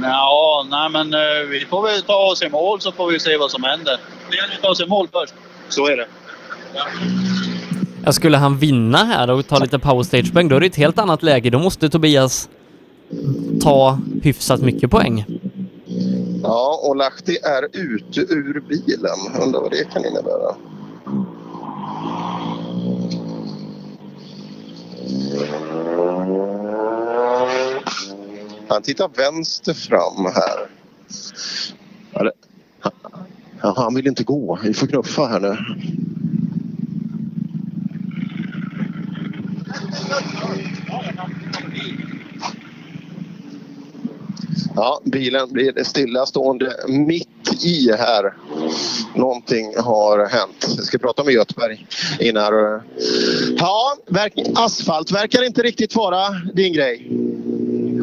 Speaker 26: ja, nej men eh, vi får väl ta oss i mål så får vi se vad som händer. Det gäller att ta sig i mål först.
Speaker 40: Så är det.
Speaker 12: Ja, skulle han vinna här och ta lite powerstage-poäng, då är det ett helt annat läge. Då måste Tobias ta hyfsat mycket poäng.
Speaker 13: Ja, och Lahti är ute ur bilen. Undrar vad det kan innebära. Han tittar vänster fram här. Ja, han vill inte gå. Vi får knuffa här nu. Ja, bilen blir stillastående mitt i här. Någonting har hänt. Jag ska prata med Göteborg innan. Ja, verk, asfalt verkar inte riktigt vara din grej.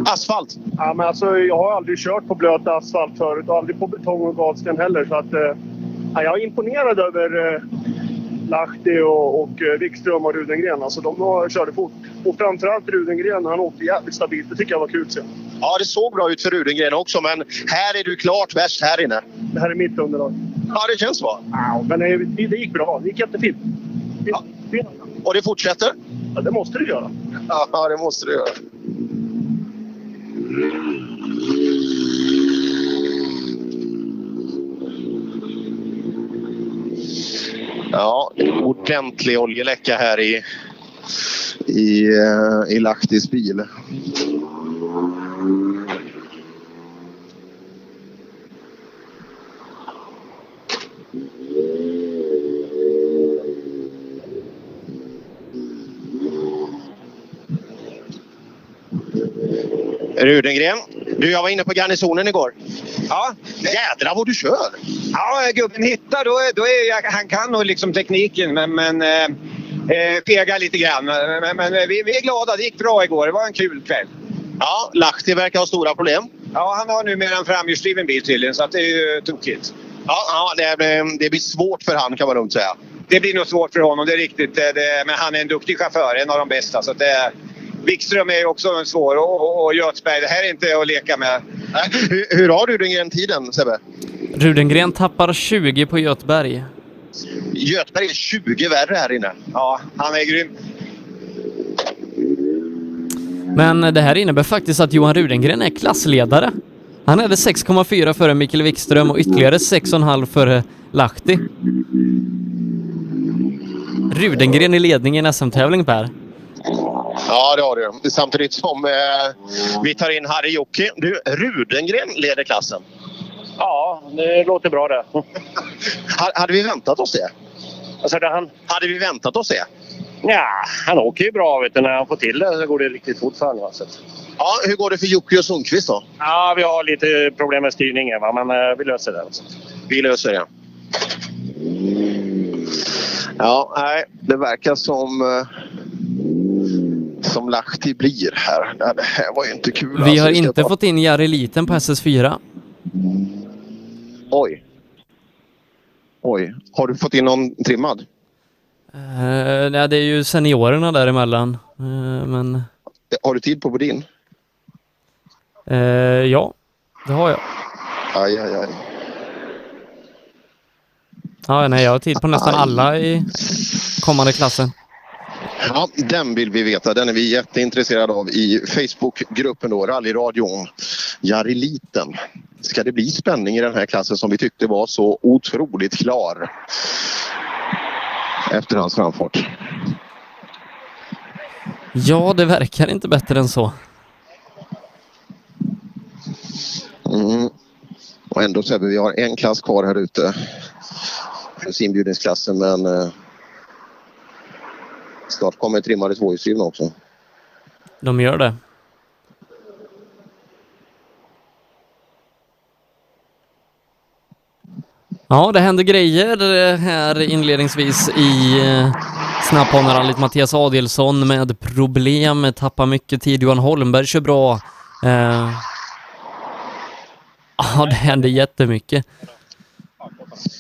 Speaker 13: Asfalt?
Speaker 41: Ja, men alltså, jag har aldrig kört på blöt asfalt förut och aldrig på betong och gatsten heller. Så att, eh, ja, jag är imponerad över eh, Lahti och, och eh, Wikström och Rudengren. Alltså, de har, körde fort. Och framförallt Rudengren, han åkte jävligt stabilt. Det tycker jag var kul att se.
Speaker 40: Ja, det såg bra ut för Rudengren också, men här är du klart värst här inne.
Speaker 41: Det här är mitt underlag.
Speaker 40: Ja, det känns så.
Speaker 41: Ja, men det, det det gick bra. Det gick jättefint. Ja.
Speaker 40: Och det fortsätter?
Speaker 41: Ja, det måste det göra.
Speaker 13: Ja, det måste det göra. Ja,
Speaker 40: Ordentlig oljeläcka här i...
Speaker 13: i, eh, i Lahtis bil.
Speaker 40: Rudengren, du jag var inne på garnisonen igår. Ja. Jädrar vad du kör!
Speaker 25: Ja, gubben hittar, då, då är jag, han kan nog liksom tekniken men, men eh, eh, fegar lite grann. Men, men vi, vi är glada, det gick bra igår. Det var en kul kväll.
Speaker 40: Ja, Lahti verkar ha stora problem.
Speaker 25: Ja, han har numera en framhjulsdriven bil tydligen så att det är ju tokigt.
Speaker 40: Ja, ja det, blir, det blir svårt för han kan man lugnt säga.
Speaker 25: Det blir nog svårt för honom, det är riktigt. Det, men han är en duktig chaufför, en av de bästa. Så det, Wikström är ju också en svår och, och, och Göthberg, det här är inte att leka med.
Speaker 40: Hur, hur har Rudengren tiden Sebbe?
Speaker 12: Rudengren tappar 20 på Göteberg.
Speaker 40: Göteberg är 20 värre här inne.
Speaker 25: Ja, han är grym.
Speaker 12: Men det här innebär faktiskt att Johan Rudengren är klassledare. Han hade 6,4 före Mikael Wikström och ytterligare 6,5 före Lahti. Rudengren i ledningen i SM-tävling Per.
Speaker 40: Ja, det har du. Samtidigt som eh, vi tar in Harry Jocke. Du, Rudengren leder klassen.
Speaker 41: Ja, det låter bra det.
Speaker 40: Ha- Hade vi väntat oss det?
Speaker 41: Vad sa han?
Speaker 40: Hade vi väntat oss det?
Speaker 41: Ja, han åker ju bra. Vet du. När han får till det så går det riktigt fort för honom.
Speaker 40: Ja, hur går det för Jocke och Sundqvist då?
Speaker 41: Ja, vi har lite problem med styrningen, va? men eh, vi löser det.
Speaker 40: Vi löser det.
Speaker 13: Ja, nej, det verkar som eh, som Lahti blir här. Ja, Det här var ju inte kul.
Speaker 12: Vi
Speaker 13: alltså.
Speaker 12: har inte
Speaker 13: ta-
Speaker 12: fått in Jari Liten på SS4.
Speaker 13: Oj. Oj. Har du fått in någon trimmad?
Speaker 12: Uh, nej, det är ju seniorerna däremellan. Uh, men
Speaker 13: Har du tid på Bodin?
Speaker 12: uh, ja, det har jag.
Speaker 13: Aj, aj, aj.
Speaker 12: Ja, nej, jag har tid på nästan alla i kommande klassen.
Speaker 13: Ja, den vill vi veta. Den är vi jätteintresserade av i Facebookgruppen då, Rallyradion. Jari Liten. Ska det bli spänning i den här klassen som vi tyckte var så otroligt klar efter hans framfart?
Speaker 12: Ja, det verkar inte bättre än så.
Speaker 13: Mm. Och ändå Sebbe, vi har en klass kvar här ute. Inbjudningsklassen men eh, Snart kommer trimmade tvåhjulsdrivna också.
Speaker 12: De gör det. Ja, det händer grejer här inledningsvis i eh, snapphanerallyt. Mattias Adelsson med problem, tappar mycket tid. Johan Holmberg kör bra. Eh, Ja, det händer jättemycket.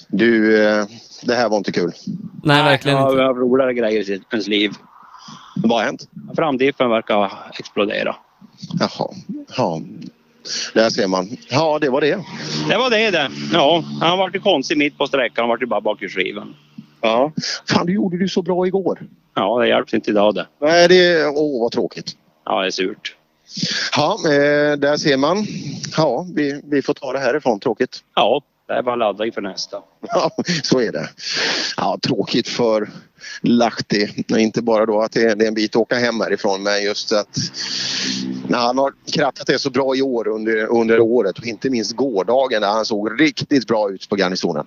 Speaker 13: Du, eh, det här var inte kul.
Speaker 12: Nej, verkligen inte.
Speaker 42: Vi har roligare grejer i sitt- ens liv.
Speaker 13: Vad har hänt?
Speaker 42: Framdiffen verkar explodera.
Speaker 13: Jaha. Ja. Där ser man. Ja, det var det.
Speaker 42: Det var det det. Ja, han var ju konstig mitt på sträckan. Han var ju bara bakhjulsdriven.
Speaker 13: Ja. Fan, du gjorde du så bra igår.
Speaker 42: Ja, det hjälps inte idag det.
Speaker 13: Nej, det... Åh, vad tråkigt.
Speaker 42: Ja, det är surt.
Speaker 13: Ja, eh, där ser man. Ja, vi, vi får ta det härifrån. Tråkigt.
Speaker 42: Ja, det är bara att ladda inför nästa.
Speaker 13: Ja, så är det. Ja, tråkigt för Lahti. Inte bara då att det är en bit att åka hem härifrån men just att när han har krattat det så bra i år under, under året och inte minst gårdagen där han såg riktigt bra ut på garnisonen.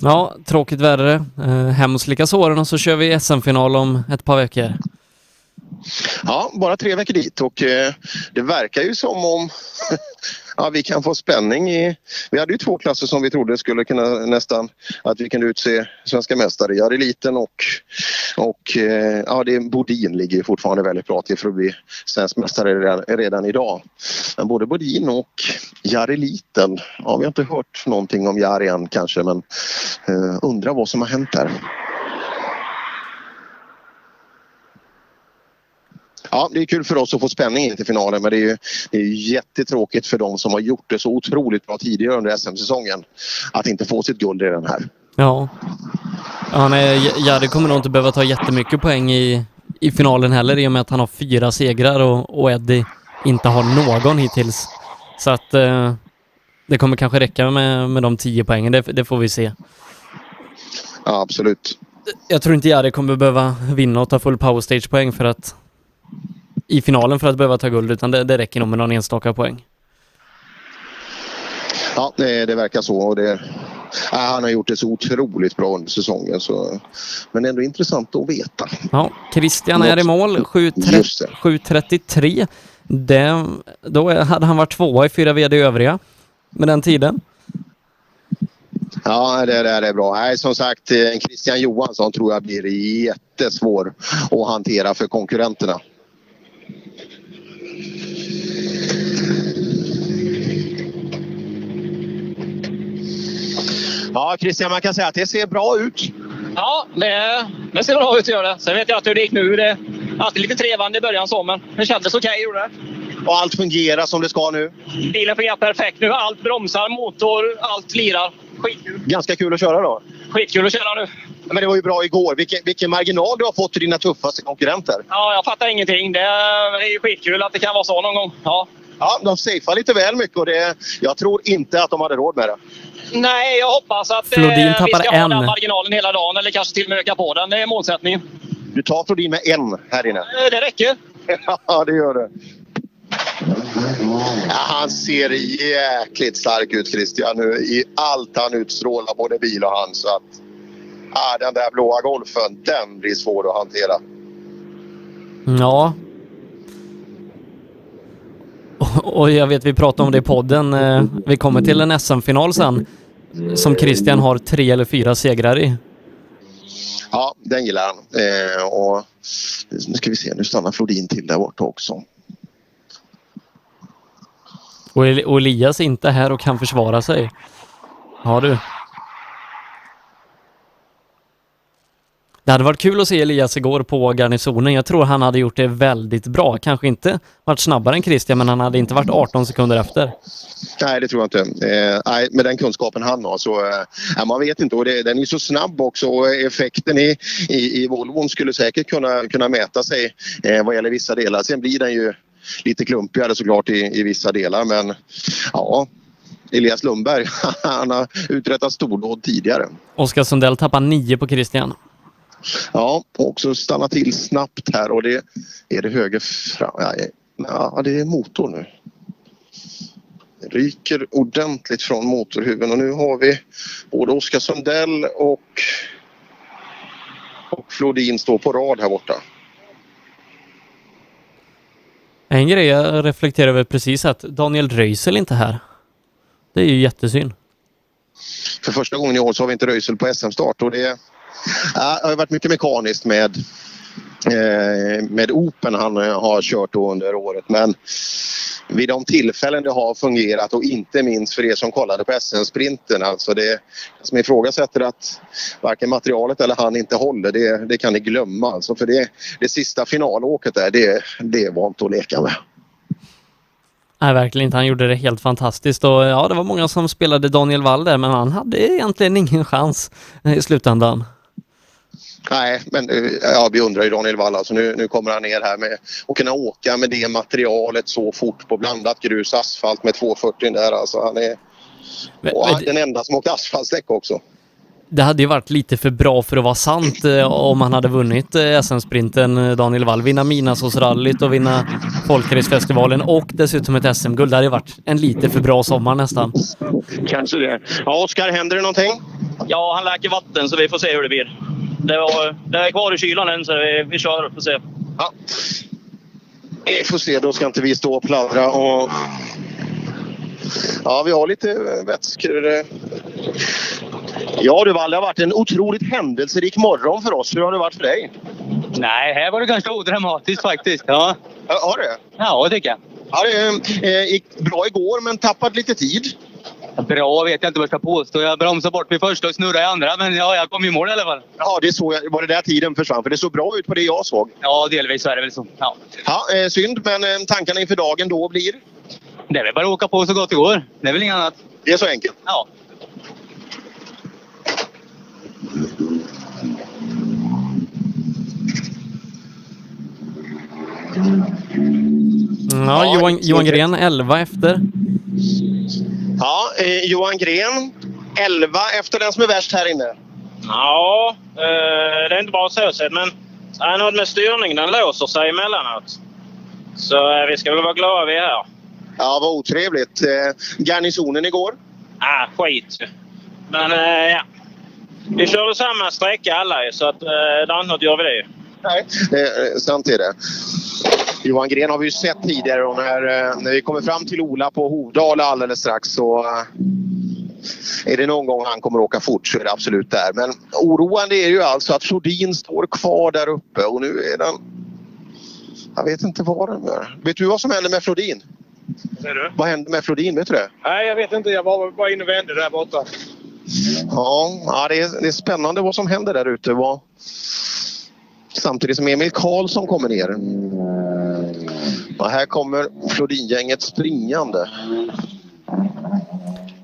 Speaker 12: Ja, tråkigt värre. Eh, hem och slicka såren och så kör vi SM-final om ett par veckor.
Speaker 13: Ja, bara tre veckor dit och eh, det verkar ju som om ja, vi kan få spänning i... Vi hade ju två klasser som vi trodde skulle kunna nästan att vi kunde utse svenska mästare. Jag liten och, och eh, ja, det, Bodin ligger fortfarande väldigt bra till för att bli svensk mästare redan, redan idag. Men både Bodin och Jareliten, ja vi har inte hört någonting om Jari än kanske men eh, undrar vad som har hänt där. Ja, det är kul för oss att få spänning in till finalen men det är ju det är jättetråkigt för de som har gjort det så otroligt bra tidigare under SM-säsongen att inte få sitt guld redan här.
Speaker 12: Ja. Ja, nej, Jari kommer nog inte behöva ta jättemycket poäng i, i finalen heller i och med att han har fyra segrar och, och Eddie inte har någon hittills. Så att eh, det kommer kanske räcka med, med de tio poängen, det, det får vi se.
Speaker 13: Ja, absolut.
Speaker 12: Jag tror inte Jari kommer behöva vinna och ta full power stage-poäng för att i finalen för att behöva ta guld, utan det, det räcker nog med någon enstaka poäng.
Speaker 13: Ja, det, det verkar så. Och det, ja, han har gjort det så otroligt bra under säsongen. Så, men ändå intressant att veta.
Speaker 12: Ja, Christian är i mål, 7.30 7.33. Det, då hade han varit tvåa i fyra VD övriga med den tiden.
Speaker 13: Ja, det där är bra. Nej, som sagt, eh, Christian Johansson tror jag blir jättesvår att hantera för konkurrenterna. Ja, Christian, man kan säga att det ser bra ut.
Speaker 22: Ja, det, det ser bra ut att göra det. Sen vet jag inte hur det gick nu. Det är alltid lite trevande i början så, men det kändes okej gjorde det.
Speaker 13: Och allt fungerar som det ska nu.
Speaker 22: Bilen fungerar perfekt nu. Allt bromsar, motor, allt lirar. Skitkul.
Speaker 13: Ganska kul att köra då.
Speaker 22: Skitkul att köra nu.
Speaker 13: Men det var ju bra igår. Vilken, vilken marginal du har fått till dina tuffaste konkurrenter.
Speaker 22: Ja, jag fattar ingenting. Det är, det är ju skitkul att det kan vara så någon gång. Ja.
Speaker 13: Ja, de safear lite väl mycket och det, jag tror inte att de hade råd med det.
Speaker 22: Nej, jag hoppas att eh,
Speaker 12: Flodin
Speaker 22: vi
Speaker 12: tappar
Speaker 22: ska ha
Speaker 12: en.
Speaker 22: den marginalen hela dagen eller kanske till och med öka på den. Det är målsättningen.
Speaker 13: Du tar Flodin med en här inne.
Speaker 22: Eh, Det räcker.
Speaker 13: Ja, det gör det. Ja, han ser jäkligt stark ut Christian nu i allt han utstrålar, både bil och han. Så att, ja, den där blåa golfen, den blir svår att hantera.
Speaker 12: Ja. Och- Och jag vet, vi pratade om det i podden. eh, Vi kommer till en SM-final sen. Som Christian har tre eller fyra segrar i.
Speaker 13: Ja, den gillar han. Eh, och nu ska vi se, nu stannar Flodin till där borta också.
Speaker 12: Och El- och Elias är inte här och kan försvara sig. Ja du. Det hade varit kul att se Elias igår på garnisonen. Jag tror han hade gjort det väldigt bra. Kanske inte varit snabbare än Christian, men han hade inte varit 18 sekunder efter.
Speaker 13: Nej, det tror jag inte. Eh, nej, med den kunskapen han har så... Eh, man vet inte. Och det, den är så snabb också och effekten i, i, i Volvon skulle säkert kunna, kunna mäta sig eh, vad gäller vissa delar. Sen blir den ju lite klumpigare såklart i, i vissa delar men ja, Elias Lundberg, han har uträttat stordåd tidigare.
Speaker 12: Oskar Sundell tappar nio på Christian.
Speaker 13: Ja, också stanna till snabbt här och det är det höger fram. Ja, ja, det är motor nu. Det ryker ordentligt från motorhuven och nu har vi både Oskar Sundell och Och Flodin står på rad här borta.
Speaker 12: En grej jag reflekterar över precis att Daniel Röisel inte är här. Det är ju jättesynd.
Speaker 13: För första gången i år så har vi inte Röisel på SM-start och det, ja, det har varit mycket mekaniskt med eh, med Open han eh, har kört under året men vid de tillfällen det har fungerat och inte minst för er som kollade på SM-sprinten alltså det som ifrågasätter att varken materialet eller han inte håller det, det kan ni glömma alltså för det, det sista finalåket där det, det var inte att leka med.
Speaker 12: Nej, verkligen inte. Han gjorde det helt fantastiskt och ja, det var många som spelade Daniel Wall där, men han hade egentligen ingen chans i slutändan.
Speaker 13: Nej, men eh, ja, vi undrar ju Daniel Wall. Alltså nu, nu kommer han ner här med att kunna åka med det materialet så fort på blandat grus asfalt med 240 där. Alltså han är och han, den enda som åkte asfaltdäck också.
Speaker 12: Det hade ju varit lite för bra för att vara sant eh, om han hade vunnit eh, SM-sprinten, Daniel Wall. Vinna Midnattsåsrallyt och vinna Folkracefestivalen och dessutom ett SM-guld. Det hade ju varit en lite för bra sommar nästan.
Speaker 13: Kanske det. Ja, Oskar, händer det någonting?
Speaker 33: Ja, han läker vatten så vi får se hur det blir. Det, var, det är kvar i kylan än så vi, vi kör och får se.
Speaker 13: Ja. Vi får se, då ska inte vi stå och pladdra och... Ja, vi har lite vätskor. Ja du Wall, det har varit en otroligt händelserik morgon för oss. Hur har det varit för dig?
Speaker 43: Nej, här var det ganska odramatiskt faktiskt. Ja.
Speaker 13: Har det?
Speaker 43: Ja, det tycker jag.
Speaker 13: Ja, det eh, gick bra igår men tappat lite tid.
Speaker 43: Bra vet jag inte vad jag ska påstå. Jag bromsade bort mig första och snurrade i andra. Men ja, jag kom i mål i alla fall.
Speaker 13: Ja, det så, var det där tiden försvann? För det såg bra ut på det jag såg.
Speaker 43: Ja, delvis så är det väl så. Ja,
Speaker 13: ja eh, synd, men eh, tankarna inför dagen då blir?
Speaker 43: Det är väl bara att åka på så gott det går. Det är väl inget annat.
Speaker 13: Det är så enkelt?
Speaker 43: Ja.
Speaker 12: Ja, Johan, Johan Gren 11 efter.
Speaker 13: Ja, eh, Johan Gren 11 efter den som är värst här inne.
Speaker 44: Ja, eh, det är inte bara så sett, men det är något med styrningen. Den låser sig emellanåt. Så eh, vi ska väl vara glada vi är här.
Speaker 13: Ja, vad otrevligt. Eh, garnisonen igår?
Speaker 44: Ah, skit Men eh, ja. Vi körde samma sträcka alla så att eh, annat gör vi det.
Speaker 13: Nej, eh, sant är det. Johan Gren har vi ju sett tidigare och när, eh, när vi kommer fram till Ola på Hovdala alldeles strax så eh, är det någon gång han kommer åka fort så är det absolut där. Men oroande är ju alltså att Flodin står kvar där uppe och nu är den... Jag vet inte vad den är. Vet du vad som händer med Flodin?
Speaker 44: Ser du?
Speaker 13: Vad händer med Flodin? Vet du det?
Speaker 44: Nej, jag vet inte. Jag var bara inne och vände där borta.
Speaker 13: Ja, ja det, är, det är spännande vad som händer där ute. Vad... Samtidigt som Emil Karlsson kommer ner. Och här kommer Flodingänget springande.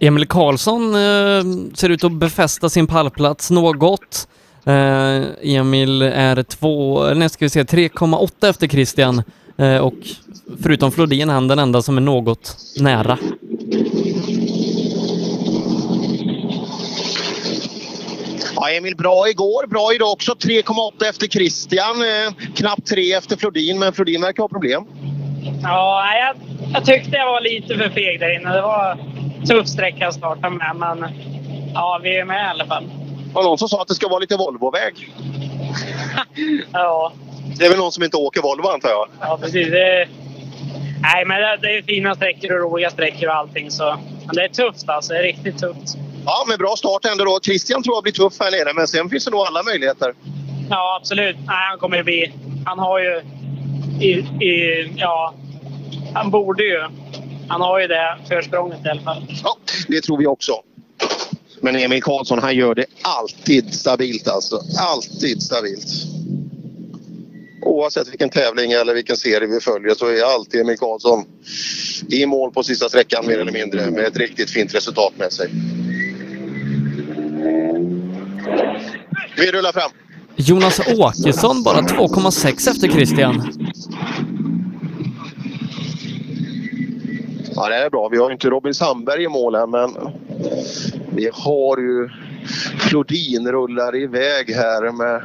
Speaker 12: Emil Karlsson eh, ser ut att befästa sin pallplats något. Eh, Emil är två, nej ska vi se, 3,8 efter Christian. Eh, och förutom Flodin är han den enda som är något nära.
Speaker 13: Ja, Emil bra igår, bra idag också. 3,8 efter Christian, eh, knappt 3 efter Flodin, men Flodin verkar ha problem.
Speaker 45: Ja, jag, jag tyckte jag var lite för feg där inne. Det var tuff sträcka att starta med, men ja, vi är med i alla fall.
Speaker 13: Var någon som sa att det ska vara lite Volvoväg?
Speaker 45: ja.
Speaker 13: Det är väl någon som inte åker Volvo antar jag?
Speaker 45: Ja, precis. Det, nej, men det, det är fina sträckor och roliga sträckor och allting. Så. Men det är tufft alltså. Det är riktigt tufft.
Speaker 13: Ja, men bra start ändå då. Christian tror jag blir tuff här nere, men sen finns det nog alla möjligheter.
Speaker 45: Ja, absolut. Nej, han kommer ju bli... Han har ju... I, i, ja, han borde ju. Han har ju det försprånget i alla fall.
Speaker 13: Ja, det tror vi också. Men Emil Karlsson, han gör det alltid stabilt alltså. Alltid stabilt. Oavsett vilken tävling eller vilken serie vi följer så är alltid Emil Karlsson i mål på sista sträckan mer eller mindre med ett riktigt fint resultat med sig. Vi rullar fram.
Speaker 12: Jonas Åkesson bara 2,6 efter Christian.
Speaker 13: Ja, det är bra. Vi har inte Robin Sandberg i mål än, men vi har ju Flodin rullar iväg här med...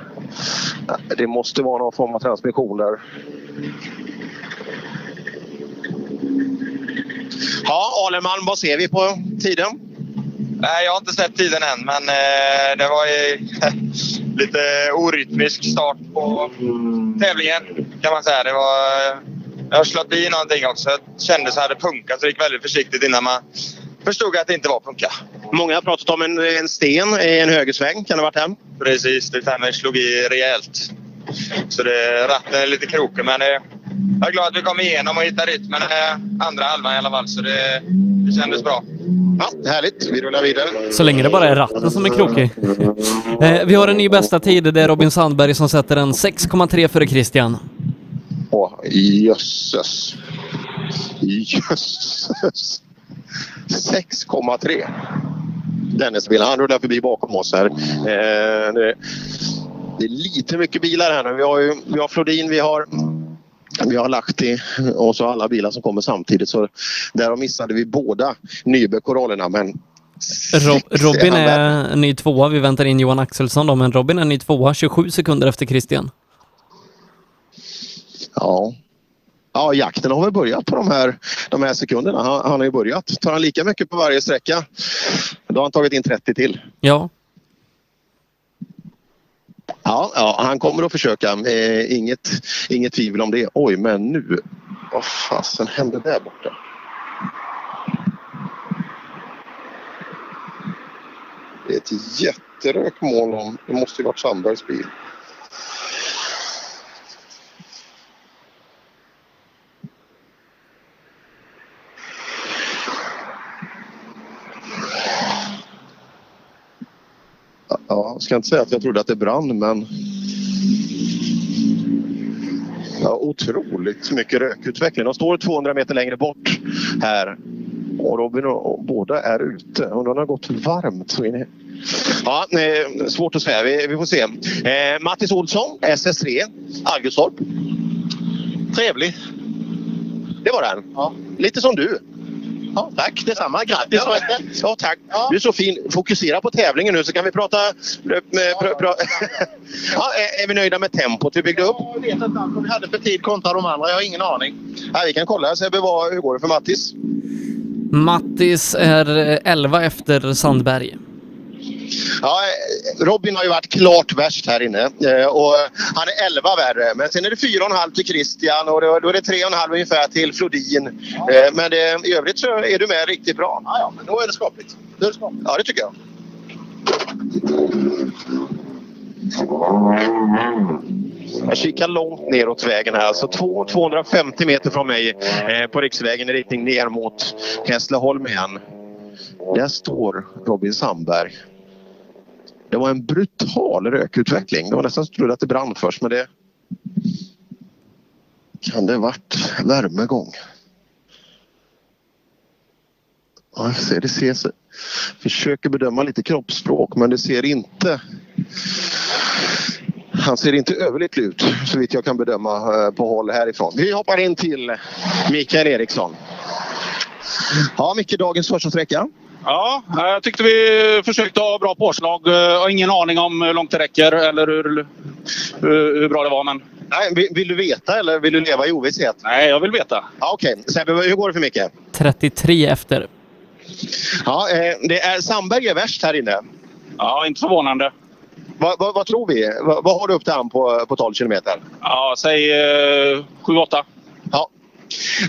Speaker 13: Det måste vara någon form av transmission där. Ja, Aleman, vad ser vi på tiden?
Speaker 46: Nej, jag har inte sett tiden än, men eh, det var ju lite orytmisk start på tävlingen kan man säga. Det var, jag har slått i någonting också. Jag kände så hade punkat så det gick väldigt försiktigt innan man förstod att det inte var punka.
Speaker 47: Många har pratat om en, en sten i en högersväng. Kan det ha varit den?
Speaker 46: Precis, det slog i rejält. Så det, ratten är lite krokig men eh, jag är glad att vi kom igenom och hittade rytmen eh, andra halvan i alla fall. Så det, det kändes bra.
Speaker 47: Ja, härligt. Vi rullar vidare.
Speaker 12: Så länge det bara är ratten som är krokig. Eh, vi har en ny bästa tid. Det är Robin Sandberg som sätter en 6,3 före Christian.
Speaker 13: Åh, jösses. Jösses. 6,3. Dennisbilen, han rullar förbi bakom oss här. Eh, det, det är lite mycket bilar här nu. Vi har, ju, vi har Flodin, vi har vi har Lahti och så alla bilar som kommer samtidigt. Så där missade vi båda Nybe-korollerna men
Speaker 12: Rob Robin är ny tvåa. Vi väntar in Johan Axelsson då, men Robin är ny tvåa 27 sekunder efter Christian.
Speaker 13: Ja. Ja, jakten har väl börjat på de här, de här sekunderna. Han, han har ju börjat. Tar han lika mycket på varje sträcka, då har han tagit in 30 till.
Speaker 12: Ja.
Speaker 13: Ja, ja han kommer att försöka. Eh, inget, inget tvivel om det. Oj, men nu... Vad fasen hände där borta? Det är ett jätterökmoln om... Det måste ju varit Sandbergs bil. Ja, jag ska inte säga att jag trodde att det brann, men... Ja, otroligt mycket rökutveckling. De står 200 meter längre bort här. Och Robin och, båda är ute. Och den har gått varmt. Så in. Ja, eh, svårt att säga. Vi, vi får se. Eh, Mattis Olsson, SS3, Argustorp. Trevlig. Det var den. Ja. Lite som du. Ja, tack detsamma. Grattis ja. ja, tack. Ja. Du är så fin. Fokusera på tävlingen nu så kan vi prata... Med, pra, pra. ja, är, är vi nöjda med tempot vi byggde upp?
Speaker 36: Jag vet inte vad vi hade för tid kontra de andra. Jag har ingen aning.
Speaker 13: Ja, vi kan kolla Sebbe, hur går det för Mattis?
Speaker 12: Mattis är 11 efter Sandberg.
Speaker 13: Ja, Robin har ju varit klart värst här inne eh, och han är 11 värre. Men sen är det 4,5 till Christian och då är det 3,5 ungefär till Flodin. Ja. Men det, i övrigt så är du med riktigt bra.
Speaker 36: Ja, ja men då är det skapligt. Då är det skapligt.
Speaker 13: Ja, det tycker jag. Jag kikar långt neråt vägen här, alltså 250 meter från mig eh, på riksvägen i riktning ner mot Hässleholm igen. Där står Robin Sandberg. Det var en brutal rökutveckling. Det var nästan så jag trodde att det brann först men det kan det varit värmegång. Ja, jag ser, det ser. Försöker bedöma lite kroppsspråk men det ser inte han ser inte överlycklig ut så vitt jag kan bedöma eh, på håll härifrån. Vi hoppar in till Mikael Eriksson. Ja, Micke, dagens första sträcka.
Speaker 48: Ja, jag tyckte vi försökte ha bra påslag. Jag har ingen aning om hur långt det räcker eller hur, hur, hur bra det var. Men...
Speaker 13: Nej, vill, vill, du veta eller vill du leva i ovisshet?
Speaker 48: Nej, jag vill veta.
Speaker 13: Ja, Okej, okay. Sebbe, hur går det för Micke?
Speaker 12: 33 efter.
Speaker 13: Ja, eh, det är Sandberg är värst här inne.
Speaker 48: Ja, inte förvånande.
Speaker 13: Vad, vad, vad tror vi? Vad, vad, har du upp till han på, på 12 kilometer?
Speaker 48: Ja, säg eh, 7-8.
Speaker 13: Ja.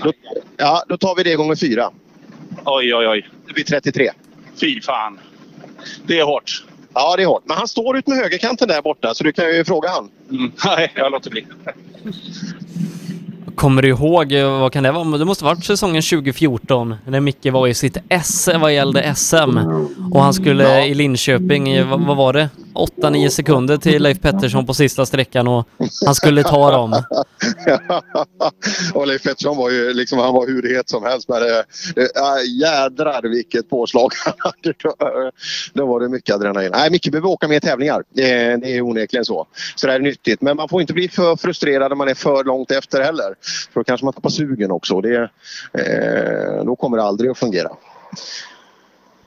Speaker 13: Då, ja, då tar vi det gånger fyra.
Speaker 48: Oj, oj, oj.
Speaker 13: Det blir 33.
Speaker 48: Fy fan. Det är hårt.
Speaker 13: Ja, det är hårt. Men han står ut med högerkanten där borta så du kan ju fråga han.
Speaker 48: Mm. Nej, jag låter bli.
Speaker 12: Kommer du ihåg, vad kan det vara? Det måste varit säsongen 2014 när Micke var i sitt esse vad gällde SM. Och han skulle ja. i Linköping, vad, vad var det? 8-9 sekunder till Leif Pettersson på sista sträckan och han skulle ta dem.
Speaker 13: och Leif Pettersson var ju liksom, han var hur het som helst. Men äh, jädrar vilket påslag Då var det mycket adrenalin. Nej, Micke behöver åka mer tävlingar. Det, det är onekligen så. Så det är nyttigt. Men man får inte bli för frustrerad när man är för långt efter heller. För då kanske man tappar sugen också. Det, eh, då kommer det aldrig att fungera.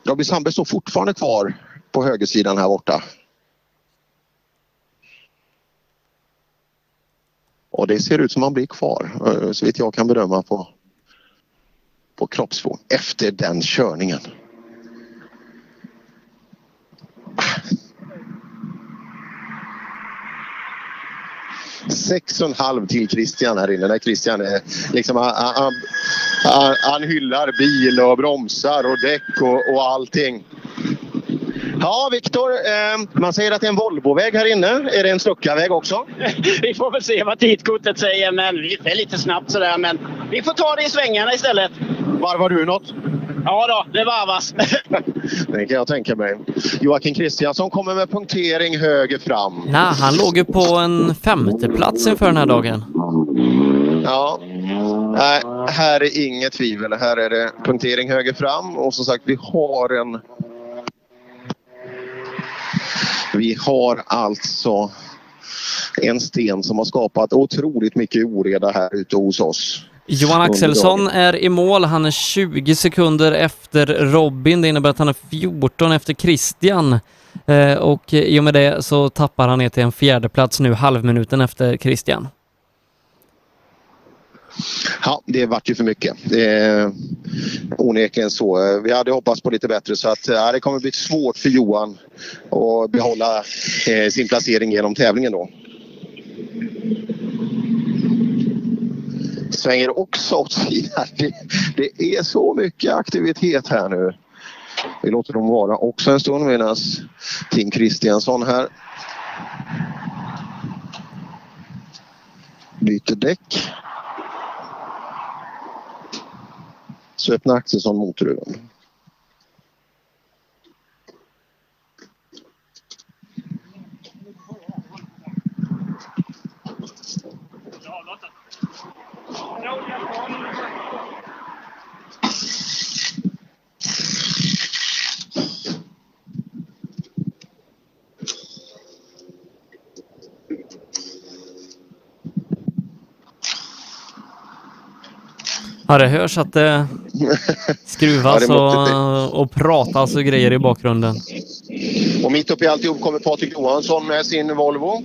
Speaker 13: Robin Sandberg står fortfarande kvar på högersidan här borta. Och det ser ut som han blir kvar eh, så vitt jag kan bedöma på, på kroppsform efter den körningen. Sex och en halv till Christian här inne. När Christian är, liksom, han, han, han, han hyllar bil och bromsar och däck och, och allting. Ja, Viktor. Eh, man säger att det är en Volvoväg här inne. Är det en Stuckaväg också?
Speaker 49: vi får väl se vad tidkortet säger, men det är lite snabbt sådär. Men vi får ta det i svängarna istället.
Speaker 13: Varvar du något?
Speaker 49: Ja då, det varvas.
Speaker 13: Det kan jag tänka mig. Joakim Kristiansson kommer med punktering höger fram.
Speaker 12: Nej, han låg ju på en femte plats inför den här dagen.
Speaker 13: Ja, nej, här är inget tvivel. Här är det punktering höger fram och som sagt vi har en... Vi har alltså en sten som har skapat otroligt mycket oreda här ute hos oss.
Speaker 12: Johan Axelsson är i mål. Han är 20 sekunder efter Robin. Det innebär att han är 14 efter Christian. Eh, och i och med det så tappar han ner till en fjärde plats nu, halvminuten efter Christian.
Speaker 13: Ja, det vart ju för mycket. Det är onekligen så. Vi hade hoppats på lite bättre så att eh, ja, det kommer bli svårt för Johan att behålla eh, sin placering genom tävlingen då. Svänger också åt sidan. Det, det är så mycket aktivitet här nu. Vi låter dem vara också en stund medan Tim Kristiansson här byter däck. Så öppnar Axelsson motorhuven.
Speaker 12: Ja, det hörs att det skruvas
Speaker 13: Ja,
Speaker 12: och, och pratas och grejer i bakgrunden.
Speaker 13: Och mitt uppe i alltihop kommer Patrik Johansson med sin Volvo.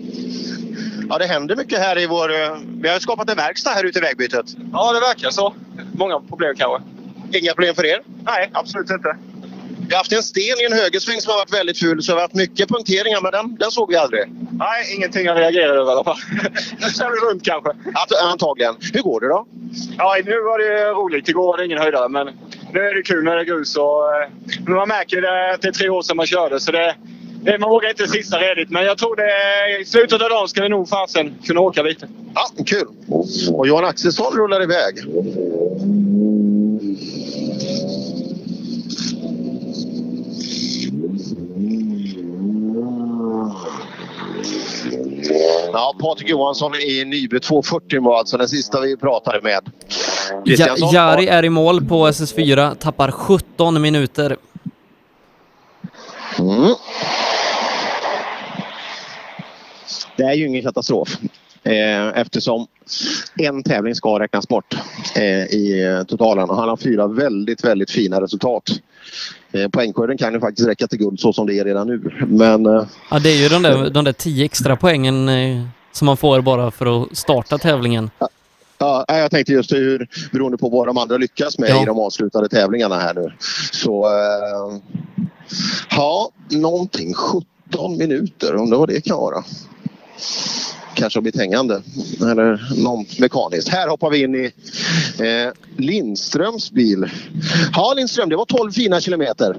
Speaker 13: Ja, det händer mycket här i vår... eh, Vi har skapat en verkstad här ute i vägbytet.
Speaker 43: Ja, det verkar så. Många problem kanske.
Speaker 13: Inga problem för er?
Speaker 43: Nej, absolut inte.
Speaker 13: Vi har haft en sten i en högersväng som har varit väldigt ful så vi har haft mycket punkteringar men den, den såg vi aldrig.
Speaker 43: Nej, ingenting jag reagerar över i alla fall. nu kör vi runt kanske.
Speaker 13: Att, antagligen. Hur går det då?
Speaker 43: Ja, nu var det roligt. Igår var det ingen höjdare, men nu är det kul när det är grus. Och, eh, men man märker det att det är tre år sedan man körde, så det, det, man vågar inte sista redigt. Men jag tror det i slutet av dagen ska vi nog fasen kunna åka lite.
Speaker 13: Ja, kul. Och Johan Axelsson rullar iväg. Ja, Patrik Johansson i Nyby 240 var alltså den sista vi pratade med.
Speaker 12: Ja, Jari är i mål på SS4, tappar 17 minuter.
Speaker 13: Mm. Det är ju ingen katastrof eftersom en tävling ska räknas bort eh, i eh, totalen och han har fyra väldigt, väldigt fina resultat. Eh, poängskörden kan ju faktiskt räcka till guld så som det är redan nu. Men eh,
Speaker 12: Ja, det är ju de där, de där 10 extra poängen eh, som man får bara för att starta tävlingen.
Speaker 13: Ja, jag tänkte just hur, beroende på vad de andra lyckas med
Speaker 12: Ja.
Speaker 13: i de avslutade tävlingarna här nu. Så eh, ja, någonting 17 minuter, undrar vad det kan vara. Kanske har blivit hängande eller något mekaniskt. Här hoppar vi in i eh, Lindströms bil. Ja Lindström, det var 12 fina kilometer.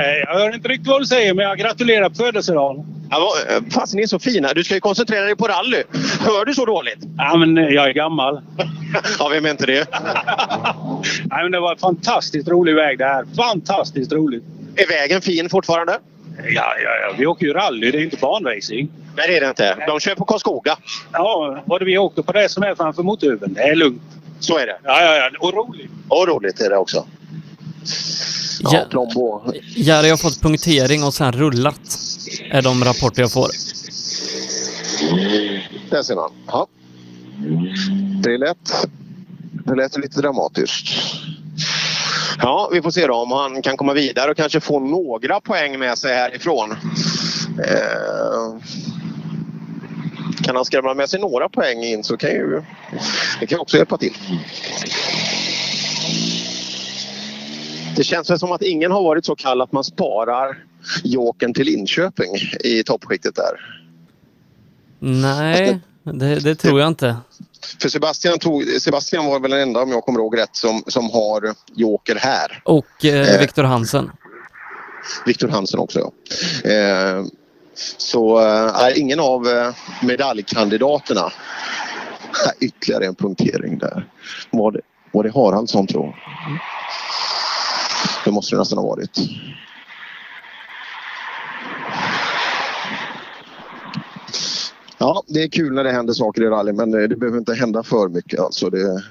Speaker 50: Eh, Jag hör inte riktigt vad du säger, men jag gratulerar på födelsedagen.
Speaker 13: Ja, eh, Fasen, ni är så fina. Du ska ju koncentrera dig på rally. Hör du så dåligt?
Speaker 50: Ja, men eh, jag är gammal.
Speaker 13: ja, vem är inte det?
Speaker 50: Nej, men det var en fantastiskt rolig väg det här. Fantastiskt roligt.
Speaker 13: Är vägen fin fortfarande?
Speaker 50: Ja, ja, ja. Vi åker ju rally. Det är inte banracing.
Speaker 13: Nej, det är det inte. De kör på Karlskoga.
Speaker 50: Ja, och vi åker på det som är framför motorhuven. Det är lugnt.
Speaker 13: Så är det.
Speaker 50: Ja, ja, ja. Och roligt.
Speaker 13: Och roligt är det också.
Speaker 12: Ja,
Speaker 13: Plombo.
Speaker 12: Jari har fått punktering och sen rullat. Är de rapporter jag får.
Speaker 13: Där ser man. Ja. Det är lätt. Det lät lite dramatiskt. Ja, vi får se då om han kan komma vidare och kanske få några poäng med sig härifrån. Eh, kan han skrämma med sig några poäng in så kan ju det kan också hjälpa till. Det känns väl som att ingen har varit så kall att man sparar Jokern till Linköping i toppskiktet där.
Speaker 12: Nej, det, det tror jag inte.
Speaker 13: För Sebastian, tog, Sebastian var väl den enda, om jag kommer ihåg rätt, som, som har Joker här.
Speaker 12: Och eh,
Speaker 13: Eh.
Speaker 12: Viktor Hansen.
Speaker 13: Viktor Hansen också. Ja. Eh, så eh, är ingen av eh, medaljkandidaterna. Ytterligare en punktering där. Var det, var det Haraldsson tror jag? Det måste det nästan ha varit. Ja, det är kul när det händer saker i rally men eh, det behöver inte hända för mycket. Alltså det,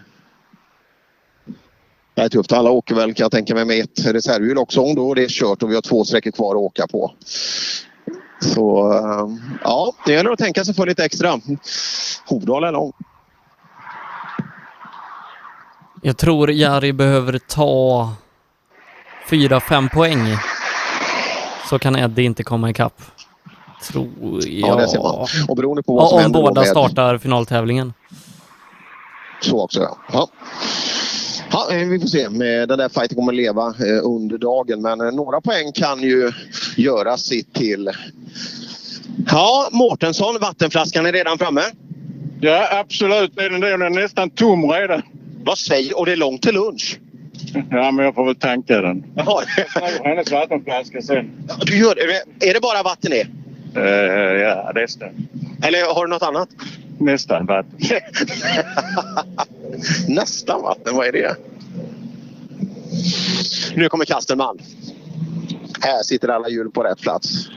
Speaker 13: det är tufft. Alla åker väl kan jag tänka mig med ett reservhjul också om då det är kört och vi har två sträckor kvar att åka på. Så ehm, ja, det gäller att tänka sig för lite extra. Hovdal är lång.
Speaker 12: Jag tror Jari behöver ta 4-5 poäng. Så kan Eddie inte komma ikapp. Tror jag.
Speaker 13: Ja, det ser man. Och beroende på vad
Speaker 12: Ja,
Speaker 13: som
Speaker 12: om
Speaker 13: händer då
Speaker 12: båda
Speaker 13: med-
Speaker 12: startar finaltävlingen.
Speaker 13: Så också ja. ja. Ja, eh, vi får se. med Den där fighten kommer leva eh, under dagen men eh, några poäng kan ju göra sitt till. Ja, Mårtensson, vattenflaskan är redan framme.
Speaker 48: Ja, absolut. Den är, den är nästan tom redan.
Speaker 13: Vad säger Och det är långt till lunch.
Speaker 48: Ja, men jag får väl tanka den.
Speaker 13: Jaha.
Speaker 48: Hennes vattenflaska sen.
Speaker 13: Du gör det. Är det bara vatten i?
Speaker 48: Uh, ja, nästan.
Speaker 13: Eller har du något annat?
Speaker 48: Nästan vatten.
Speaker 13: Nästan vatten, vad är det? Nu kommer Kastenman. Här sitter alla hjul på rätt plats.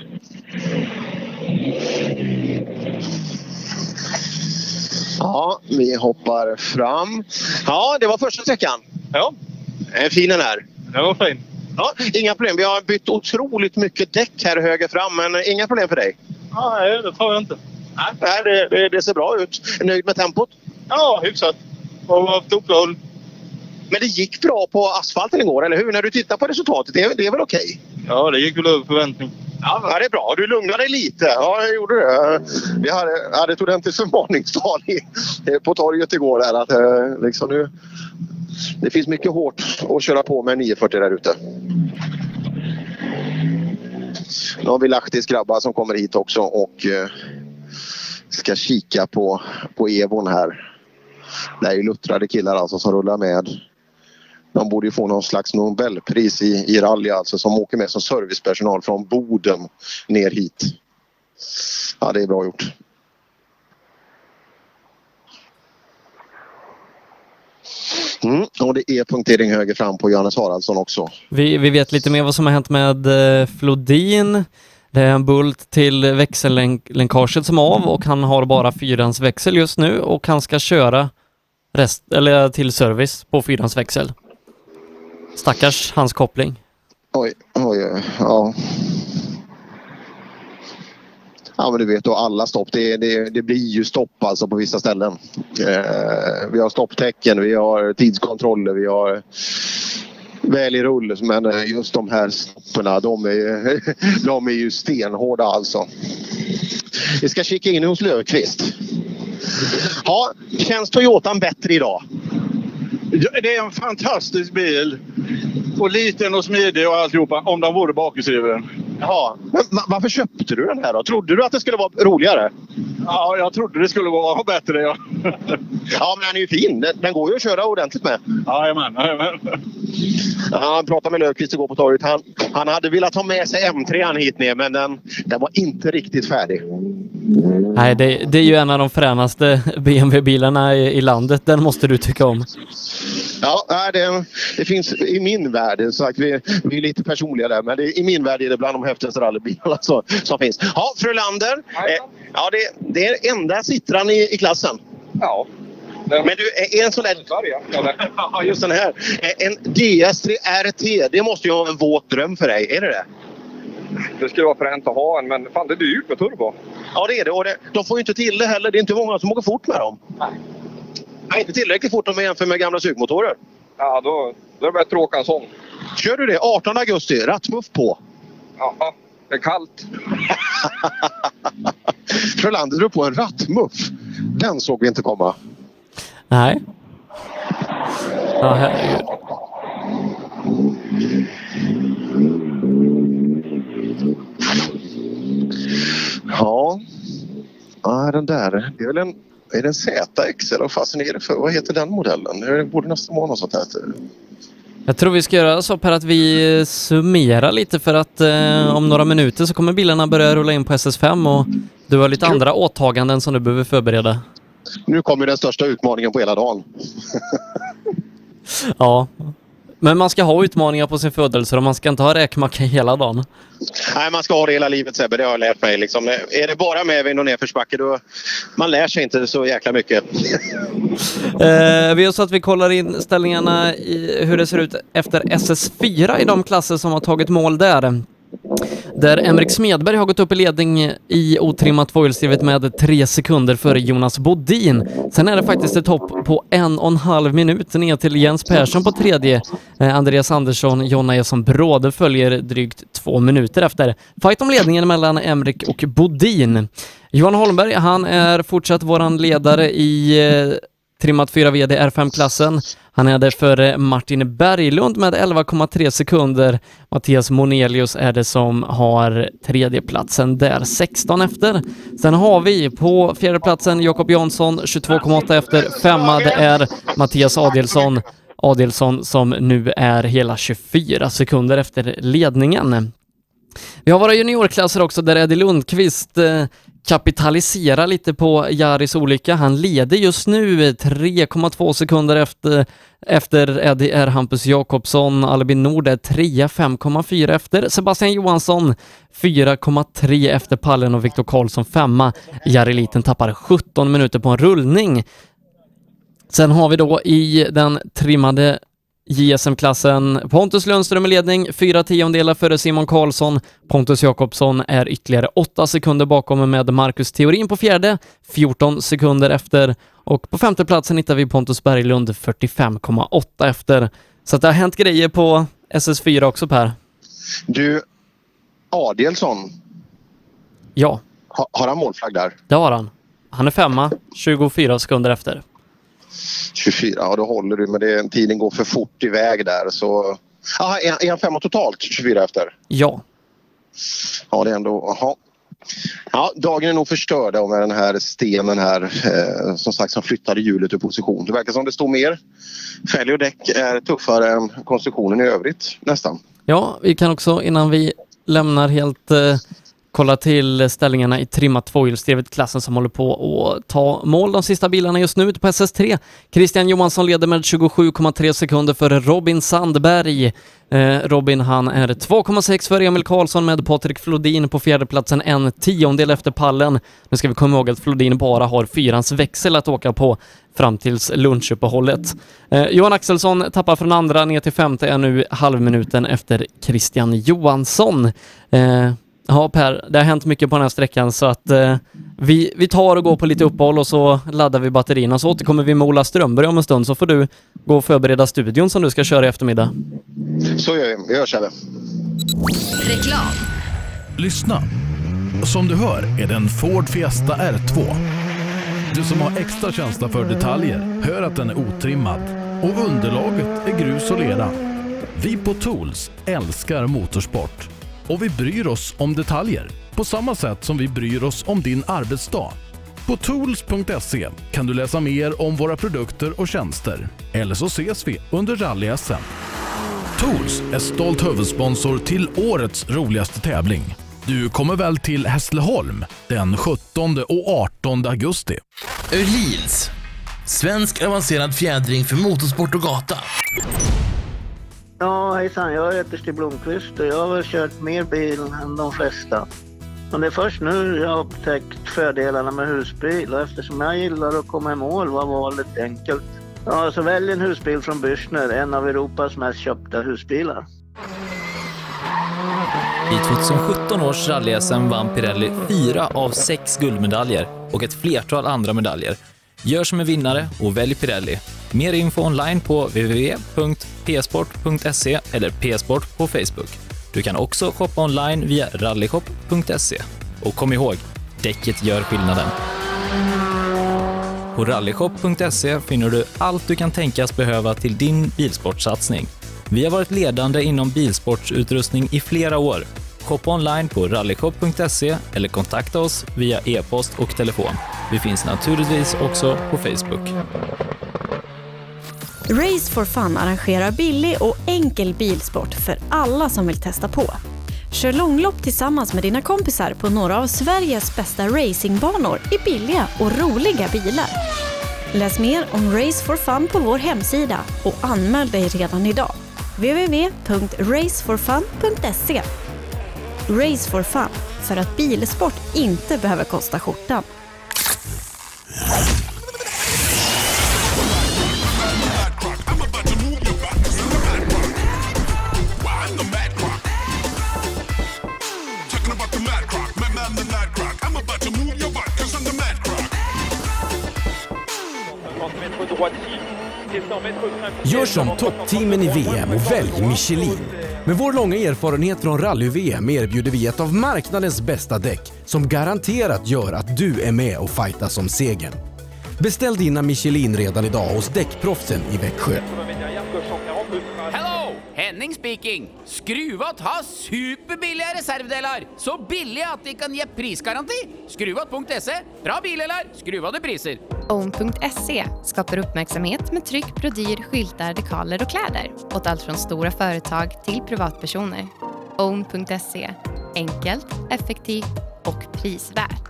Speaker 13: Ja, vi hoppar fram. Ja, det var första sträckan.
Speaker 48: Ja.
Speaker 13: Är fin den här.
Speaker 48: Den var fin.
Speaker 13: Ja, inga problem. Vi har bytt otroligt mycket däck här höger fram, men inga problem för dig?
Speaker 48: Nej, det tror jag inte.
Speaker 13: Nej, det, det, det ser bra ut. Nöjd med tempot?
Speaker 48: Ja, hyfsat. Och haft uppehåll.
Speaker 13: Men det gick bra på asfalten igår, eller hur? När du tittar på resultatet, det är, det är väl okej?
Speaker 48: Ja, det gick väl över förväntning.
Speaker 13: Ja, det är bra. Du lugnade dig lite. Ja, jag gjorde det. Vi hade, hade ett ordentligt förmaningstal i, på torget igår. Där, att, eh, liksom nu, det finns mycket hårt att köra på med 940 där ute. Nu har vi Lahtis grabbar som kommer hit också och eh, ska kika på, på Evon här. Det är ju luttrade killar alltså som rullar med. De borde ju få någon slags Nobelpris i, i rally alltså som åker med som servicepersonal från Boden ner hit. Ja, det är bra gjort. Mm, och det är punktering höger fram på Johannes Haraldsson också.
Speaker 12: Vi, vi vet lite mer vad som har hänt med eh, Flodin. Det är en bult till växellänkaget som är av och han har bara fyrans växel just nu och han ska köra rest, eller till service på fyrans växel. Stackars hans koppling.
Speaker 13: Oj, oj, oj, ja. Ja men du vet då alla stopp, det, det, det blir ju stopp alltså på vissa ställen. Eh, vi har stopptecken, vi har tidskontroller, vi har väl i rull men eh, just de här stoppen, de är, de är ju stenhårda alltså. Vi ska kika in hos Löfqvist. Ja, känns Toyotan bättre idag?
Speaker 48: Det är en fantastisk bil. Och liten och smidig och alltihopa. Om den vore bakhjulsdriven.
Speaker 13: Jaha. Men va- varför köpte du den här då? Trodde du att det skulle vara roligare?
Speaker 48: Ja, jag trodde det skulle vara bättre. Ja,
Speaker 13: ja men den är ju fin. Den, den går ju att köra ordentligt med.
Speaker 48: Jajamän, jajamän.
Speaker 13: Ja, Han pratade med Löfqvist igår på torget. Han, han hade velat ha med sig M3 hit ner men den, den var inte riktigt färdig.
Speaker 12: Nej, det, det är ju en av de fränaste BMW-bilarna i, i landet. Den måste du tycka om.
Speaker 13: Ja, det, det finns i min värld, så att vi, vi är lite personliga där, men det, i min värld är det bland de häftigaste rallybilarna som, som finns. Ja, Frölander. Eh, ja, det, det är enda Citran i, i klassen.
Speaker 46: Ja.
Speaker 13: Men du, är en sån där... Ja, just den här. Eh, En DS3 RT, det måste ju vara en våt dröm för dig. Är det det?
Speaker 46: Det skulle vara fränt att ha en, men fan det är dyrt med turbo.
Speaker 13: Ja, det är det. Och det, de får ju inte till det heller. Det är inte många som åker fort med dem. Nej. Inte tillräckligt fort om man jämför med gamla sugmotorer.
Speaker 46: Ja, då, då är det bättre att åka en sån.
Speaker 13: Kör du det 18 augusti, rattmuff på.
Speaker 46: Ja, det är kallt.
Speaker 13: Frölander drog på en rattmuff. Den såg vi inte komma.
Speaker 12: Nej. Ja, herregud.
Speaker 13: Ja. Ja, den där. Det är väl en, är det en ZX eller vad fasen är det för? Vad heter den modellen? Det borde nästan vara något sånt här.
Speaker 12: Jag tror vi ska göra så Per att vi summerar lite för att eh, om några minuter så kommer bilarna börja rulla in på SS5 och du har lite andra åtaganden som du behöver förbereda.
Speaker 13: Nu kommer den största utmaningen på hela dagen.
Speaker 12: Ja. Men man ska ha utmaningar på sin födelse och man ska inte ha räkmacka hela dagen.
Speaker 13: Nej, man ska ha det hela livet Sebbe, det har jag lärt mig. Liksom. Är det bara medvind och nedförsbacke då man lär sig inte så jäkla mycket.
Speaker 12: Eh, vi gör så att vi kollar in ställningarna i hur det ser ut efter SS4 i de klasser som har tagit mål där. Där Emrik Smedberg har gått upp i ledning i otrimmat tvåhjulsdrivet med tre sekunder före Jonas Bodin. Sen är det faktiskt ett hopp på en och en halv minut ner till Jens Persson på tredje. Eh, Andreas Andersson, Jonna Eson Bråde följer drygt två minuter efter. Fight om ledningen mellan Emrik och Bodin. Johan Holmberg, han är fortsatt våran ledare i eh, trimmat 4 VD R5-klassen. Han är där före eh, Martin Berglund med 11,3 sekunder. Mattias Monelius är det som har tredjeplatsen där, 16 efter. Sen har vi på fjärdeplatsen Jakob Jansson, 22,8 efter. Femma det är Mattias Adelsson. Adelsson som nu är hela 24 sekunder efter ledningen. Vi har våra juniorklasser också där Eddie Lundqvist eh, kapitalisera lite på Jaris olycka. Han leder just nu 3,2 sekunder efter, efter Eddie R Hampus Jakobsson. Albin Nord är 3, 5,4 efter. Sebastian Johansson 4,3 efter pallen och Viktor Karlsson 5. Jari Liten tappar 17 minuter på en rullning. Sen har vi då i den trimmade JSM-klassen Pontus Lundström i ledning, fyra tiondelar före Simon Karlsson. Pontus Jakobsson är ytterligare åtta sekunder bakom med Marcus Theorin på fjärde, 14 sekunder efter. Och på femte platsen hittar vi Pontus Berglund, 45,8 efter. Så det har hänt grejer på SS4 också Per.
Speaker 13: Du, Adelsson,
Speaker 12: Ja,
Speaker 13: ha, har han målflagg där?
Speaker 12: det har han. Han är femma, 24 sekunder efter.
Speaker 13: 24, ja då håller du men det, tiden går för fort iväg där så... Aha, är, han femma totalt 24 efter?
Speaker 12: Ja.
Speaker 13: Ja det är ändå... Aha. Ja, dagen är nog förstörd med den här stenen här eh, som sagt som flyttade hjulet ur position. Det verkar som det står mer. Fälg och däck är tuffare än konstruktionen i övrigt nästan.
Speaker 12: Ja, vi kan också innan vi lämnar helt eh, kolla till ställningarna i trimmat tvåhjulsdrivet klassen som håller på att ta mål. De sista bilarna just nu ute på SS3. Christian Johansson leder med 27,3 sekunder före Robin Sandberg. Eh, Robin han är 2,6 före Emil Karlsson med Patrik Flodin på fjärdeplatsen en tiondel efter pallen. Nu ska vi komma ihåg att Flodin bara har fyrans växel att åka på fram tills lunchuppehållet. Eh, Johan Axelsson tappar från andra ner till femte, är nu halvminuten efter Christian Johansson. Eh, Ja Per, det har hänt mycket på den här sträckan så att eh, vi, vi tar och går på lite uppehåll och så laddar vi batterierna så återkommer vi med Ola Strömberg om en stund så får du gå och förbereda studion som du ska köra i eftermiddag.
Speaker 13: Så gör vi. Vi hörs Sebbe.
Speaker 3: Reklam.
Speaker 2: Lyssna! Som du hör är det en Ford Fiesta R2. Du som har extra känsla för detaljer hör att den är otrimmad och underlaget är grus och lera. Vi på Tools älskar motorsport och vi bryr oss om detaljer på samma sätt som vi bryr oss om din arbetsdag. På tools.se kan du läsa mer om våra produkter och tjänster. Eller så ses vi under rally-SM. Tools är stolt huvudsponsor till årets roligaste tävling. Du kommer väl till Hässleholm den 17 och 18 augusti?
Speaker 3: Öhlins. Svensk avancerad fjädring för motorsport och gata.
Speaker 4: Ja, hejsan. Jag heter Stig Blomqvist och jag har väl kört mer bil än de flesta. Men det är först nu jag har upptäckt fördelarna med husbil och eftersom jag gillar att komma i mål var valet enkelt. Ja, så välj en husbil från Bürstner, en av Europas mest köpta husbilar.
Speaker 5: I 2017 års rally-SM vann Pirelli fyra av sex guldmedaljer och ett flertal andra medaljer. Gör som en vinnare och välj Pirelli. Mer info online på www.psport.se eller psport på Facebook. Du kan också shoppa online via rallyshop.se. Och kom ihåg, däcket gör skillnaden. På rallyshop.se finner du allt du kan tänkas behöva till din bilsportsatsning. Vi har varit ledande inom bilsportsutrustning i flera år. Shoppa online på rallyshop.se eller kontakta oss via e-post och telefon. Vi finns naturligtvis också på Facebook.
Speaker 6: Race for Fun arrangerar billig och enkel bilsport för alla som vill testa på. Kör långlopp tillsammans med dina kompisar på några av Sveriges bästa racingbanor i billiga och roliga bilar. Läs mer om Race for Fun på vår hemsida och anmäl dig redan idag. www.raceforfun.se Race for Fun, för att bilsport inte behöver kosta skjortan.
Speaker 51: Gör som toppteamen i VM och välj Michelin. Med vår långa erfarenhet från rally-VM erbjuder vi ett av marknadens bästa däck som garanterat gör att du är med och fightas om segern. Beställ dina Michelin redan idag hos Däckproffsen i Växjö.
Speaker 52: Henning speaking! Skruvat har superbilliga reservdelar! Så billiga att de kan ge prisgaranti! Skruvat.se. Bra bilar, skruvade priser.
Speaker 9: Own.se skapar uppmärksamhet med tryck, brodyr, skyltar, dekaler och kläder åt allt från stora företag till privatpersoner. Own.se enkelt, effektivt och prisvärt.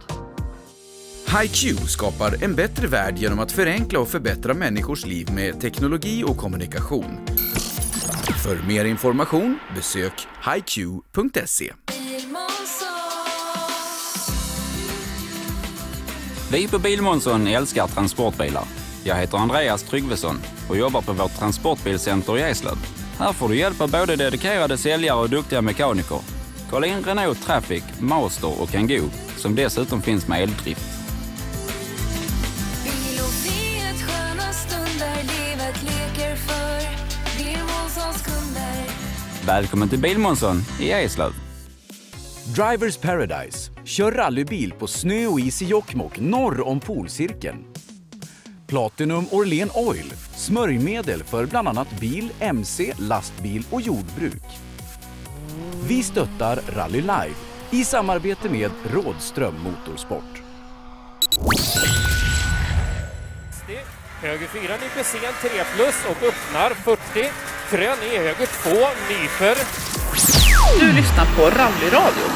Speaker 10: HiQ skapar en bättre värld genom att förenkla och förbättra människors liv med teknologi och kommunikation. För mer information besök hiq.se.
Speaker 11: Vi på Bilmånsson älskar transportbilar. Jag heter Andreas Tryggvesson och jobbar på vårt transportbilcenter i Eslöv. Här får du hjälp av både dedikerade säljare och duktiga mekaniker. Kolla in Renault Traffic, Master och Kangoo som dessutom finns med eldrift. Välkommen till Bilmånsson i Eslöv.
Speaker 51: Drivers Paradise. Kör rallybil på snö och is i Jokkmokk norr om polcirkeln. Platinum Orlen Oil. Smörjmedel för bland annat bil, mc, lastbil och jordbruk. Vi stöttar Rally Live i samarbete med Rådström Motorsport.
Speaker 53: Höger 4 nyper sen 3 plus och öppnar 40. Krön i höger 2 nyper.
Speaker 54: Du lyssnar på Rallyradion.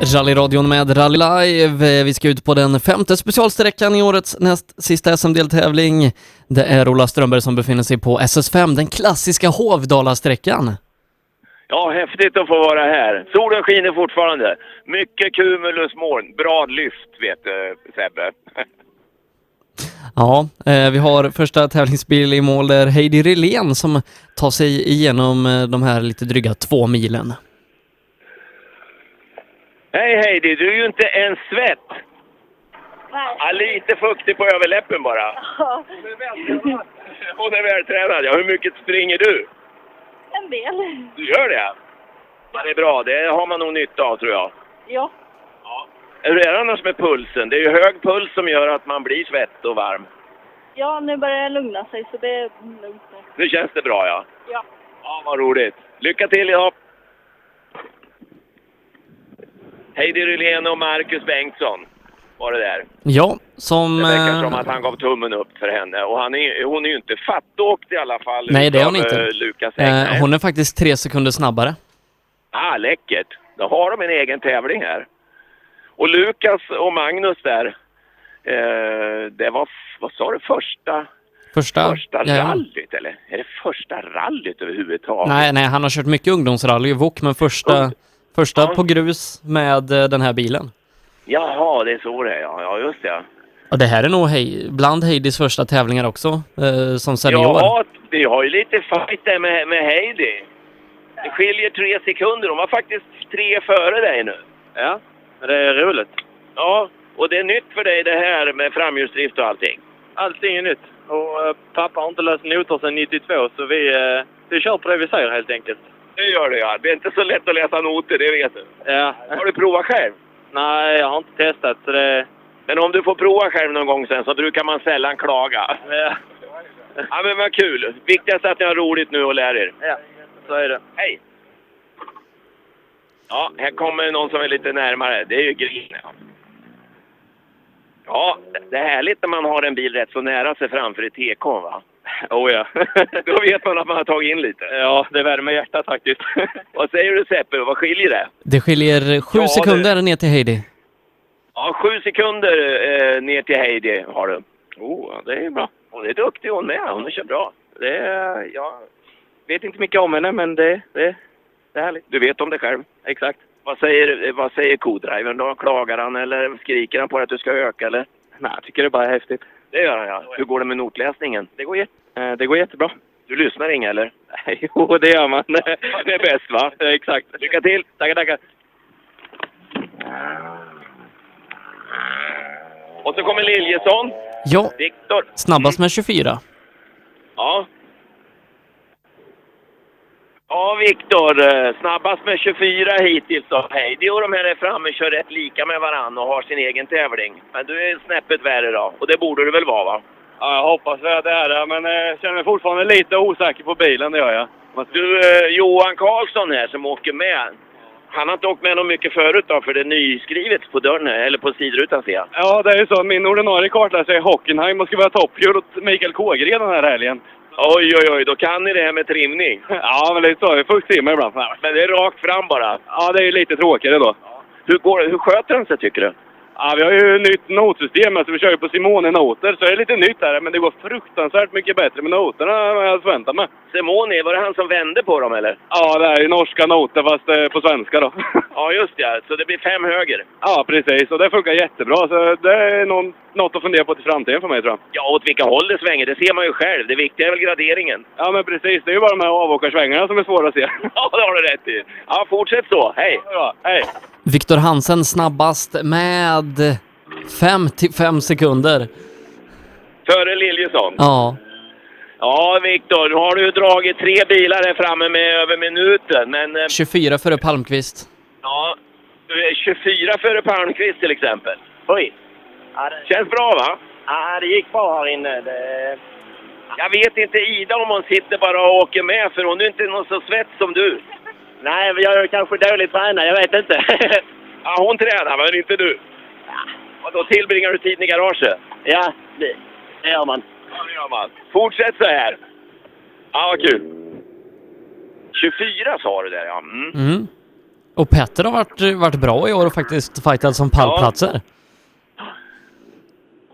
Speaker 12: Rallyradion med Rally Live. Vi ska ut på den femte specialsträckan i årets näst sista SM-deltävling. Det är Ola Strömberg som befinner sig på SS5, den klassiska Hovdala-sträckan.
Speaker 55: Ja, häftigt att få vara här. Solen skiner fortfarande. Mycket cumulusmoln. Bra lyft, vet du, Sebbe.
Speaker 12: Ja, eh, vi har första tävlingsbil i mål där Heidi Relén som tar sig igenom eh, de här lite dryga två milen.
Speaker 55: Hej Heidi, du är ju inte en svett. Ja, lite fuktig på överläppen bara.
Speaker 56: Ja,
Speaker 55: Hon är vältränad, ja. Hur mycket springer du?
Speaker 56: En del.
Speaker 55: Du gör det? Ja, det är bra. Det har man nog nytta av, tror jag.
Speaker 56: Ja.
Speaker 55: Hur är det annars med pulsen? Det är ju hög puls som gör att man blir svett och varm.
Speaker 56: Ja, nu börjar det lugna sig så det är lugnt nu.
Speaker 55: Nu känns det bra, ja.
Speaker 56: Ja.
Speaker 55: Ja, vad roligt. Lycka till, ja. Heidi Rylén och Marcus Bengtsson var det där.
Speaker 12: Ja, som...
Speaker 55: Det verkar
Speaker 12: eh,
Speaker 55: som att han gav tummen upp för henne. Och han är, hon är ju inte fattåkt i alla fall.
Speaker 12: Nej, det är hon inte.
Speaker 55: eh, Lukas.
Speaker 12: Eh, hon är faktiskt tre sekunder snabbare.
Speaker 55: Ah, läckert. Då har de en egen tävling här. Och Lukas och Magnus där, eh, det var, vad sa du, första,
Speaker 12: Första...
Speaker 55: första
Speaker 12: ja,
Speaker 55: rallyt eller? Är det första rallyt överhuvudtaget?
Speaker 12: Nej, nej, han har kört mycket ungdomsrally i Wok, men första, första på grus med eh, den här bilen.
Speaker 55: Jaha, det är så det är, ja. Ja, just det.
Speaker 12: Och det här är nog hej, bland Heidis första tävlingar också, eh, som senior.
Speaker 55: Ja, vi har ju lite fight där med, med Heidi. Det skiljer tre sekunder. Hon var faktiskt tre före dig nu.
Speaker 26: Ja, det är roligt.
Speaker 55: Ja, och det är nytt för dig det här med framhjulsdrift och allting.
Speaker 26: Allting är nytt. Och eh, pappa har inte löst noter sedan 92 så vi, eh, vi kör på det vi säger helt enkelt.
Speaker 55: Det gör det ja. Det är inte så lätt att läsa noter, det vet du.
Speaker 26: Ja.
Speaker 55: Har du provat själv?
Speaker 26: Nej, jag har inte testat så det...
Speaker 55: Men om du får prova själv någon gång sen så brukar man sällan klaga.
Speaker 26: Ja.
Speaker 55: Ja men vad kul. Viktigast är att ni har roligt nu och lär er.
Speaker 26: Ja.
Speaker 55: så är det. Hej! Ja, här kommer någon som är lite närmare. Det är ju Green. Ja. Det är härligt när man har en bil rätt så nära sig framför i TK va?
Speaker 26: Oh ja.
Speaker 55: Då vet man att man har tagit in lite.
Speaker 26: ja, det värmer hjärtat faktiskt.
Speaker 55: Vad säger du Seppe, vad skiljer det?
Speaker 12: Det skiljer sju
Speaker 55: Ja, det-
Speaker 12: sekunder ner till Heidi.
Speaker 55: Ja, sju sekunder eh, ner till Heidi har du. Oh, ja, det är bra. Hon är duktig hon med. Hon kör bra.
Speaker 26: Det är, jag vet inte mycket om henne, men det, det, det är härligt.
Speaker 55: Du vet om det själv?
Speaker 26: Exakt.
Speaker 55: Vad säger, vad säger co-drivern då? Klagar han eller skriker han på att du ska öka eller?
Speaker 26: Nej, jag tycker det är bara häftigt.
Speaker 55: Det gör han ja. Hur går det med notläsningen?
Speaker 26: Det går, jätte, eh, det går jättebra.
Speaker 55: Du lyssnar inga eller?
Speaker 26: Jo, det gör man.
Speaker 55: Det är bäst va?
Speaker 26: Exakt.
Speaker 55: Lycka till!
Speaker 26: Tackar, tackar.
Speaker 55: Och så kommer Liljesson.
Speaker 12: Ja,
Speaker 55: Viktor.
Speaker 12: snabbast med 24.
Speaker 55: Ja. Ja, Viktor. eh, Snabbast med 24 hittills då. Heidi och de här är framme kör rätt lika med varann och har sin egen tävling. Men du är snäppet värre då. Och det borde du väl vara va?
Speaker 26: Ja, jag hoppas att det är det, men eh, jag känner mig fortfarande lite osäker på bilen, det gör jag.
Speaker 55: Du, eh, Johan Karlsson här som åker med. Han har inte åkt med något mycket förut då, för det är nyskrivet på dörren eller på sidrutan ser jag.
Speaker 26: Ja, det är ju så. Min ordinarie kartläsare är Hockenheim och ska vara topphjul åt Mikael Kågren den här helgen.
Speaker 55: Oj, oj, oj, då kan ni det här med trimning.
Speaker 26: Ja, men det är så. Vi får trimma ibland.
Speaker 55: Men det är rakt fram bara.
Speaker 26: Ja, det är lite tråkigare då.
Speaker 55: Hur, går, hur sköter han sig tycker du?
Speaker 26: Ja, vi har ju nytt notsystem, alltså vi kör ju på Simone-noter, så det är lite nytt här, men det går fruktansvärt mycket bättre med noterna än vad jag förväntat mig.
Speaker 55: Simone, var det han som vände på dem eller?
Speaker 26: Ja, det är ju norska noter fast eh, på svenska då.
Speaker 55: Ja, just ja. Så det blir fem höger.
Speaker 26: ja, precis. Och det funkar jättebra, så det är någon, något att fundera på till framtiden för mig tror jag.
Speaker 55: Ja, åt vilka håll det svänger, det ser man ju själv. Det viktiga är väl graderingen.
Speaker 26: Ja, men precis. Det är ju bara de här avåkarsvängarna som är svåra att se.
Speaker 55: Ja, det har du rätt i. Ja, fortsätt så. Hej!
Speaker 26: Ja, hej!
Speaker 12: Viktor Hansen snabbast med 5 till 5 sekunder.
Speaker 55: Före Liljesson.
Speaker 12: Ja.
Speaker 55: Ja, Viktor, nu har du dragit tre bilar här framme med över minuten, men... eh,
Speaker 12: 24 före Palmqvist.
Speaker 55: Ja, du är 24 före Palmqvist till exempel. Oj! Känns bra va?
Speaker 44: Ja, det gick bra här inne. Det...
Speaker 55: Jag vet inte Ida om hon sitter bara och åker med, för hon är inte någon så svett som du.
Speaker 44: Nej, jag är kanske dåligt tränad. Jag vet inte.
Speaker 55: Ja, hon tränar, men inte du. Och då tillbringar du tiden i garaget?
Speaker 44: ja, det, det gör man.
Speaker 55: Ja, det gör man. Fortsätt så här. Ja, vad kul. 24 sa du där, ja. Mm.
Speaker 12: Mm. Och Petter har varit, varit bra i år och faktiskt fightat som pallplatser.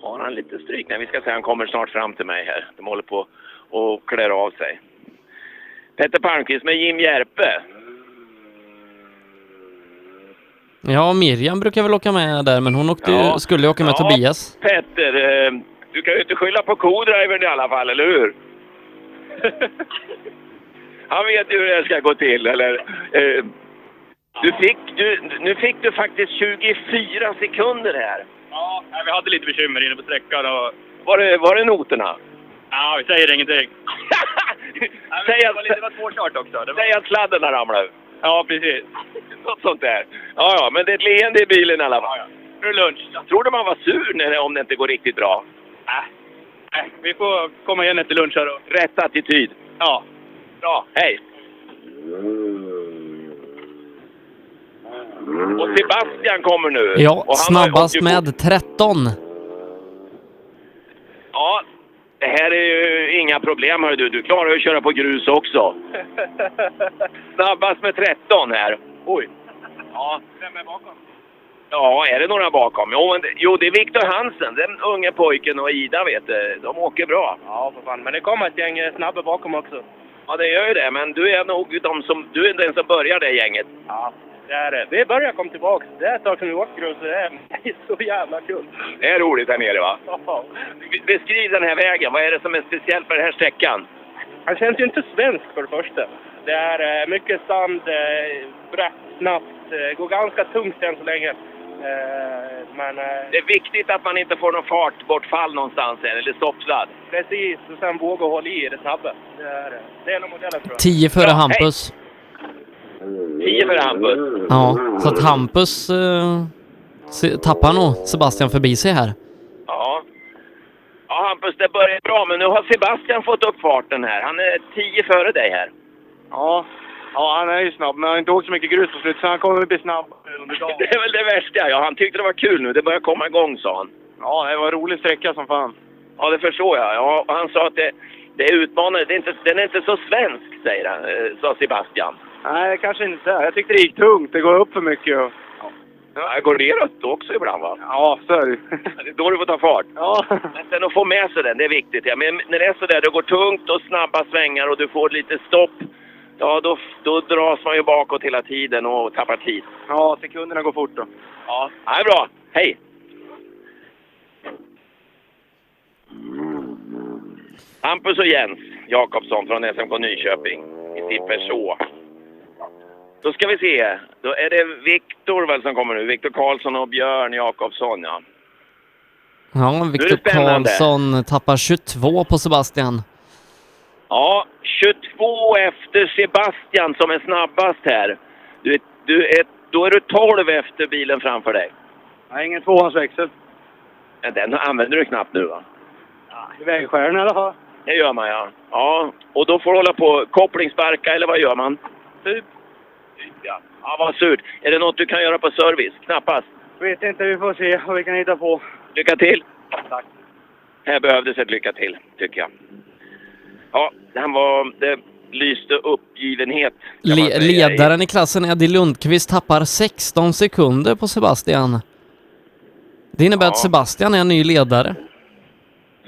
Speaker 55: Har han lite stryk? Nej, vi ska se. Han kommer snart fram till mig här. De håller på och klär av sig. Petter Palmqvist med Jim Järpe.
Speaker 12: Ja, Miriam brukar väl åka med där, men hon åkte, ju-
Speaker 55: Ja.
Speaker 12: skulle ju åka med
Speaker 55: Ja,
Speaker 12: Tobias.
Speaker 55: Petter, eh, du kan ju inte skylla på co-drivern i alla fall, eller hur? Han vet ju hur det ska gå till, eller? Eh, du fick, du, nu fick du faktiskt 24 sekunder här.
Speaker 26: Ja, vi hade lite bekymmer inne på sträckan och...
Speaker 55: Var det, var det noterna?
Speaker 26: Ja, vi säger ingenting.
Speaker 55: Säg att,
Speaker 26: Det var svårkört också. Det var...
Speaker 55: säg att sladden har ramlat ut.
Speaker 26: Ja, precis.
Speaker 55: Något sånt där. Ja, ja, men det är ett leende i bilen i alla fall.
Speaker 26: Nu är det lunch.
Speaker 55: Jag trodde man var sur när, om det inte går riktigt bra.
Speaker 26: Nej, vi får komma igen efter lunch här då.
Speaker 55: Rätt attityd.
Speaker 26: Ja.
Speaker 55: Bra, hej! Och Sebastian kommer nu.
Speaker 12: Ja,
Speaker 55: och han har ju
Speaker 12: snabbast
Speaker 55: fort.
Speaker 12: med 13.
Speaker 55: Ja, det här är ju inga problem hör du. Du klarar ju att köra på grus också. Snabbast med 13 här. Oj. Ja.
Speaker 26: Vem är bakom?
Speaker 55: Ja, är det några bakom? Jo, det, jo det är Viktor Hansen, den unge pojken och Ida vet du. De åker bra.
Speaker 26: Ja, för fan. Men det kommer ett gäng eh, snabba bakom också.
Speaker 55: Ja, det gör ju det. Men du är nog de som, du är den som börjar det gänget.
Speaker 26: Ja, det är det. Vi börjar komma tillbaka. Det är ett tag sedan vi åkte grus, så det är det är så jävla kul.
Speaker 55: Det är roligt här nere va?
Speaker 26: Ja.
Speaker 55: Beskriv den här vägen. Vad är det som är speciellt med den här sträckan?
Speaker 26: Han känns ju inte svensk för det första. Det är eh, mycket sand, eh, brett, snabbt, eh, går ganska tungt än så länge. Men
Speaker 55: Det är viktigt att man inte får någon fartbortfall någonstans här, eller stoppsladd.
Speaker 26: precis, och sen våga hålla i det snabba. Det är, eh, det är nog modellen tror jag.
Speaker 12: 10 före Hampus.
Speaker 55: 10 för Hampus.
Speaker 12: Ja, så att Hampus eh, tappar nog Sebastian förbi sig här.
Speaker 55: Ja. Ja, Hampus, det börjar bra, men nu har Sebastian fått upp farten här. Han är 10 före dig här.
Speaker 44: Ja,
Speaker 57: Ja, han är ju snabb, men han har inte åkt så mycket grus på slutet, så han kommer bli snabb under dagen.
Speaker 55: Det är väl det värsta. Ja, han tyckte det var kul nu. Det börjar komma igång, sa han.
Speaker 57: Ja, det var en rolig sträcka som fan.
Speaker 55: Ja, det förstår jag. Ja, och han sa att det, det är utmanande. Det är inte, den är inte så svensk, säger han, eh, sa Sebastian.
Speaker 57: Nej, kanske inte. Jag tyckte det gick tungt. Det går upp för mycket. Och...
Speaker 55: Ja, går neråt också ibland, va?
Speaker 57: Ja, så är det
Speaker 55: Det är då du får ta fart.
Speaker 57: Ja.
Speaker 55: Men sen att få med sig den, det är viktigt. Ja. Men när det är sådär, det går tungt och snabba svängar och du får lite stopp, ja då, då dras man ju bakåt hela tiden och tappar tid.
Speaker 57: Ja, sekunderna går fort då.
Speaker 55: Ja, det är bra. Hej! Hampus och Jens Jakobsson från SMK Nyköping i Peugeot. Då ska vi se. Då är det Viktor väl som kommer nu. Viktor Karlsson och Björn Jakobsson, ja.
Speaker 12: Ja, Viktor. Karlsson tappar 22 på Sebastian.
Speaker 55: Ja, 22 efter Sebastian som är snabbast här. Du, är- du är, då är du 12 efter bilen framför dig.
Speaker 57: Nej, ingen tvåhandsväxel.
Speaker 55: Ja, Den använder du knappt nu va?
Speaker 57: I vägskären i alla fall.
Speaker 55: Det gör man ja. Ja, och då får du hålla på kopplingsparka eller vad gör man?
Speaker 57: Typ.
Speaker 55: Ja. ja, vad surt. Är det något du kan göra på service? Knappast.
Speaker 57: Vet inte, vi får se vad vi kan hitta på.
Speaker 55: Lycka till!
Speaker 57: Tack.
Speaker 55: Här behövdes ett lycka till, tycker jag. Ja, han var... Det lyste uppgivenhet.
Speaker 12: Le ledaren i klassen, Eddie Lundqvist, tappar 16 sekunder på Sebastian. Det innebär
Speaker 55: Ja.
Speaker 12: att Sebastian är en ny ledare.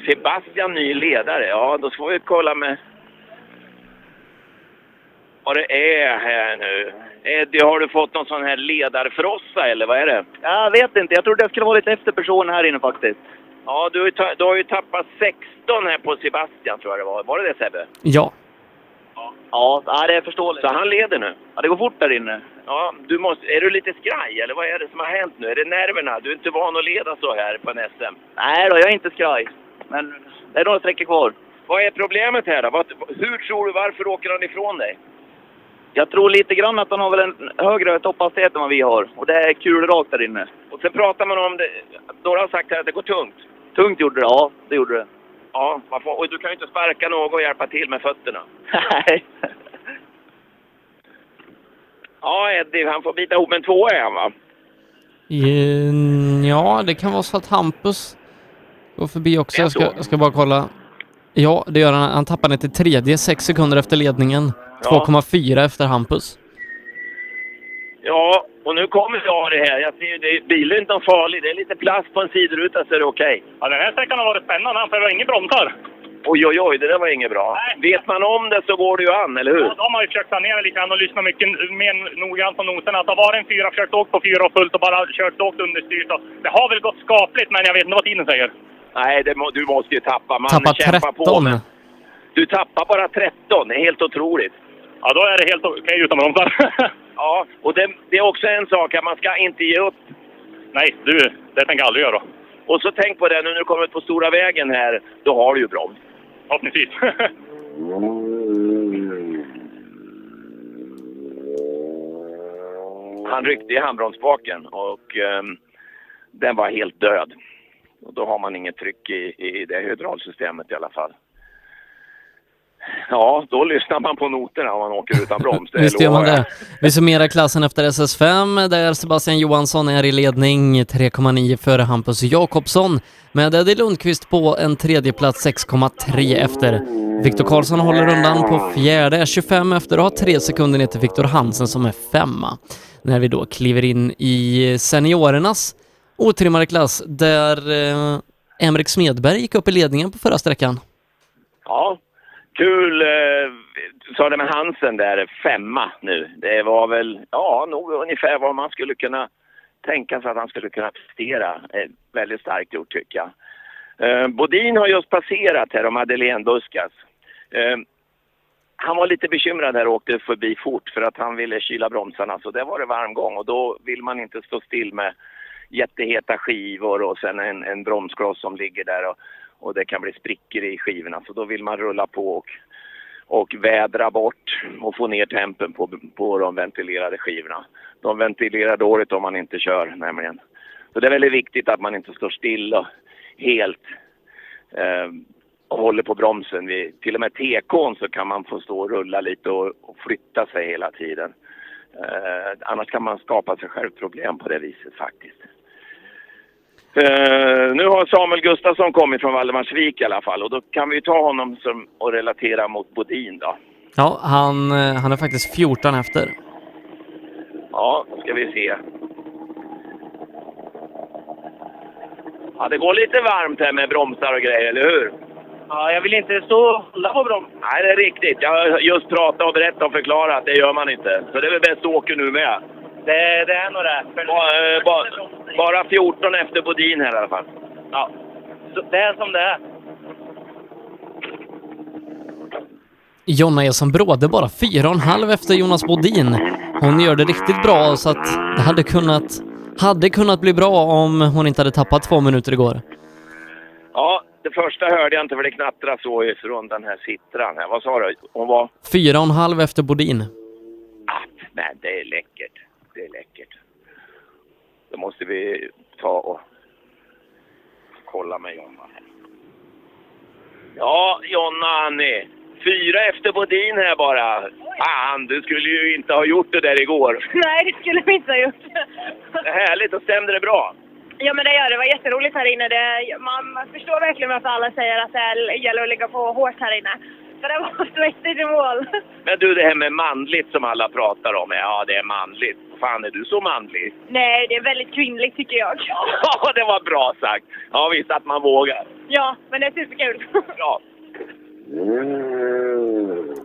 Speaker 55: Sebastian ny ledare. Ja, då får vi kolla med vad det är här nu. Eddie, har du fått någon sån här ledarfrossa eller vad är det?
Speaker 58: Jag vet inte. Jag trodde jag skulle vara lite efter personen här inne faktiskt.
Speaker 55: Ja, du har, ju ta- du har ju tappat 16 här på Sebastian tror jag det var. Var det det Sebbe?
Speaker 12: Ja.
Speaker 58: Ja, ja, det är förståeligt.
Speaker 55: Så han leder nu?
Speaker 58: Ja, det går fort där inne.
Speaker 55: Ja, du måste, är du lite skraj eller vad är det som har hänt nu? Är det nerverna? Du är inte van att leda så här på en SM.
Speaker 58: Nej då, jag är inte skraj. Men det är några sträckor kvar.
Speaker 55: Vad är problemet här då? Hur tror du, varför åker han ifrån dig?
Speaker 58: Jag tror lite grann att han har väl en högre topphastighet än vad vi har. Och det är kul rakt där inne.
Speaker 55: Och sen pratar man om det, några har sagt här att det går tungt.
Speaker 58: Tungt gjorde det, ja. Det gjorde det.
Speaker 55: Ja, man får, och du kan ju inte sparka någon och hjälpa till med fötterna.
Speaker 58: Nej.
Speaker 55: Ja, Eddie, han får bita ihop en tvåa är han va?
Speaker 12: Ja, det kan vara så att Hampus går förbi också. Jag ska, jag ska bara kolla. Ja, det gör han. Han tappar ner till tredje, sex sekunder efter ledningen.
Speaker 55: Ja.
Speaker 12: 2,4 efter Hampus.
Speaker 55: Ja, och nu kommer jag det här. Jag ser, ju, det, bilen är inte farlig. Det är lite plast på en sidoruta så är det okej.
Speaker 59: Ja, den här sträckan har varit spännande, för det var ingen bromsar.
Speaker 55: Oj, oj, oj, det där var inget bra. Vet man om det så går det ju an, eller hur?
Speaker 59: Ja, de har ju försökt sanera lite grann och lyssna mycket mer noggrant på noterna. Att det varit en fyra, försökt åka på fyra och fullt och bara kört lågt understyrt. Och Det har väl gått skapligt, men jag vet inte vad tiden säger.
Speaker 55: Nej, det må, du måste ju tappa. Man på.
Speaker 12: 13.
Speaker 55: Men du tappar bara 13. Det är helt otroligt.
Speaker 59: Ja, då är det helt okej utan bromsar.
Speaker 55: Ja, och det, det är också en sak att man ska inte ge upp.
Speaker 59: Nej, du, det tänker jag aldrig göra.
Speaker 55: Och så tänk på det, nu när du kommer ut på stora vägen här, då har du ju broms.
Speaker 59: Förhoppningsvis.
Speaker 55: Han ryckte i handbromsspaken och ehm, den var helt död. Och då har man inget tryck i, i det hydraulsystemet i alla fall. Ja, då lyssnar man på noterna om man åker utan broms. det
Speaker 12: Visst gör man det. Vi summerar klassen efter SS5 där Sebastian Johansson är i ledning 3,9 före Hampus Jakobsson med Eddie Lundqvist på en tredje plats 6,3 efter. Viktor Karlsson håller undan på fjärde, är 25 efter och har tre sekunder ner till Viktor Hansen som är femma. När vi då kliver in i seniorernas otrimmade klass där eh, Emrik Smedberg gick upp i ledningen på förra sträckan.
Speaker 55: Ja, kul. Eh, sa det med Hansen där, femma nu. Det var väl, ja, nog ungefär vad man skulle kunna tänka sig att han skulle kunna prestera. Eh, väldigt starkt gjort tycker jag. Eh, Bodin har just passerat här och Madeleine Buskas. Eh, han var lite bekymrad här och åkte förbi fort för att han ville kyla bromsarna så det var det varm gång och då vill man inte stå still med jätteheta skivor och sen en, en bromskloss som ligger där och, och det kan bli sprickor i skivorna så då vill man rulla på och, och vädra bort och få ner tempen på, på de ventilerade skivorna. De ventilerar dåligt om man inte kör nämligen. Så det är väldigt viktigt att man inte står still och helt. Eh, och håller på bromsen. Vid, till och med tekon så kan man få stå och rulla lite och, och flytta sig hela tiden. Eh, annars kan man skapa sig själv problem på det viset faktiskt. Eh, nu har Samuel Gustafsson kommit från Valdemarsvik i alla fall och då kan vi ta honom som, och relatera mot Bodin då.
Speaker 12: Ja, han, eh, han är faktiskt 14 efter.
Speaker 55: Ja, då ska vi se. Ja, det går lite varmt här med bromsar och grejer, eller hur?
Speaker 26: Ja, jag vill inte stå och hålla på bromsen.
Speaker 55: Nej, det är riktigt. Jag har just pratat och berättat och förklarat att det gör man inte. Så det är väl bäst att åka nu med.
Speaker 26: Det, det är nog det. För
Speaker 55: Bara, eh, bara, bara 14 efter Bodin här i alla fall.
Speaker 26: Ja, så det är som det är.
Speaker 12: Jonna är som bråde bara fyra och en halv efter Jonas Bodin. Hon gör det riktigt bra så att det hade kunnat, hade kunnat bli bra om hon inte hade tappat två minuter igår.
Speaker 55: Ja, det första hörde jag inte för det knattrade så ifrån den här sittran här. Vad sa du? Hon var...
Speaker 12: Fyra och en halv efter Bodin.
Speaker 55: Men det är läckert. Det är läckert. Då måste vi ta och kolla med Jonna. här. Ja, Jonna Annie. Fyra efter Bodin här bara. Fan, du skulle ju inte ha gjort det där igår.
Speaker 41: Nej, det skulle vi inte ha gjort.
Speaker 55: Det är härligt, och stämde det bra?
Speaker 41: Ja, men det gör det. Det var jätteroligt här inne. Det, man förstår verkligen varför alla säger att det gäller att ligga på hårt här inne. För det var svettigt i mål.
Speaker 55: Men du, det här med manligt som alla pratar om. Ja, det är manligt. Fan, är du så manlig?
Speaker 41: Nej, det är väldigt kvinnligt tycker jag.
Speaker 55: Ja, det var bra sagt. Ja, visst att man vågar.
Speaker 41: Ja, men det är superkul.
Speaker 55: Bra.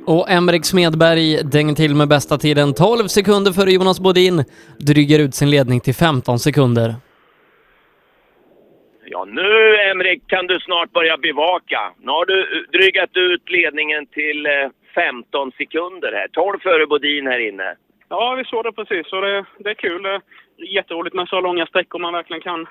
Speaker 12: Och Emrik Smedberg dänger till med bästa tiden 12 sekunder före Jonas Bodin, dryger ut sin ledning till 15 sekunder.
Speaker 55: Ja, nu Emrik kan du snart börja bevaka. Nu har du drygat ut ledningen till eh, 15 sekunder här. 12 före Bodin här inne.
Speaker 60: Ja, vi såg det precis. Och det, det är kul. Det är jätteroligt med så långa sträckor man verkligen kan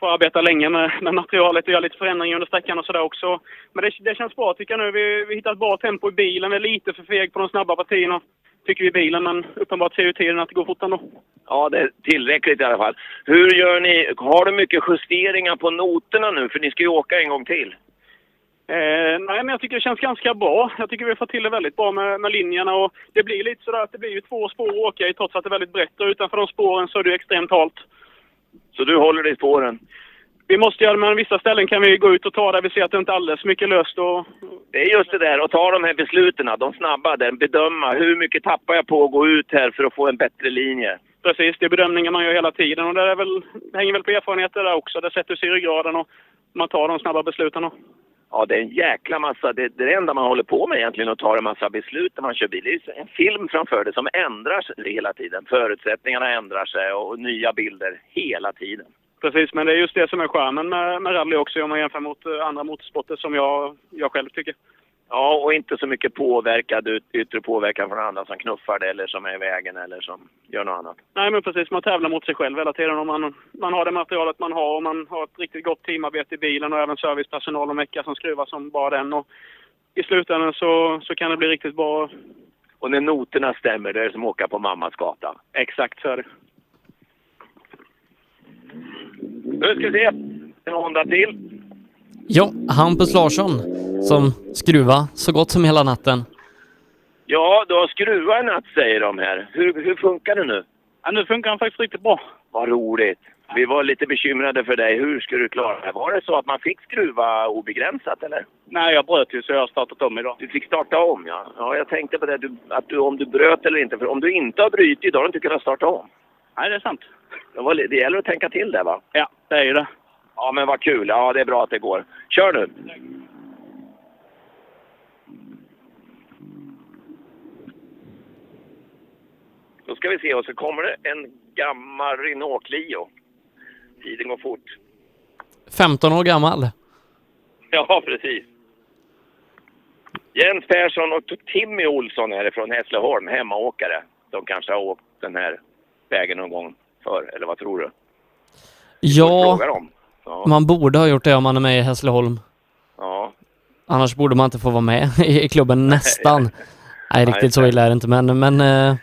Speaker 60: få arbeta länge med, med materialet och göra lite förändringar under sträckan och sådär också. Men det, det känns bra tycker jag nu. Vi, vi hittar ett bra tempo i bilen. Vi är lite för feg på de snabba partierna, tycker vi bilen. Men uppenbart ser ju tiden att det går fort ändå.
Speaker 55: Ja, det är tillräckligt i alla fall. Hur gör ni? Har du mycket justeringar på noterna nu? För ni ska ju åka en gång till.
Speaker 60: Eh, nej, men jag tycker det känns ganska bra. Jag tycker vi har fått till det väldigt bra med, med linjerna och det blir lite sådär att det blir ju två spår att åka i trots att det är väldigt brett och utanför de spåren så är det ju extremt halt.
Speaker 55: Så du håller dig i spåren?
Speaker 60: Vi måste göra det, men vissa ställen kan vi gå ut och ta där vi ser att det inte är alldeles mycket löst och
Speaker 55: Det är just det där att ta de här besluten, de snabba, där, bedöma hur mycket tappar jag på att gå ut här för att få en bättre linje.
Speaker 60: precis, det är bedömningar man gör hela tiden och det är väl, hänger väl på erfarenheter där också. Det sätter sig i ryggraden och man tar de snabba besluten. Och.
Speaker 55: Ja, det är en jäkla massa. Det, det enda man håller på med egentligen, att ta en massa beslut när man kör bil. Det är en film framför det som ändrar sig hela tiden. Förutsättningarna ändrar sig och nya bilder hela tiden.
Speaker 60: Precis, men det är just det som är charmen med, med rally också om man jämför mot eh, andra motorsporter som jag, jag själv tycker.
Speaker 55: Ja, och inte så mycket påverkad, yttre påverkan från andra som knuffar det eller som är i vägen eller som gör något annat.
Speaker 60: Nej, men precis. Man tävlar mot sig själv hela tiden. Om man, man har det materialet man har och man har ett riktigt gott teamarbete i bilen och även servicepersonal och mecka som skruvar som bara den. Och I slutändan så, så kan det bli riktigt bra.
Speaker 55: Och när noterna stämmer, det är som att åka på mammas gata.
Speaker 60: Exakt så är det.
Speaker 55: Nu ska vi se. En Honda till.
Speaker 12: Ja, Hampus Larsson som skruva så gott som hela natten.
Speaker 55: Ja, du har skruvat en natt säger de här. Hur, hur funkar det nu?
Speaker 60: Ja, nu funkar den faktiskt riktigt bra.
Speaker 55: Vad roligt. Vi var lite bekymrade för dig. Hur ska du klara det? Var det så att man fick skruva obegränsat eller?
Speaker 60: Nej, jag bröt ju så jag har startat om idag.
Speaker 55: Du fick starta om ja. Ja, jag tänkte på det. Du, att du, om du bröt eller inte. För om du inte har brutit då har du inte kunnat starta om.
Speaker 60: Nej, det är sant.
Speaker 55: Det, var, det gäller att tänka till där va?
Speaker 60: Ja, det är ju det.
Speaker 55: Ja, men vad kul. Ja, det är bra att det går. Kör nu. Då ska vi se och så kommer det en gammal Renault Clio. Tiden går fort.
Speaker 12: 15 år gammal.
Speaker 55: Ja, precis. Jens Persson och Timmy Olsson härifrån Hässleholm, hemmaåkare. De kanske har åkt den här vägen någon gång förr, eller vad tror du?
Speaker 12: Ja.
Speaker 55: Ja.
Speaker 12: man borde ha gjort det om man är med i Hässleholm.
Speaker 55: Ja.
Speaker 12: Annars borde man inte få vara med i klubben, nästan. Nej, riktigt så illa är det inte, men, men eh,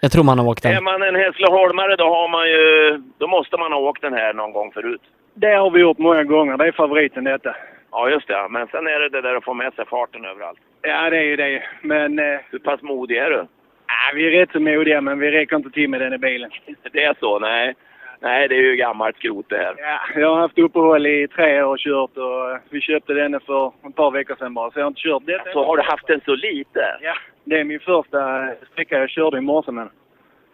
Speaker 12: jag tror man har åkt
Speaker 55: Är
Speaker 12: den.
Speaker 55: man en Hässleholmare då har man ju, då måste man ha åkt den här någon gång förut.
Speaker 61: Det har vi gjort många gånger. Det är favoriten detta.
Speaker 55: Ja, just det. Men sen är det det där att få med sig farten överallt.
Speaker 57: Ja, det är ju det. Men eh,
Speaker 55: Hur pass modig är du?
Speaker 57: Ja, vi är rätt så modiga, men vi räcker inte till med den i bilen.
Speaker 55: Det är så? Nej. Nej, det är ju gammalt skrot det här.
Speaker 57: Ja, jag har haft uppehåll i tre år och kört och vi köpte den för ett par veckor sedan bara. Så jag har inte kört det.
Speaker 55: Så har du haft den så lite?
Speaker 57: Ja, det är min första sträcka jag körde i morse med den.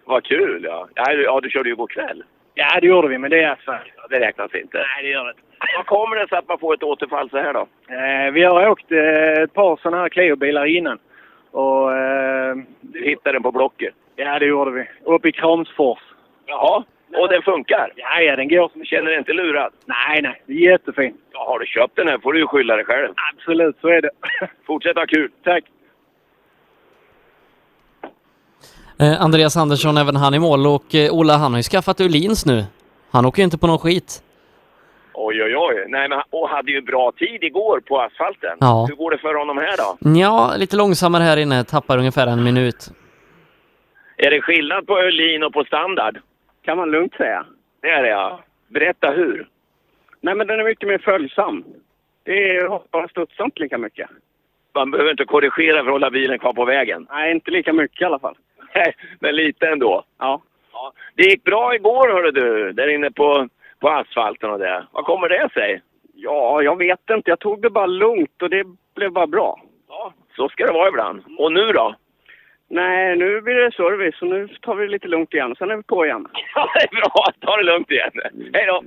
Speaker 55: Vad kul ja. Ja, du- ja du körde ju igår kväll.
Speaker 57: Ja, det gjorde vi, men det är asfalt.
Speaker 55: Ja, det räknas inte.
Speaker 57: Nej, det gör det inte.
Speaker 55: Vad kommer det sig att man får ett återfall så här då?
Speaker 57: Eh, vi har åkt eh, ett par sådana här Clio-bilar innan. Och... Eh,
Speaker 55: Du hittade den på Blocket?
Speaker 57: ja, det gjorde vi. Uppe i Kramsfors.
Speaker 55: Jaha, och den funkar?
Speaker 57: Ja, ja, den går som
Speaker 55: Känner dig inte lurad?
Speaker 57: Nej, nej. Det är jättefint.
Speaker 55: Ja, har du köpt den här får du ju skylla dig själv.
Speaker 57: Absolut, så är det.
Speaker 55: Fortsätt ha kul.
Speaker 57: Tack.
Speaker 12: Eh, Andreas Andersson, även han i mål och eh, Ola han har ju skaffat Öhlins nu. Han åker ju inte på någon skit.
Speaker 55: Oj, oj, oj. Nej, men, och hade ju bra tid igår på asfalten.
Speaker 12: Ja.
Speaker 55: Hur går det för honom här då?
Speaker 12: Ja, lite långsammare här inne, tappar ungefär en minut.
Speaker 55: Är det skillnad på Öhlin och på standard?
Speaker 57: Kan man lugnt säga.
Speaker 55: Det är det ja. Berätta hur.
Speaker 57: Nej, men den är mycket mer följsam. Det är hoppar och studsar inte lika mycket.
Speaker 55: Man behöver inte korrigera för att hålla bilen kvar på vägen.
Speaker 57: Nej, inte lika mycket i alla fall.
Speaker 55: Nej, men lite ändå.
Speaker 57: Ja.
Speaker 55: Ja. Det gick bra igår hörde du, där inne på, på asfalten och det. Vad kommer det sig?
Speaker 57: Ja, jag vet inte. Jag tog det bara lugnt och det blev bara bra.
Speaker 55: Ja, så ska det vara ibland. Och nu då?
Speaker 57: Nej, nu blir det service och nu tar vi det lite lugnt igen. Sen är vi på igen.
Speaker 55: Ja, det är bra. Ta det lugnt igen. Hej då!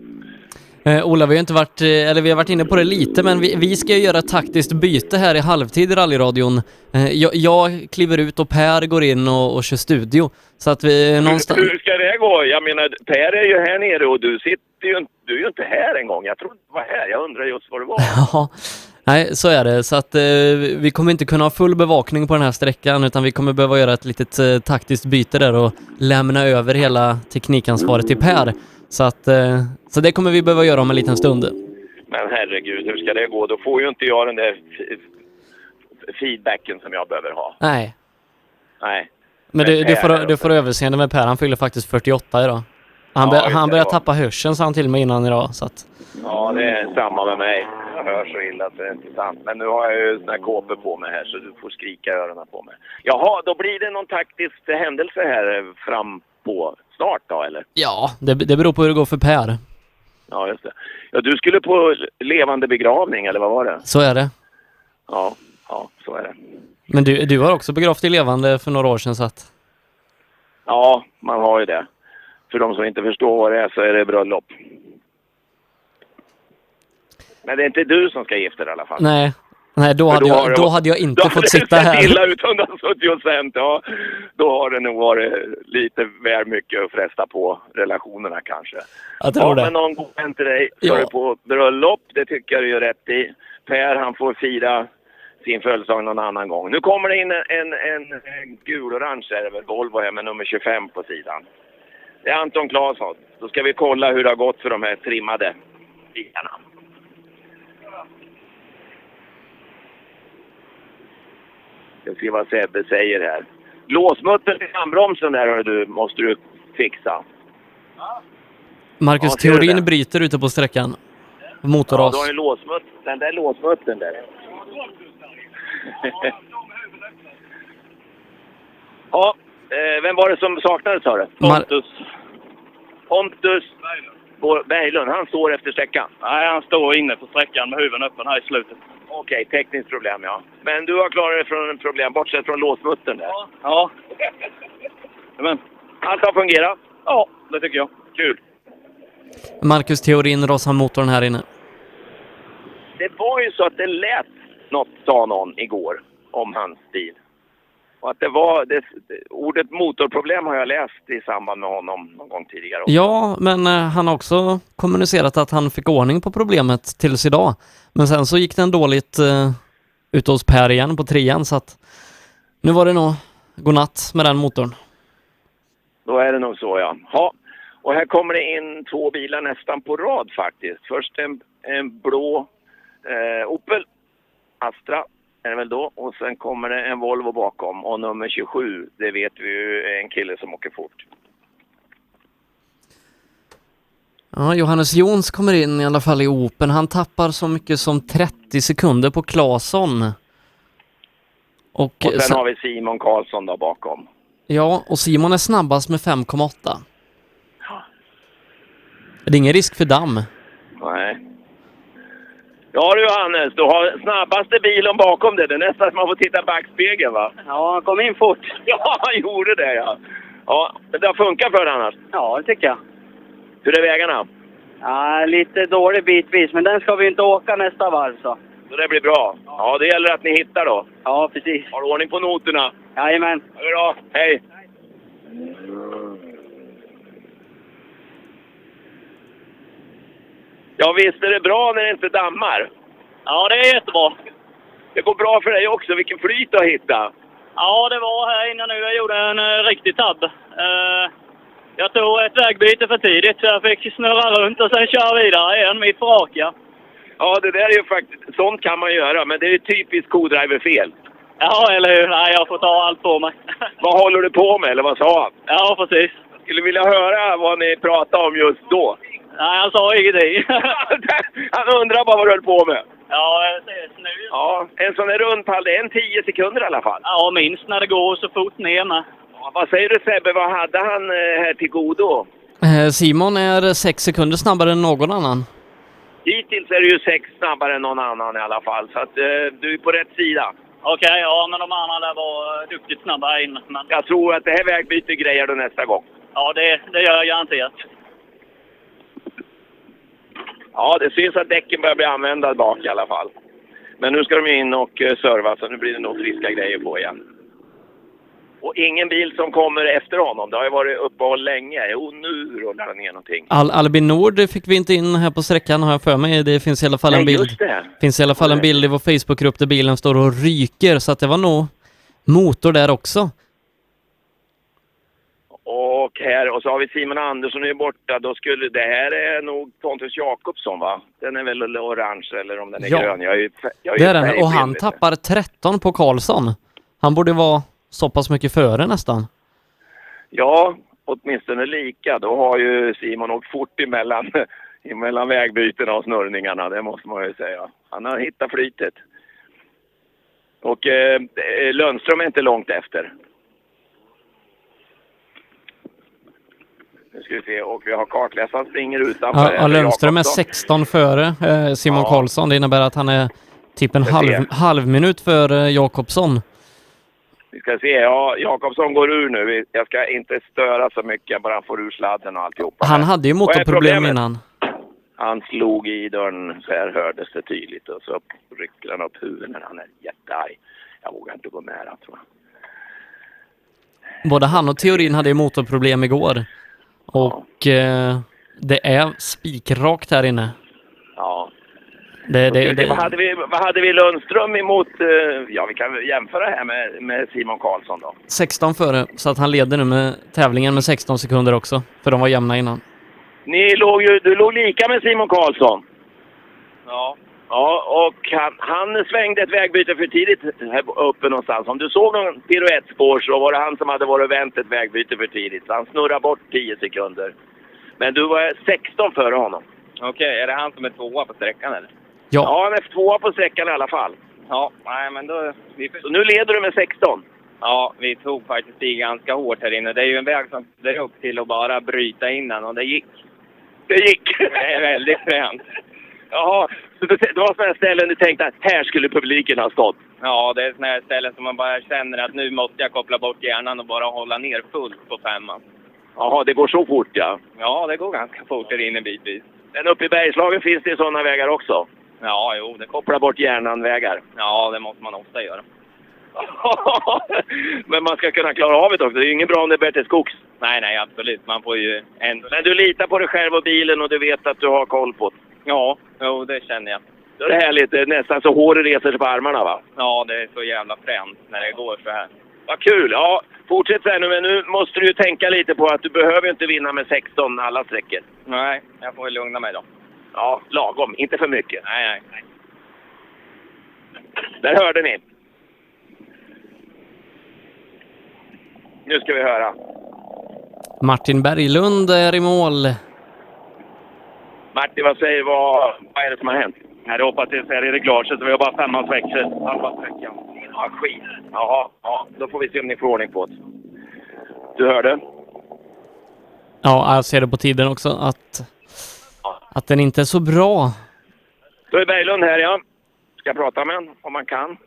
Speaker 12: Eh, Ola, vi har inte varit, eh, eller vi har varit inne på det lite, men vi, vi ska ju göra ett taktiskt byte här i halvtid i rallyradion. Eh, jag, jag kliver ut och Per går in och, och kör studio. Så att vi någonstans...
Speaker 55: Hur ska det gå? Jag menar, Per är ju här nere och du sitter ju, inte- du är ju inte här en gång. Jag trodde du var här. Jag undrar just var du var.
Speaker 12: Ja, nej så är det. Så att eh, vi kommer inte kunna ha full bevakning på den här sträckan utan vi kommer behöva göra ett litet eh, taktiskt byte där och lämna över hela teknikansvaret till Per. Så att, eh, så det kommer vi behöva göra om en liten stund.
Speaker 55: Men herregud, hur ska det gå? Då får ju inte jag den där feedbacken som jag behöver ha.
Speaker 12: Nej,
Speaker 55: Nej.
Speaker 12: men du, du, får, du får överseende med Per, han fyller faktiskt 48 idag. Han,
Speaker 55: Ja,
Speaker 12: han börjar
Speaker 55: ja.
Speaker 12: tappa hörseln sa han till mig innan idag. Så att,
Speaker 55: Ja, det är samma med mig. Jag hör så illa så det är inte sant. Men nu har jag ju såna här kåpor på mig här så du får skrika i öronen på mig. Jaha, då blir det någon taktisk händelse här eh, fram på snart då eller?
Speaker 12: ja, det, det beror på hur det går för Per.
Speaker 55: Ja, just det. Ja, du skulle på levande begravning eller vad var det?
Speaker 12: Så är det.
Speaker 55: Ja, ja, så är det.
Speaker 12: Men du, du var också begravt i levande för några år sedan så att...
Speaker 55: Ja, man har ju det. För de som inte förstår vad det är så är det bröllop. Men det är inte du som ska gifta dig i alla fall.
Speaker 12: Nej, nej då, hade
Speaker 55: har
Speaker 12: jag, då hade jag inte
Speaker 55: Då
Speaker 12: fått sitta här.
Speaker 55: illa ut du hade suttit och sänt. Ja, då har det nog varit lite väl mycket att fresta på relationerna kanske.
Speaker 12: Jag tror
Speaker 55: ja,
Speaker 12: det.
Speaker 55: men någon god vän till dig
Speaker 12: Ja.
Speaker 55: ska du på bröllop. Det tycker jag du gör rätt i. Per, han får fira sin födelsedag någon annan gång. Nu kommer det in en, en, en, en gul-orange är det väl, Volvo här med nummer 25 på sidan. Det är Anton Claesson. Då ska vi kolla hur det har gått för de här trimmade bilarna. Ska se vad Sebbe säger här. Låsmuttern till handbromsen där hör du, måste du fixa.
Speaker 12: Marcus
Speaker 55: Ja,
Speaker 12: Theorin bryter ute på sträckan.
Speaker 55: Ja,
Speaker 12: Motorras.
Speaker 55: du har en låsmutt. Den där låsmuttern där. ja, eh, vem var det som saknades sa du?
Speaker 12: Mar-
Speaker 55: Pontus. Pontus Bo- Berglund, han står efter sträckan?
Speaker 60: Nej, han står inne på sträckan med huven öppen här i slutet.
Speaker 55: Okej, tekniskt problem ja. Men du har klarat dig från problem, bortsett från låsmuttern där?
Speaker 60: Ja. Men,
Speaker 55: Allt har fungerat?
Speaker 60: ja, det tycker jag.
Speaker 55: Kul.
Speaker 12: Marcus Theorin rossar motorn här inne.
Speaker 55: Det var ju så att det lät något, sa någon igår, om hans bil. Och att det var, det, ordet motorproblem har jag läst i samband med honom någon gång tidigare. också.
Speaker 12: Ja, men eh, han har också kommunicerat att han fick ordning på problemet tills idag. Men sen så gick den dåligt uh, ute hos Per igen på trean så att nu var det nog godnatt med den motorn.
Speaker 55: Då är det nog så ja. ha. Och här kommer det in två bilar nästan på rad faktiskt. Först en, en blå eh, Opel Astra är det väl då. Och sen kommer det en Volvo bakom. Och nummer 27, det vet vi ju är en kille som åker fort.
Speaker 12: Ja, Johannes Jons kommer in i alla fall i Open. Han tappar så mycket som 30 sekunder på Claesson. Och,
Speaker 55: Och sen
Speaker 12: sen-
Speaker 55: har vi Simon Karlsson då bakom.
Speaker 12: Ja, och Simon är snabbast med 5,8. Det är ingen risk för damm.
Speaker 55: Nej. Ja du Johannes, du har snabbaste bilen bakom dig. Det är nästan som man får titta i backspegeln va?
Speaker 26: Ja, han kom in fort.
Speaker 55: Ja, han gjorde det ja. Ja, men det har funkat för dig annars.
Speaker 26: Ja, det tycker jag.
Speaker 55: Hur är vägarna?
Speaker 26: Ja, lite dålig bitvis, men den ska vi inte åka nästa varv så.
Speaker 55: Så det blir bra. Ja, det gäller att ni hittar då.
Speaker 26: Ja, precis.
Speaker 55: Har du ordning på noterna?
Speaker 26: Jajamän.
Speaker 55: Ha det bra. Hej! Ja, visst är det bra när det inte dammar?
Speaker 26: Ja, det är jättebra.
Speaker 55: Det går bra för dig också. Vilken flyt du har hittat.
Speaker 26: Ja, det var här innan nu. Jag gjorde en uh, riktig tabb. Eh, jag tog ett vägbyte för tidigt så jag fick snurra runt och sen köra vidare igen mitt på raka.
Speaker 55: Ja, det där är ju faktiskt... Sånt kan man göra, men det är ju typiskt co-driver-fel.
Speaker 26: Ja, eller hur? Nej, jag får ta allt på mig.
Speaker 55: Vad håller du på med, eller vad sa han?
Speaker 26: Ja, precis.
Speaker 55: Skulle vilja höra vad ni pratade om just då.
Speaker 26: Nej, han sa ingenting.
Speaker 55: Han undrar bara vad du höll på med.
Speaker 26: ja, jag ser nu.
Speaker 55: Ja, en sån här rundpall, det är en 10 sekunder i alla fall.
Speaker 26: Ja, minst när det går så fort ner med.
Speaker 55: Ja, vad säger du Sebbe, vad hade han eh, här till godo?
Speaker 12: Eh, Simon är 6 sekunder snabbare än någon annan.
Speaker 55: Hittills är du ju sex snabbare än någon annan i alla fall, så att eh, du är på rätt sida.
Speaker 26: Okej, ja, men de andra där var eh, duktigt snabba inne. Men
Speaker 55: Jag tror att det här vägbytet grejer du nästa gång.
Speaker 26: ja, det, det gör jag garanterat.
Speaker 55: Ja, det syns att däcken börjar bli använda bak i alla fall. Men nu ska de in och eh, serva, så nu blir det nog friska grejer på igen. Och ingen bil som kommer efter honom. Det har ju varit uppehåll länge. Jo, nu rullar det ner någonting.
Speaker 12: Al Albin Nord fick vi inte in här på sträckan har jag för mig. Det finns i alla fall en
Speaker 55: Nej,
Speaker 12: bild.
Speaker 55: just det.
Speaker 12: finns i alla fall en bild i vår Facebookgrupp där bilen står och ryker, så att det var nog motor där också.
Speaker 55: Och här, och så har vi Simon Andersson är borta. Då skulle, det här är nog Pontus Jakobsson va? Den är väl orange eller om den är
Speaker 12: Ja.
Speaker 55: grön. Jag är ju, jag är
Speaker 12: Det är den, och han tappar 13 på Karlsson. Han borde vara så pass mycket före nästan.
Speaker 55: Ja, åtminstone lika. Då har ju Simon åkt fort emellan, emellan vägbytena och snurrningarna, det måste man ju säga. Han har hittat flytet. Och eh, Lundström är inte långt efter. Nu ska vi se, och vi har kartläsaren springer utanför.
Speaker 12: Ja, Lundström är
Speaker 55: Jakobsson.
Speaker 12: 16 före eh, Simon
Speaker 55: Ja.
Speaker 12: Karlsson. Det innebär att han är typ en halv, halv minut före Jakobsson.
Speaker 55: Vi ska se, ja, Jakobsson går ur nu. Jag ska inte störa så mycket, bara han får ur sladden och alltihopa.
Speaker 12: Han hade ju motorproblem innan.
Speaker 55: Han slog i dörren, så här hördes det tydligt. Och så rycker han upp huvudet när han är jättearg. Jag vågar inte gå nära, tror jag.
Speaker 12: Både han och Teorin hade ju motorproblem igår. Och eh, det är spikrakt här inne.
Speaker 55: Ja.
Speaker 12: Det, det,
Speaker 55: Vad,
Speaker 12: det,
Speaker 55: hade vi, vad hade vi Lundström emot? eh, Ja, vi kan jämföra här med, med Simon Karlsson då.
Speaker 12: 16 före, så att han leder nu med tävlingen med 16 sekunder också. För de var jämna innan.
Speaker 55: Ni låg ju, du låg lika med Simon Karlsson.
Speaker 22: Ja.
Speaker 55: Ja, och han, han svängde ett vägbyte för tidigt här uppe någonstans. Om du såg någon piruettspår så var det han som hade varit och vänt ett vägbyte för tidigt. Så han snurrade bort 10 sekunder. Men du var 16 före honom.
Speaker 22: Okej, är det han som är tvåa på sträckan eller?
Speaker 55: Ja, han är tvåa på sträckan i alla fall.
Speaker 22: Ja, nej men då... Vi...
Speaker 55: Så nu leder du med 16.
Speaker 22: Ja, vi tog faktiskt i ganska hårt här inne. Det är ju en väg som det är upp till att bara bryta innan och det gick.
Speaker 55: Det gick!
Speaker 22: Det är väldigt fränt.
Speaker 55: Jaha, det var sådana ställen du tänkte att här skulle publiken ha stått?
Speaker 22: Ja, det är sådana ställen som man bara känner att nu måste jag koppla bort hjärnan och bara hålla ner fullt på femman.
Speaker 55: Jaha, det går så fort ja.
Speaker 22: Ja, det går ganska fort här inne bitvis.
Speaker 55: Men uppe i Bergslagen finns det sådana vägar också.
Speaker 22: Ja, jo, det
Speaker 55: Koppla bort hjärnan-vägar.
Speaker 22: Ja, det måste man ofta göra.
Speaker 55: Men man ska kunna klara av det också. Det är ju inget bra om det bär till skogs.
Speaker 22: Nej, nej, absolut. Man får ju en...
Speaker 55: Men du litar på dig själv och bilen och du vet att du har koll på det.
Speaker 22: Ja, jo, det känner jag.
Speaker 55: Då är det härligt. Nästan så håret reser sig på armarna va?
Speaker 22: Ja, det är så jävla fränt när det går så här.
Speaker 55: Vad kul! Ja, fortsätt så här nu. Men nu måste du ju tänka lite på att du behöver ju inte vinna med 16 alla sträckor.
Speaker 22: Nej, jag får väl lugna mig då.
Speaker 55: Ja, lagom. Inte för mycket.
Speaker 22: Nej, nej.
Speaker 55: Där hörde ni. Nu ska vi höra.
Speaker 12: Martin Berglund är i mål.
Speaker 55: Martin, vad säger du? Vad, vad är det som har hänt?
Speaker 41: Nej, det hoppas det är i reglaget, så vi har bara femmans växel. Halva sträckan.
Speaker 55: Ja, skit. Jaha, ja, då får vi se om ni får ordning på det. Du hörde?
Speaker 12: Ja, jag ser det på tiden också att, att den inte är så bra.
Speaker 55: Då är Berglund här, ja. Ska jag prata med honom om man kan?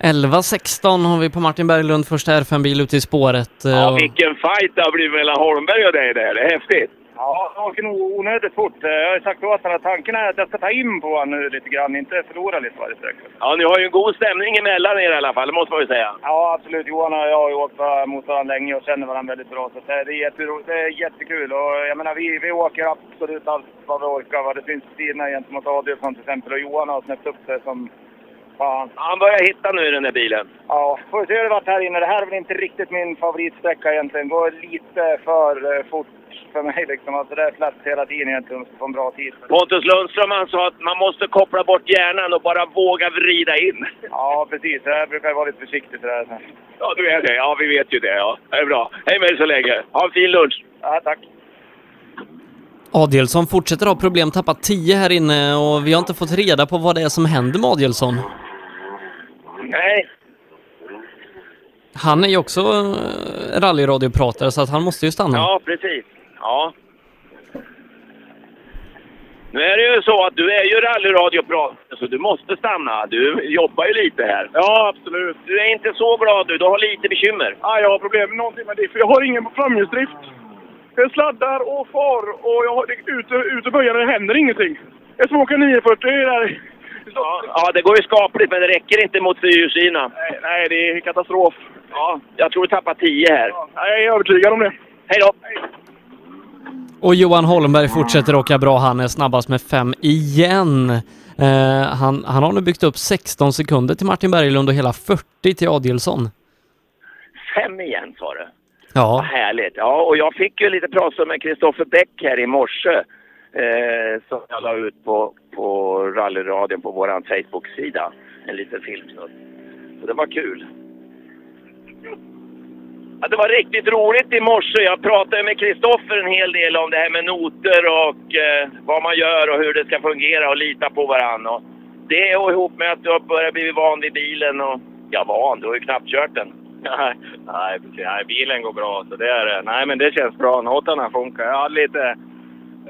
Speaker 12: 11.16 har vi på Martin Berglund, första R5-bil ute i spåret. eh,
Speaker 55: Ja,
Speaker 12: och-
Speaker 55: vilken fight det har blivit mellan Holmberg och dig där. Det är häftigt.
Speaker 41: Ja, han åker nog onödigt fort. Eh, Jag har ju sagt åt honom att tanken är att jag ska ta in på honom nu lite grann, inte förlora lite varje sträcka.
Speaker 55: Ja, ni har ju en god stämning emellan er i alla fall, det måste man ju säga.
Speaker 41: Ja, absolut. Johan och jag har ju åkt mot varandra länge och känner varandra väldigt bra. Så det är, jättero, det är jättekul. Och jag menar, vi, vi åker absolut allt vad vi orkar. Va? Det finns tiderna gentemot Adielsson till exempel. Och Johan har snäppt upp det som fan.
Speaker 55: Han börjar hitta nu i den där bilen.
Speaker 41: Ja, får se hur det varit här inne. Det här är väl inte riktigt min favoritsträcka egentligen. Går lite för eh, fort för mig liksom. Alltså det är släppt hela tiden egentligen på en bra tid.
Speaker 55: Pontus Lundström han sa att man måste koppla bort hjärnan och bara våga vrida in.
Speaker 41: Ja, precis. Det här brukar jag vara lite försiktig för det här.
Speaker 55: Ja, du är det. Ja, vi vet ju det. Ja. Det är bra. Hej med dig så länge. Ha en fin lunch.
Speaker 41: Ja, tack.
Speaker 12: Adielsson fortsätter ha problem, tappat 10 här inne och vi har inte fått reda på vad det är som händer med Adielsson.
Speaker 55: Nej.
Speaker 12: Han är ju också eh, rallyradiopratare så att han måste ju stanna.
Speaker 55: Ja, precis. Ja. Nu är det ju så att du är ju rallyradiopratare, så du måste stanna. Du jobbar ju lite här.
Speaker 41: Ja, absolut.
Speaker 55: Du är inte så glad du. Du har lite bekymmer.
Speaker 41: Ja, jag har problem med någonting med det, för jag har ingen framhjulsdrift. Jag sladdar och far och jag har det- ute, ute böjar det händer ingenting. Jag som åker 940 där.
Speaker 55: Ja, ja, det går ju skapligt, men det räcker inte mot fyrhjulsdrivna.
Speaker 41: Nej, nej, det är katastrof.
Speaker 55: Ja, jag tror du tappar 10 här.
Speaker 41: Ja, jag är övertygad om det.
Speaker 55: Hej då!
Speaker 12: Och Johan Holmberg fortsätter åka bra, han är snabbast med fem igen. Eh, han, han har nu byggt upp 16 sekunder till Martin Berglund och hela 40 till Adielsson.
Speaker 55: Fem igen sa du?
Speaker 12: Ja.
Speaker 55: Vad härligt. Ja, och jag fick ju lite prat med Kristoffer Bäck här i morse. Eh, som jag la ut på, på rallyradion på vår Facebook-sida. En liten filmsnutt. Så det var kul. Ja, det var riktigt roligt i morse. Jag pratade med Kristoffer en hel del om det här med noter och eh, vad man gör och hur det ska fungera och lita på varandra. Och det och ihop med att du har börjat bli van vid bilen och... Ja, van? Du har ju knappt kört den.
Speaker 41: Nej, nej, precis. nej, bilen går bra. Så det är, nej, men det känns bra. Noterna funkar. Jag hade lite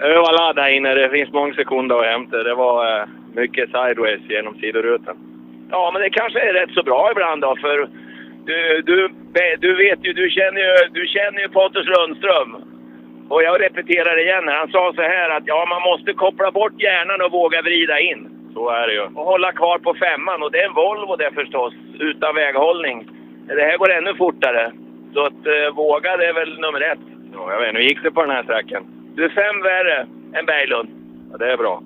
Speaker 41: överladd här inne. Det finns många sekunder att hämta. Det var eh, mycket sideways genom sidorutan.
Speaker 55: Ja, men det kanske är rätt så bra ibland då, för du, du, du vet ju, du känner ju, du känner ju Pontus Lundström. Och jag repeterar igen, han sa så här att ja, man måste koppla bort hjärnan och våga vrida in.
Speaker 41: Så är det ju.
Speaker 55: Och hålla kvar på femman, och det är en Volvo det förstås, utan väghållning. Det här går ännu fortare. Så att eh, våga, det är väl nummer ett.
Speaker 41: Ja, jag vet inte. Hur gick det på den här sträckan?
Speaker 55: Du är fem värre än Berglund.
Speaker 41: Ja, det är bra.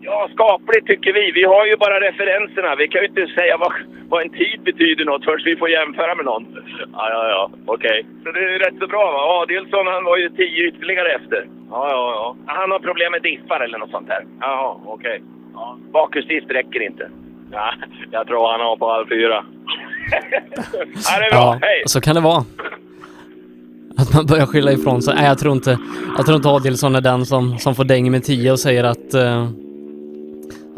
Speaker 55: Ja, skapligt tycker vi. Vi har ju bara referenserna. Vi kan ju inte säga vad, vad en tid betyder något först vi får jämföra med någon.
Speaker 41: Ja, ja, ja. Okej.
Speaker 55: Så det är rätt så bra va? Adelsson han var ju tio ytterligare efter.
Speaker 41: Ja, ja, ja.
Speaker 55: Han har problem med diffar eller något sånt här.
Speaker 41: Jaha, okej.
Speaker 55: Ja. Bakhjulsdiff räcker inte.
Speaker 41: Ja, jag tror han har på all fyra.
Speaker 55: ja, det är bra.
Speaker 12: Ja,
Speaker 55: Hej!
Speaker 12: så kan det vara. Att man börjar skylla ifrån sig. Nej, jag tror inte, jag tror inte Adielsson är den som, som får däng med 10 och säger att, eh,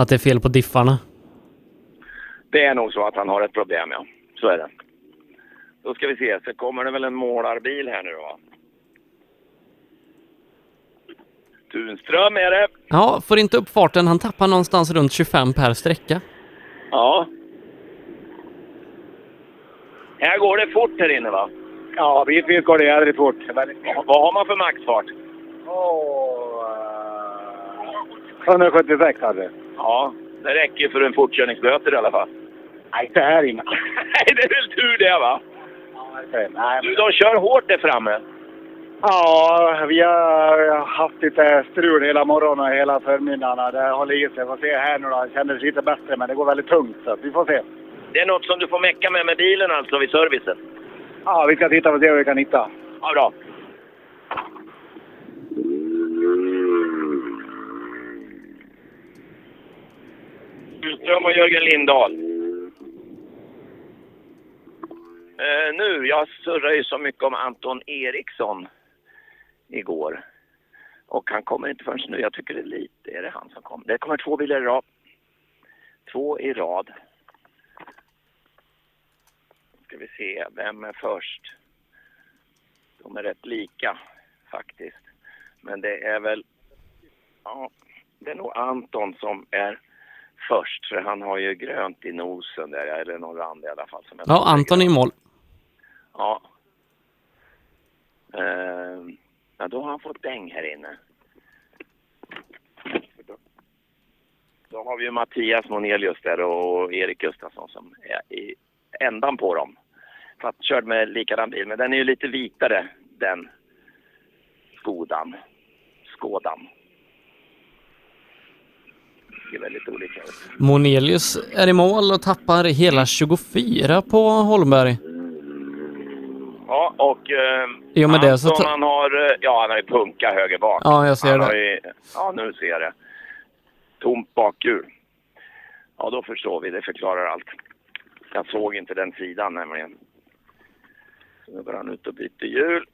Speaker 12: att det är fel på diffarna.
Speaker 55: Det är nog så att han har ett problem, ja. Så är det. Då ska vi se, så kommer det väl en målarbil här nu då va? Tunström är det.
Speaker 12: Ja, får inte upp farten. Han tappar någonstans runt 25 per sträcka.
Speaker 55: Ja. Här går det fort här inne va?
Speaker 41: Ja, bitvis går det jädrigt fort.
Speaker 55: Vad har man för maxfart?
Speaker 41: Åh, eh, 176 hade.
Speaker 55: Ja, det räcker för en fortkörningsböter i alla fall.
Speaker 41: Nej, inte här inne.
Speaker 55: Nej, det är väl tur det va?
Speaker 41: Nej,
Speaker 55: Du, de kör hårt där framme.
Speaker 41: Ja, vi har haft lite strul hela morgonen och hela förmiddagen. Det håller i sig. Får se här nu då. Det kändes lite bättre, men det går väldigt tungt. Så vi får se.
Speaker 55: Det är något som du får mecka med med bilen alltså vid servicen.
Speaker 41: Ja, vi ska titta och se vad vi kan hitta.
Speaker 55: Ja, bra. Ström och Jörgen Lindahl. Eh, nu, jag surrade ju så mycket om Anton Eriksson igår. Och han kommer inte förrän nu. Jag tycker det är lite, är det han som kommer? Det kommer två bilar i rad. Två i rad. Ska vi se, vem är först? De är rätt lika faktiskt. Men det är väl, ja, det är nog Anton som är först. För han har ju grönt i nosen där, eller någon rand i alla fall. Som
Speaker 12: Ja, Anton är i mål.
Speaker 55: Ja. Ehm, ja, då har han fått däng här inne. Då har vi ju Mattias Monelius där och Erik Gustafsson som är i ändan på dem. Fast körd med likadan bil, men den är ju lite vitare den Skodan. Skådan. Är väldigt olika ut.
Speaker 12: Monelius är i mål och tappar hela 24 på Holmberg.
Speaker 55: Ja, och eh,
Speaker 12: och med det så
Speaker 55: han har, eh, ja han har ju punka höger bak.
Speaker 12: Ja, jag ser
Speaker 55: han
Speaker 12: det.
Speaker 55: Ju, ja, nu ser jag det. Tomt bakhjul. Ja, då förstår vi. Det förklarar allt. Jag såg inte den sidan nämligen. Så nu går han ut och byter hjul.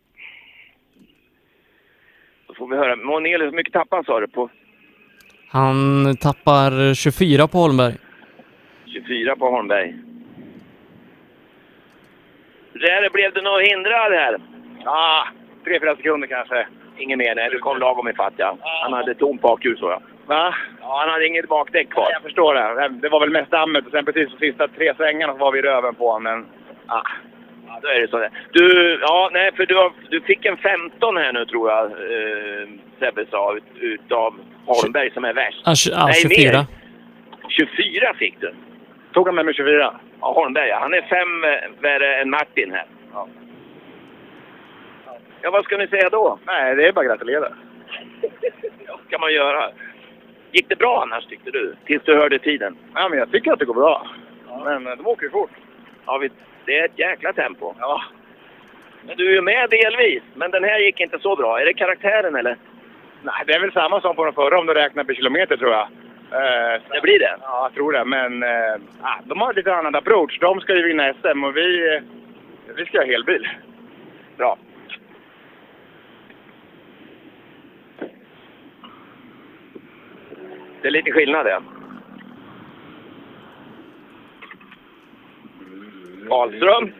Speaker 55: Då får vi höra. Monelius, hur mycket tappade han sa du på?
Speaker 12: Han tappar 24 på Holmberg.
Speaker 55: 24 på Holmberg. Där blev det något hindrad här? Ja, tre, fyra sekunder kanske. Inget mer, nej. Du kom lagom ifatt ja. Han hade tomt bakhjul så ja. Va? Ja, han hade inget bakdäck kvar.
Speaker 41: Jag förstår det. Det var väl mest dammet och sen precis de sista tre svängarna så var vi i röven på honom. Men
Speaker 55: Ah. Ja, då är det så. Du, ja, nej, för du, har, du fick en 15 här nu tror jag, eh, Sebbe sa, ut, utav Holmberg som är värst.
Speaker 12: Ja, tj- ja,
Speaker 55: nej,
Speaker 12: 24.
Speaker 55: Mer. 24 fick du. Tog han med mig 24? Ja, Holmberg ja. Han är fem eh, värre än Martin här. Ja. ja, vad ska ni säga då?
Speaker 41: nej, det är bara att gratulera.
Speaker 55: Vad ska man göra? Gick det bra annars tyckte du? Tills du hörde tiden?
Speaker 41: Ja, men jag tycker att det går bra. Men eh, de åker ju fort.
Speaker 55: Ja, vi, det är ett jäkla tempo. Ja. Men du är ju med delvis, men den här gick inte så bra. Är det karaktären eller?
Speaker 41: Nej, det är väl samma som på den förra om du räknar per kilometer tror jag. Eh,
Speaker 55: Det blir det?
Speaker 41: Ja, jag tror det. Men eh, ah, de har lite annan approach. De ska ju vinna SM och vi, eh, vi ska ha helbil.
Speaker 55: Bra. Det är lite skillnad det. Karlström.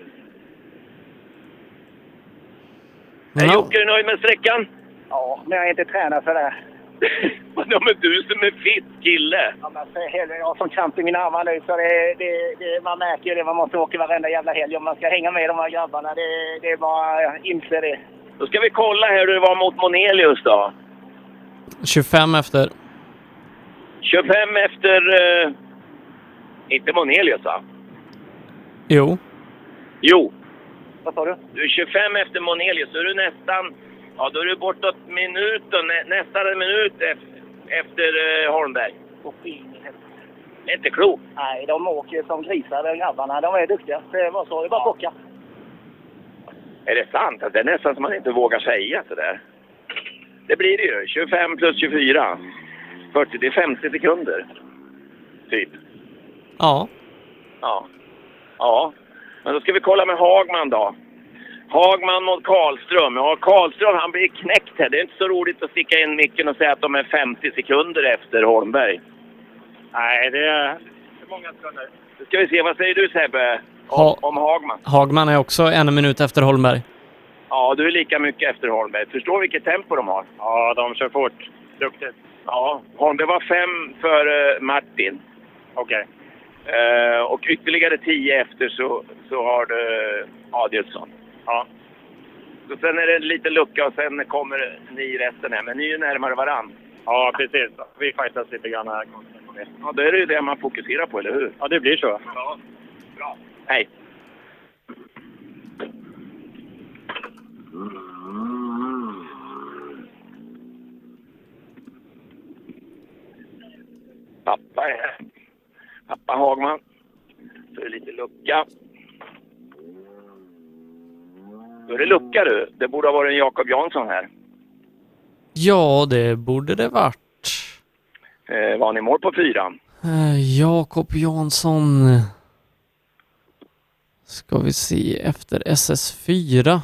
Speaker 55: Är Jocke nöjd med sträckan?
Speaker 41: Ja, men jag är inte tränad för det.
Speaker 55: Ja, men du som är fit kille.
Speaker 41: Ja, men för helvete, jag har sån kramp i mina armar nu så det, det, det, man märker ju det. Man måste åka varenda jävla helg om man ska hänga med de här grabbarna. Det, det är bara inse det.
Speaker 55: Då ska vi kolla hur det var mot Monelius då.
Speaker 12: 25 efter.
Speaker 55: 25 efter... Eh, inte Monelius va?
Speaker 12: Jo.
Speaker 55: Jo.
Speaker 41: Vad sa du?
Speaker 55: Du är 25 efter Monelius, så är du nästan... Ja, då är du bortåt minut och nä, nästan en minut ef- efter eh, Holmberg.
Speaker 41: Och in i helvete.
Speaker 55: Det är inte klokt.
Speaker 41: Nej, de åker som grisar de grabbarna. De är duktiga. Det var så. Det bara att bocka.
Speaker 55: Är det sant? Alltså, Det är nästan som man inte vågar säga sådär. Det blir det ju. 25 plus 24. 40, det är 50 sekunder. Typ.
Speaker 12: Ja.
Speaker 55: Ja. Ja. Men då ska vi kolla med Hagman då. Hagman mot Karlström. Ja, Karlström han blir knäckt här. Det är inte så roligt att sticka in micken och säga att de är 50 sekunder efter Holmberg.
Speaker 41: Nej, det är...
Speaker 55: Hur många sekunder? Då ska vi se, vad säger du Sebbe? Om,
Speaker 12: Ha-
Speaker 55: om Hagman?
Speaker 12: Hagman är också en minut efter Holmberg.
Speaker 55: Ja, du är lika mycket efter Holmberg. Förstår vilket tempo de har?
Speaker 41: Ja, de kör fort. Duktigt.
Speaker 55: Ja, Holmberg var fem för eh, Martin.
Speaker 41: Okej.
Speaker 55: Eh, och ytterligare tio efter så, så har du Adielsson.
Speaker 41: Ja.
Speaker 55: Så sen är det en liten lucka och sen kommer ni resten här. Men ni är ju närmare varann.
Speaker 41: Ja, precis. Vi fightas lite grann här.
Speaker 55: Ja, då är det ju det man fokuserar på, eller hur?
Speaker 41: Ja, det blir så.
Speaker 55: Ja. Bra. Hej. Pappa är här. Pappa Hagman. Så är det lite lucka. Då är det lucka du. Det borde ha varit en Jakob Jansson här.
Speaker 12: Ja, det borde det varit.
Speaker 55: Eh, var ni mål på fyran?
Speaker 12: Eh, Jakob Jansson. Ska vi se efter SS4.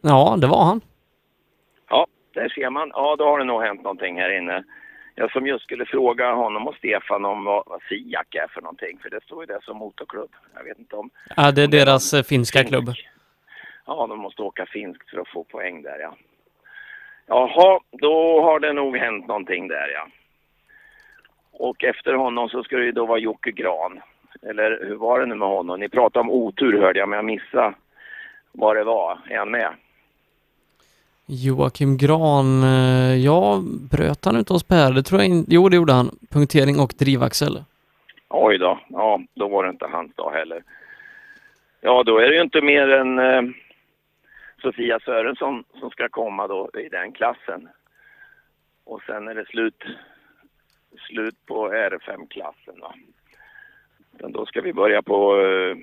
Speaker 12: Ja, det var han.
Speaker 55: Där ser man. Ja, då har det nog hänt någonting här inne. Jag som just skulle fråga honom och Stefan om vad, vad Siak är för någonting, för det står ju där som motorklubb. Jag vet inte om...
Speaker 12: Ja, det är deras eh, finska klubb.
Speaker 55: Ja, de måste åka finskt för att få poäng där, ja. Jaha, då har det nog hänt någonting där, ja. Och efter honom så ska det ju då vara Jocke Gran. Eller hur var det nu med honom? Ni pratade om otur hörde jag, men jag missade vad det var. Är han med?
Speaker 12: Joakim Gran, eh, ja, bröt han ut oss Per? Det tror jag inte. Jo, det gjorde han. Punktering och drivaxel.
Speaker 55: Oj då, ja, då var det inte hans dag heller. Ja, då är det ju inte mer än eh, Sofia Sörensson som ska komma då i den klassen. Och sen är det slut, slut på R5-klassen. Va? Men då ska vi börja på eh,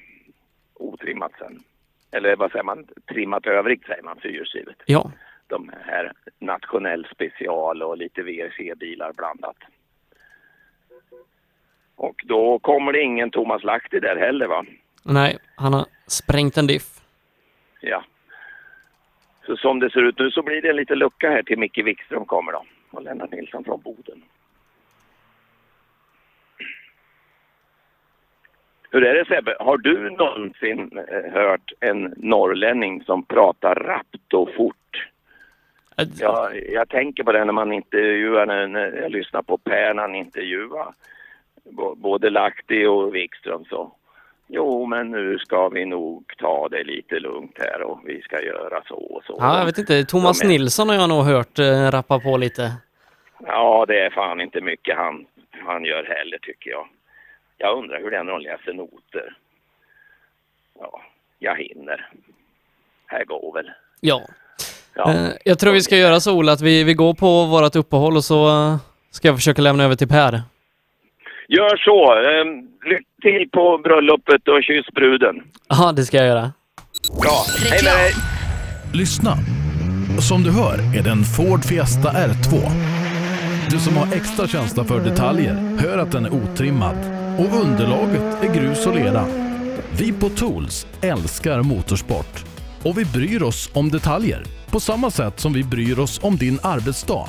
Speaker 55: otrimmat sen. Eller vad säger man? Trimmat övrigt säger man, fyrhjulsdrivet.
Speaker 12: Ja.
Speaker 55: De här nationell special och lite VRC-bilar blandat. Och då kommer det ingen Thomas Lahti där heller va?
Speaker 12: Nej, han har sprängt en diff.
Speaker 55: Ja. Så som det ser ut nu så blir det en liten lucka här till Micke Wikström kommer då. Och Lennart Nilsson från Boden. Hur är det Sebbe? Har du någonsin eh, hört en norrlänning som pratar rappt och fort? Jag, jag tänker på det när man intervjuar, när, jag lyssnar på Per när han intervjuar både Lahti och Wikström så Jo, men nu ska vi nog ta det lite lugnt här och vi ska göra så och så.
Speaker 12: Ja, jag vet inte. Thomas Nilsson har jag nog hört eh, rappa på lite.
Speaker 55: Ja, det är fan inte mycket han, han gör heller tycker jag. Jag undrar hur det är när de läser noter. Ja, jag hinner. Här går väl.
Speaker 12: Ja.
Speaker 55: Ja.
Speaker 12: Eh, jag tror vi ska göra så Ola, att vi, vi går på vårt uppehåll och så eh, ska jag försöka lämna över till Per.
Speaker 55: Gör så. Ehm, lycka till på bröllopet och kyss bruden.
Speaker 12: Ja, det ska jag göra.
Speaker 55: Bra. Hej med dig!
Speaker 2: Lyssna! Som du hör är det en Ford Fiesta R2. Du som har extra känsla för detaljer hör att den är otrimmad och underlaget är grus och lera. Vi på Tools älskar motorsport och vi bryr oss om detaljer på samma sätt som vi bryr oss om din arbetsdag.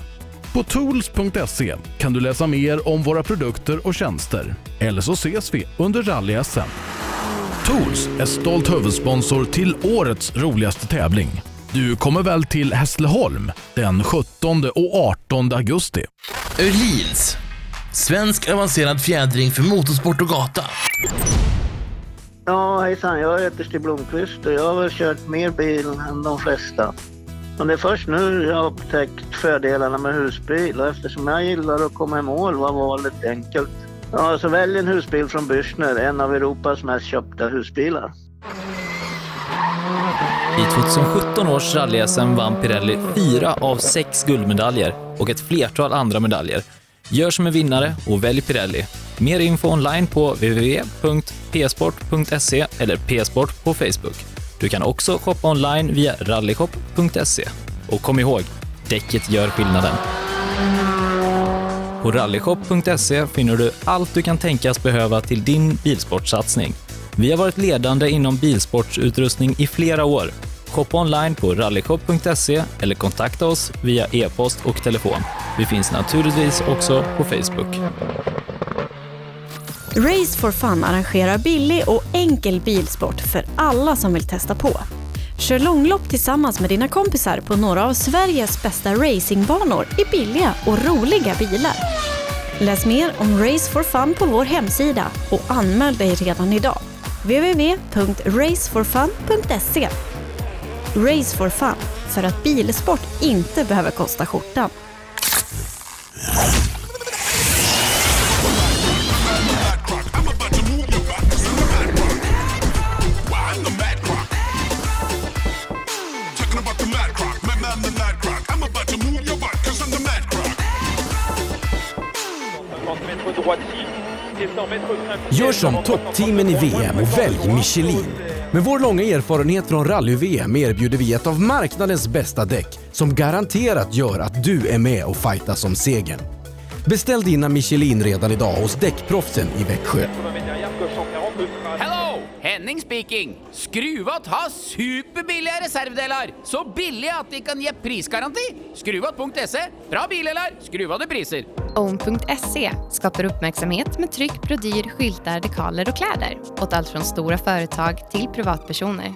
Speaker 2: På tools.se kan du läsa mer om våra produkter och tjänster. Eller så ses vi under rally-SM. Tools är stolt huvudsponsor till årets roligaste tävling. Du kommer väl till Hässleholm den 17 och 18 augusti?
Speaker 3: Öhlins. Svensk avancerad fjädring för motorsport och gata.
Speaker 4: Ja, hejsan. Jag heter Stig Blomqvist och jag har väl kört mer bil än de flesta. Men det är först nu jag har upptäckt fördelarna med husbil och eftersom jag gillar att komma i mål var valet enkelt. Ja, så välj en husbil från Bürstner, en av Europas mest köpta husbilar.
Speaker 5: I 2017 års rally vann Pirelli fyra av sex guldmedaljer och ett flertal andra medaljer. Gör som en vinnare och välj Pirelli. Mer info online på www.psport.se eller psport på Facebook. Du kan också shoppa online via rallyshop.se. Och kom ihåg, däcket gör skillnaden. På rallyshop.se finner du allt du kan tänkas behöva till din bilsportsatsning. Vi har varit ledande inom bilsportsutrustning i flera år. Shoppa online på rallyshop.se eller kontakta oss via e-post och telefon. Vi finns naturligtvis också på Facebook.
Speaker 6: Race for Fun arrangerar billig och enkel bilsport för alla som vill testa på. Kör långlopp tillsammans med dina kompisar på några av Sveriges bästa racingbanor i billiga och roliga bilar. Läs mer om Race for Fun på vår hemsida och anmäl dig redan idag. www.raceforfun.se Race for Fun, för att bilsport inte behöver kosta skjortan.
Speaker 7: Gör som toppteamen i VM och välj Michelin. Med vår långa erfarenhet från rally-VM erbjuder vi ett av marknadens bästa däck som garanterat gör att du är med och fightas om segern. Beställ dina Michelin redan idag hos Däckproffsen i Växjö.
Speaker 52: Henning speaking! Skruvat har superbilliga reservdelar! Så billiga att de kan ge prisgaranti! Skruvat.se. Bra bilar, skruvade priser.
Speaker 9: Own.se skapar uppmärksamhet med tryck, brodyr, skyltar, dekaler och kläder åt allt från stora företag till privatpersoner.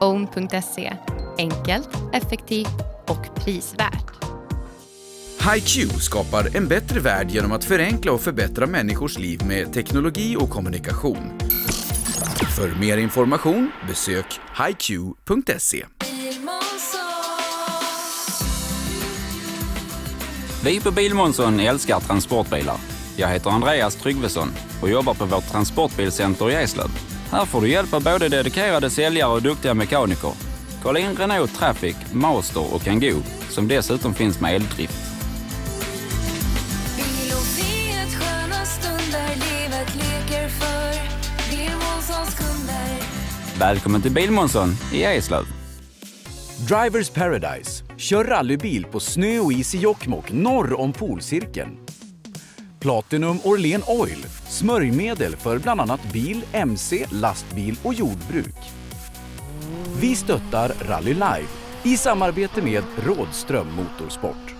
Speaker 9: Own.se enkelt, effektivt och prisvärt.
Speaker 51: HiQ skapar en bättre värld genom att förenkla och förbättra människors liv med teknologi och kommunikation. För mer information besök hiq.se.
Speaker 11: Vi på Bilmånsson älskar transportbilar. Jag heter Andreas Tryggvesson och jobbar på vårt transportbilcenter i Eslöv. Här får du hjälp av både dedikerade säljare och duktiga mekaniker. Kolla in Renault Traffic, Master och Kangoo som dessutom finns med eldrift. Välkommen till Bilmånsson i Eslöv.
Speaker 51: Drivers Paradise. Kör rallybil på snö och is i Jokkmokk norr om polcirkeln. Platinum Orlen Oil. Smörjmedel för bland annat bil, mc, lastbil och jordbruk. Vi stöttar Rally Live i samarbete med Rådström Motorsport.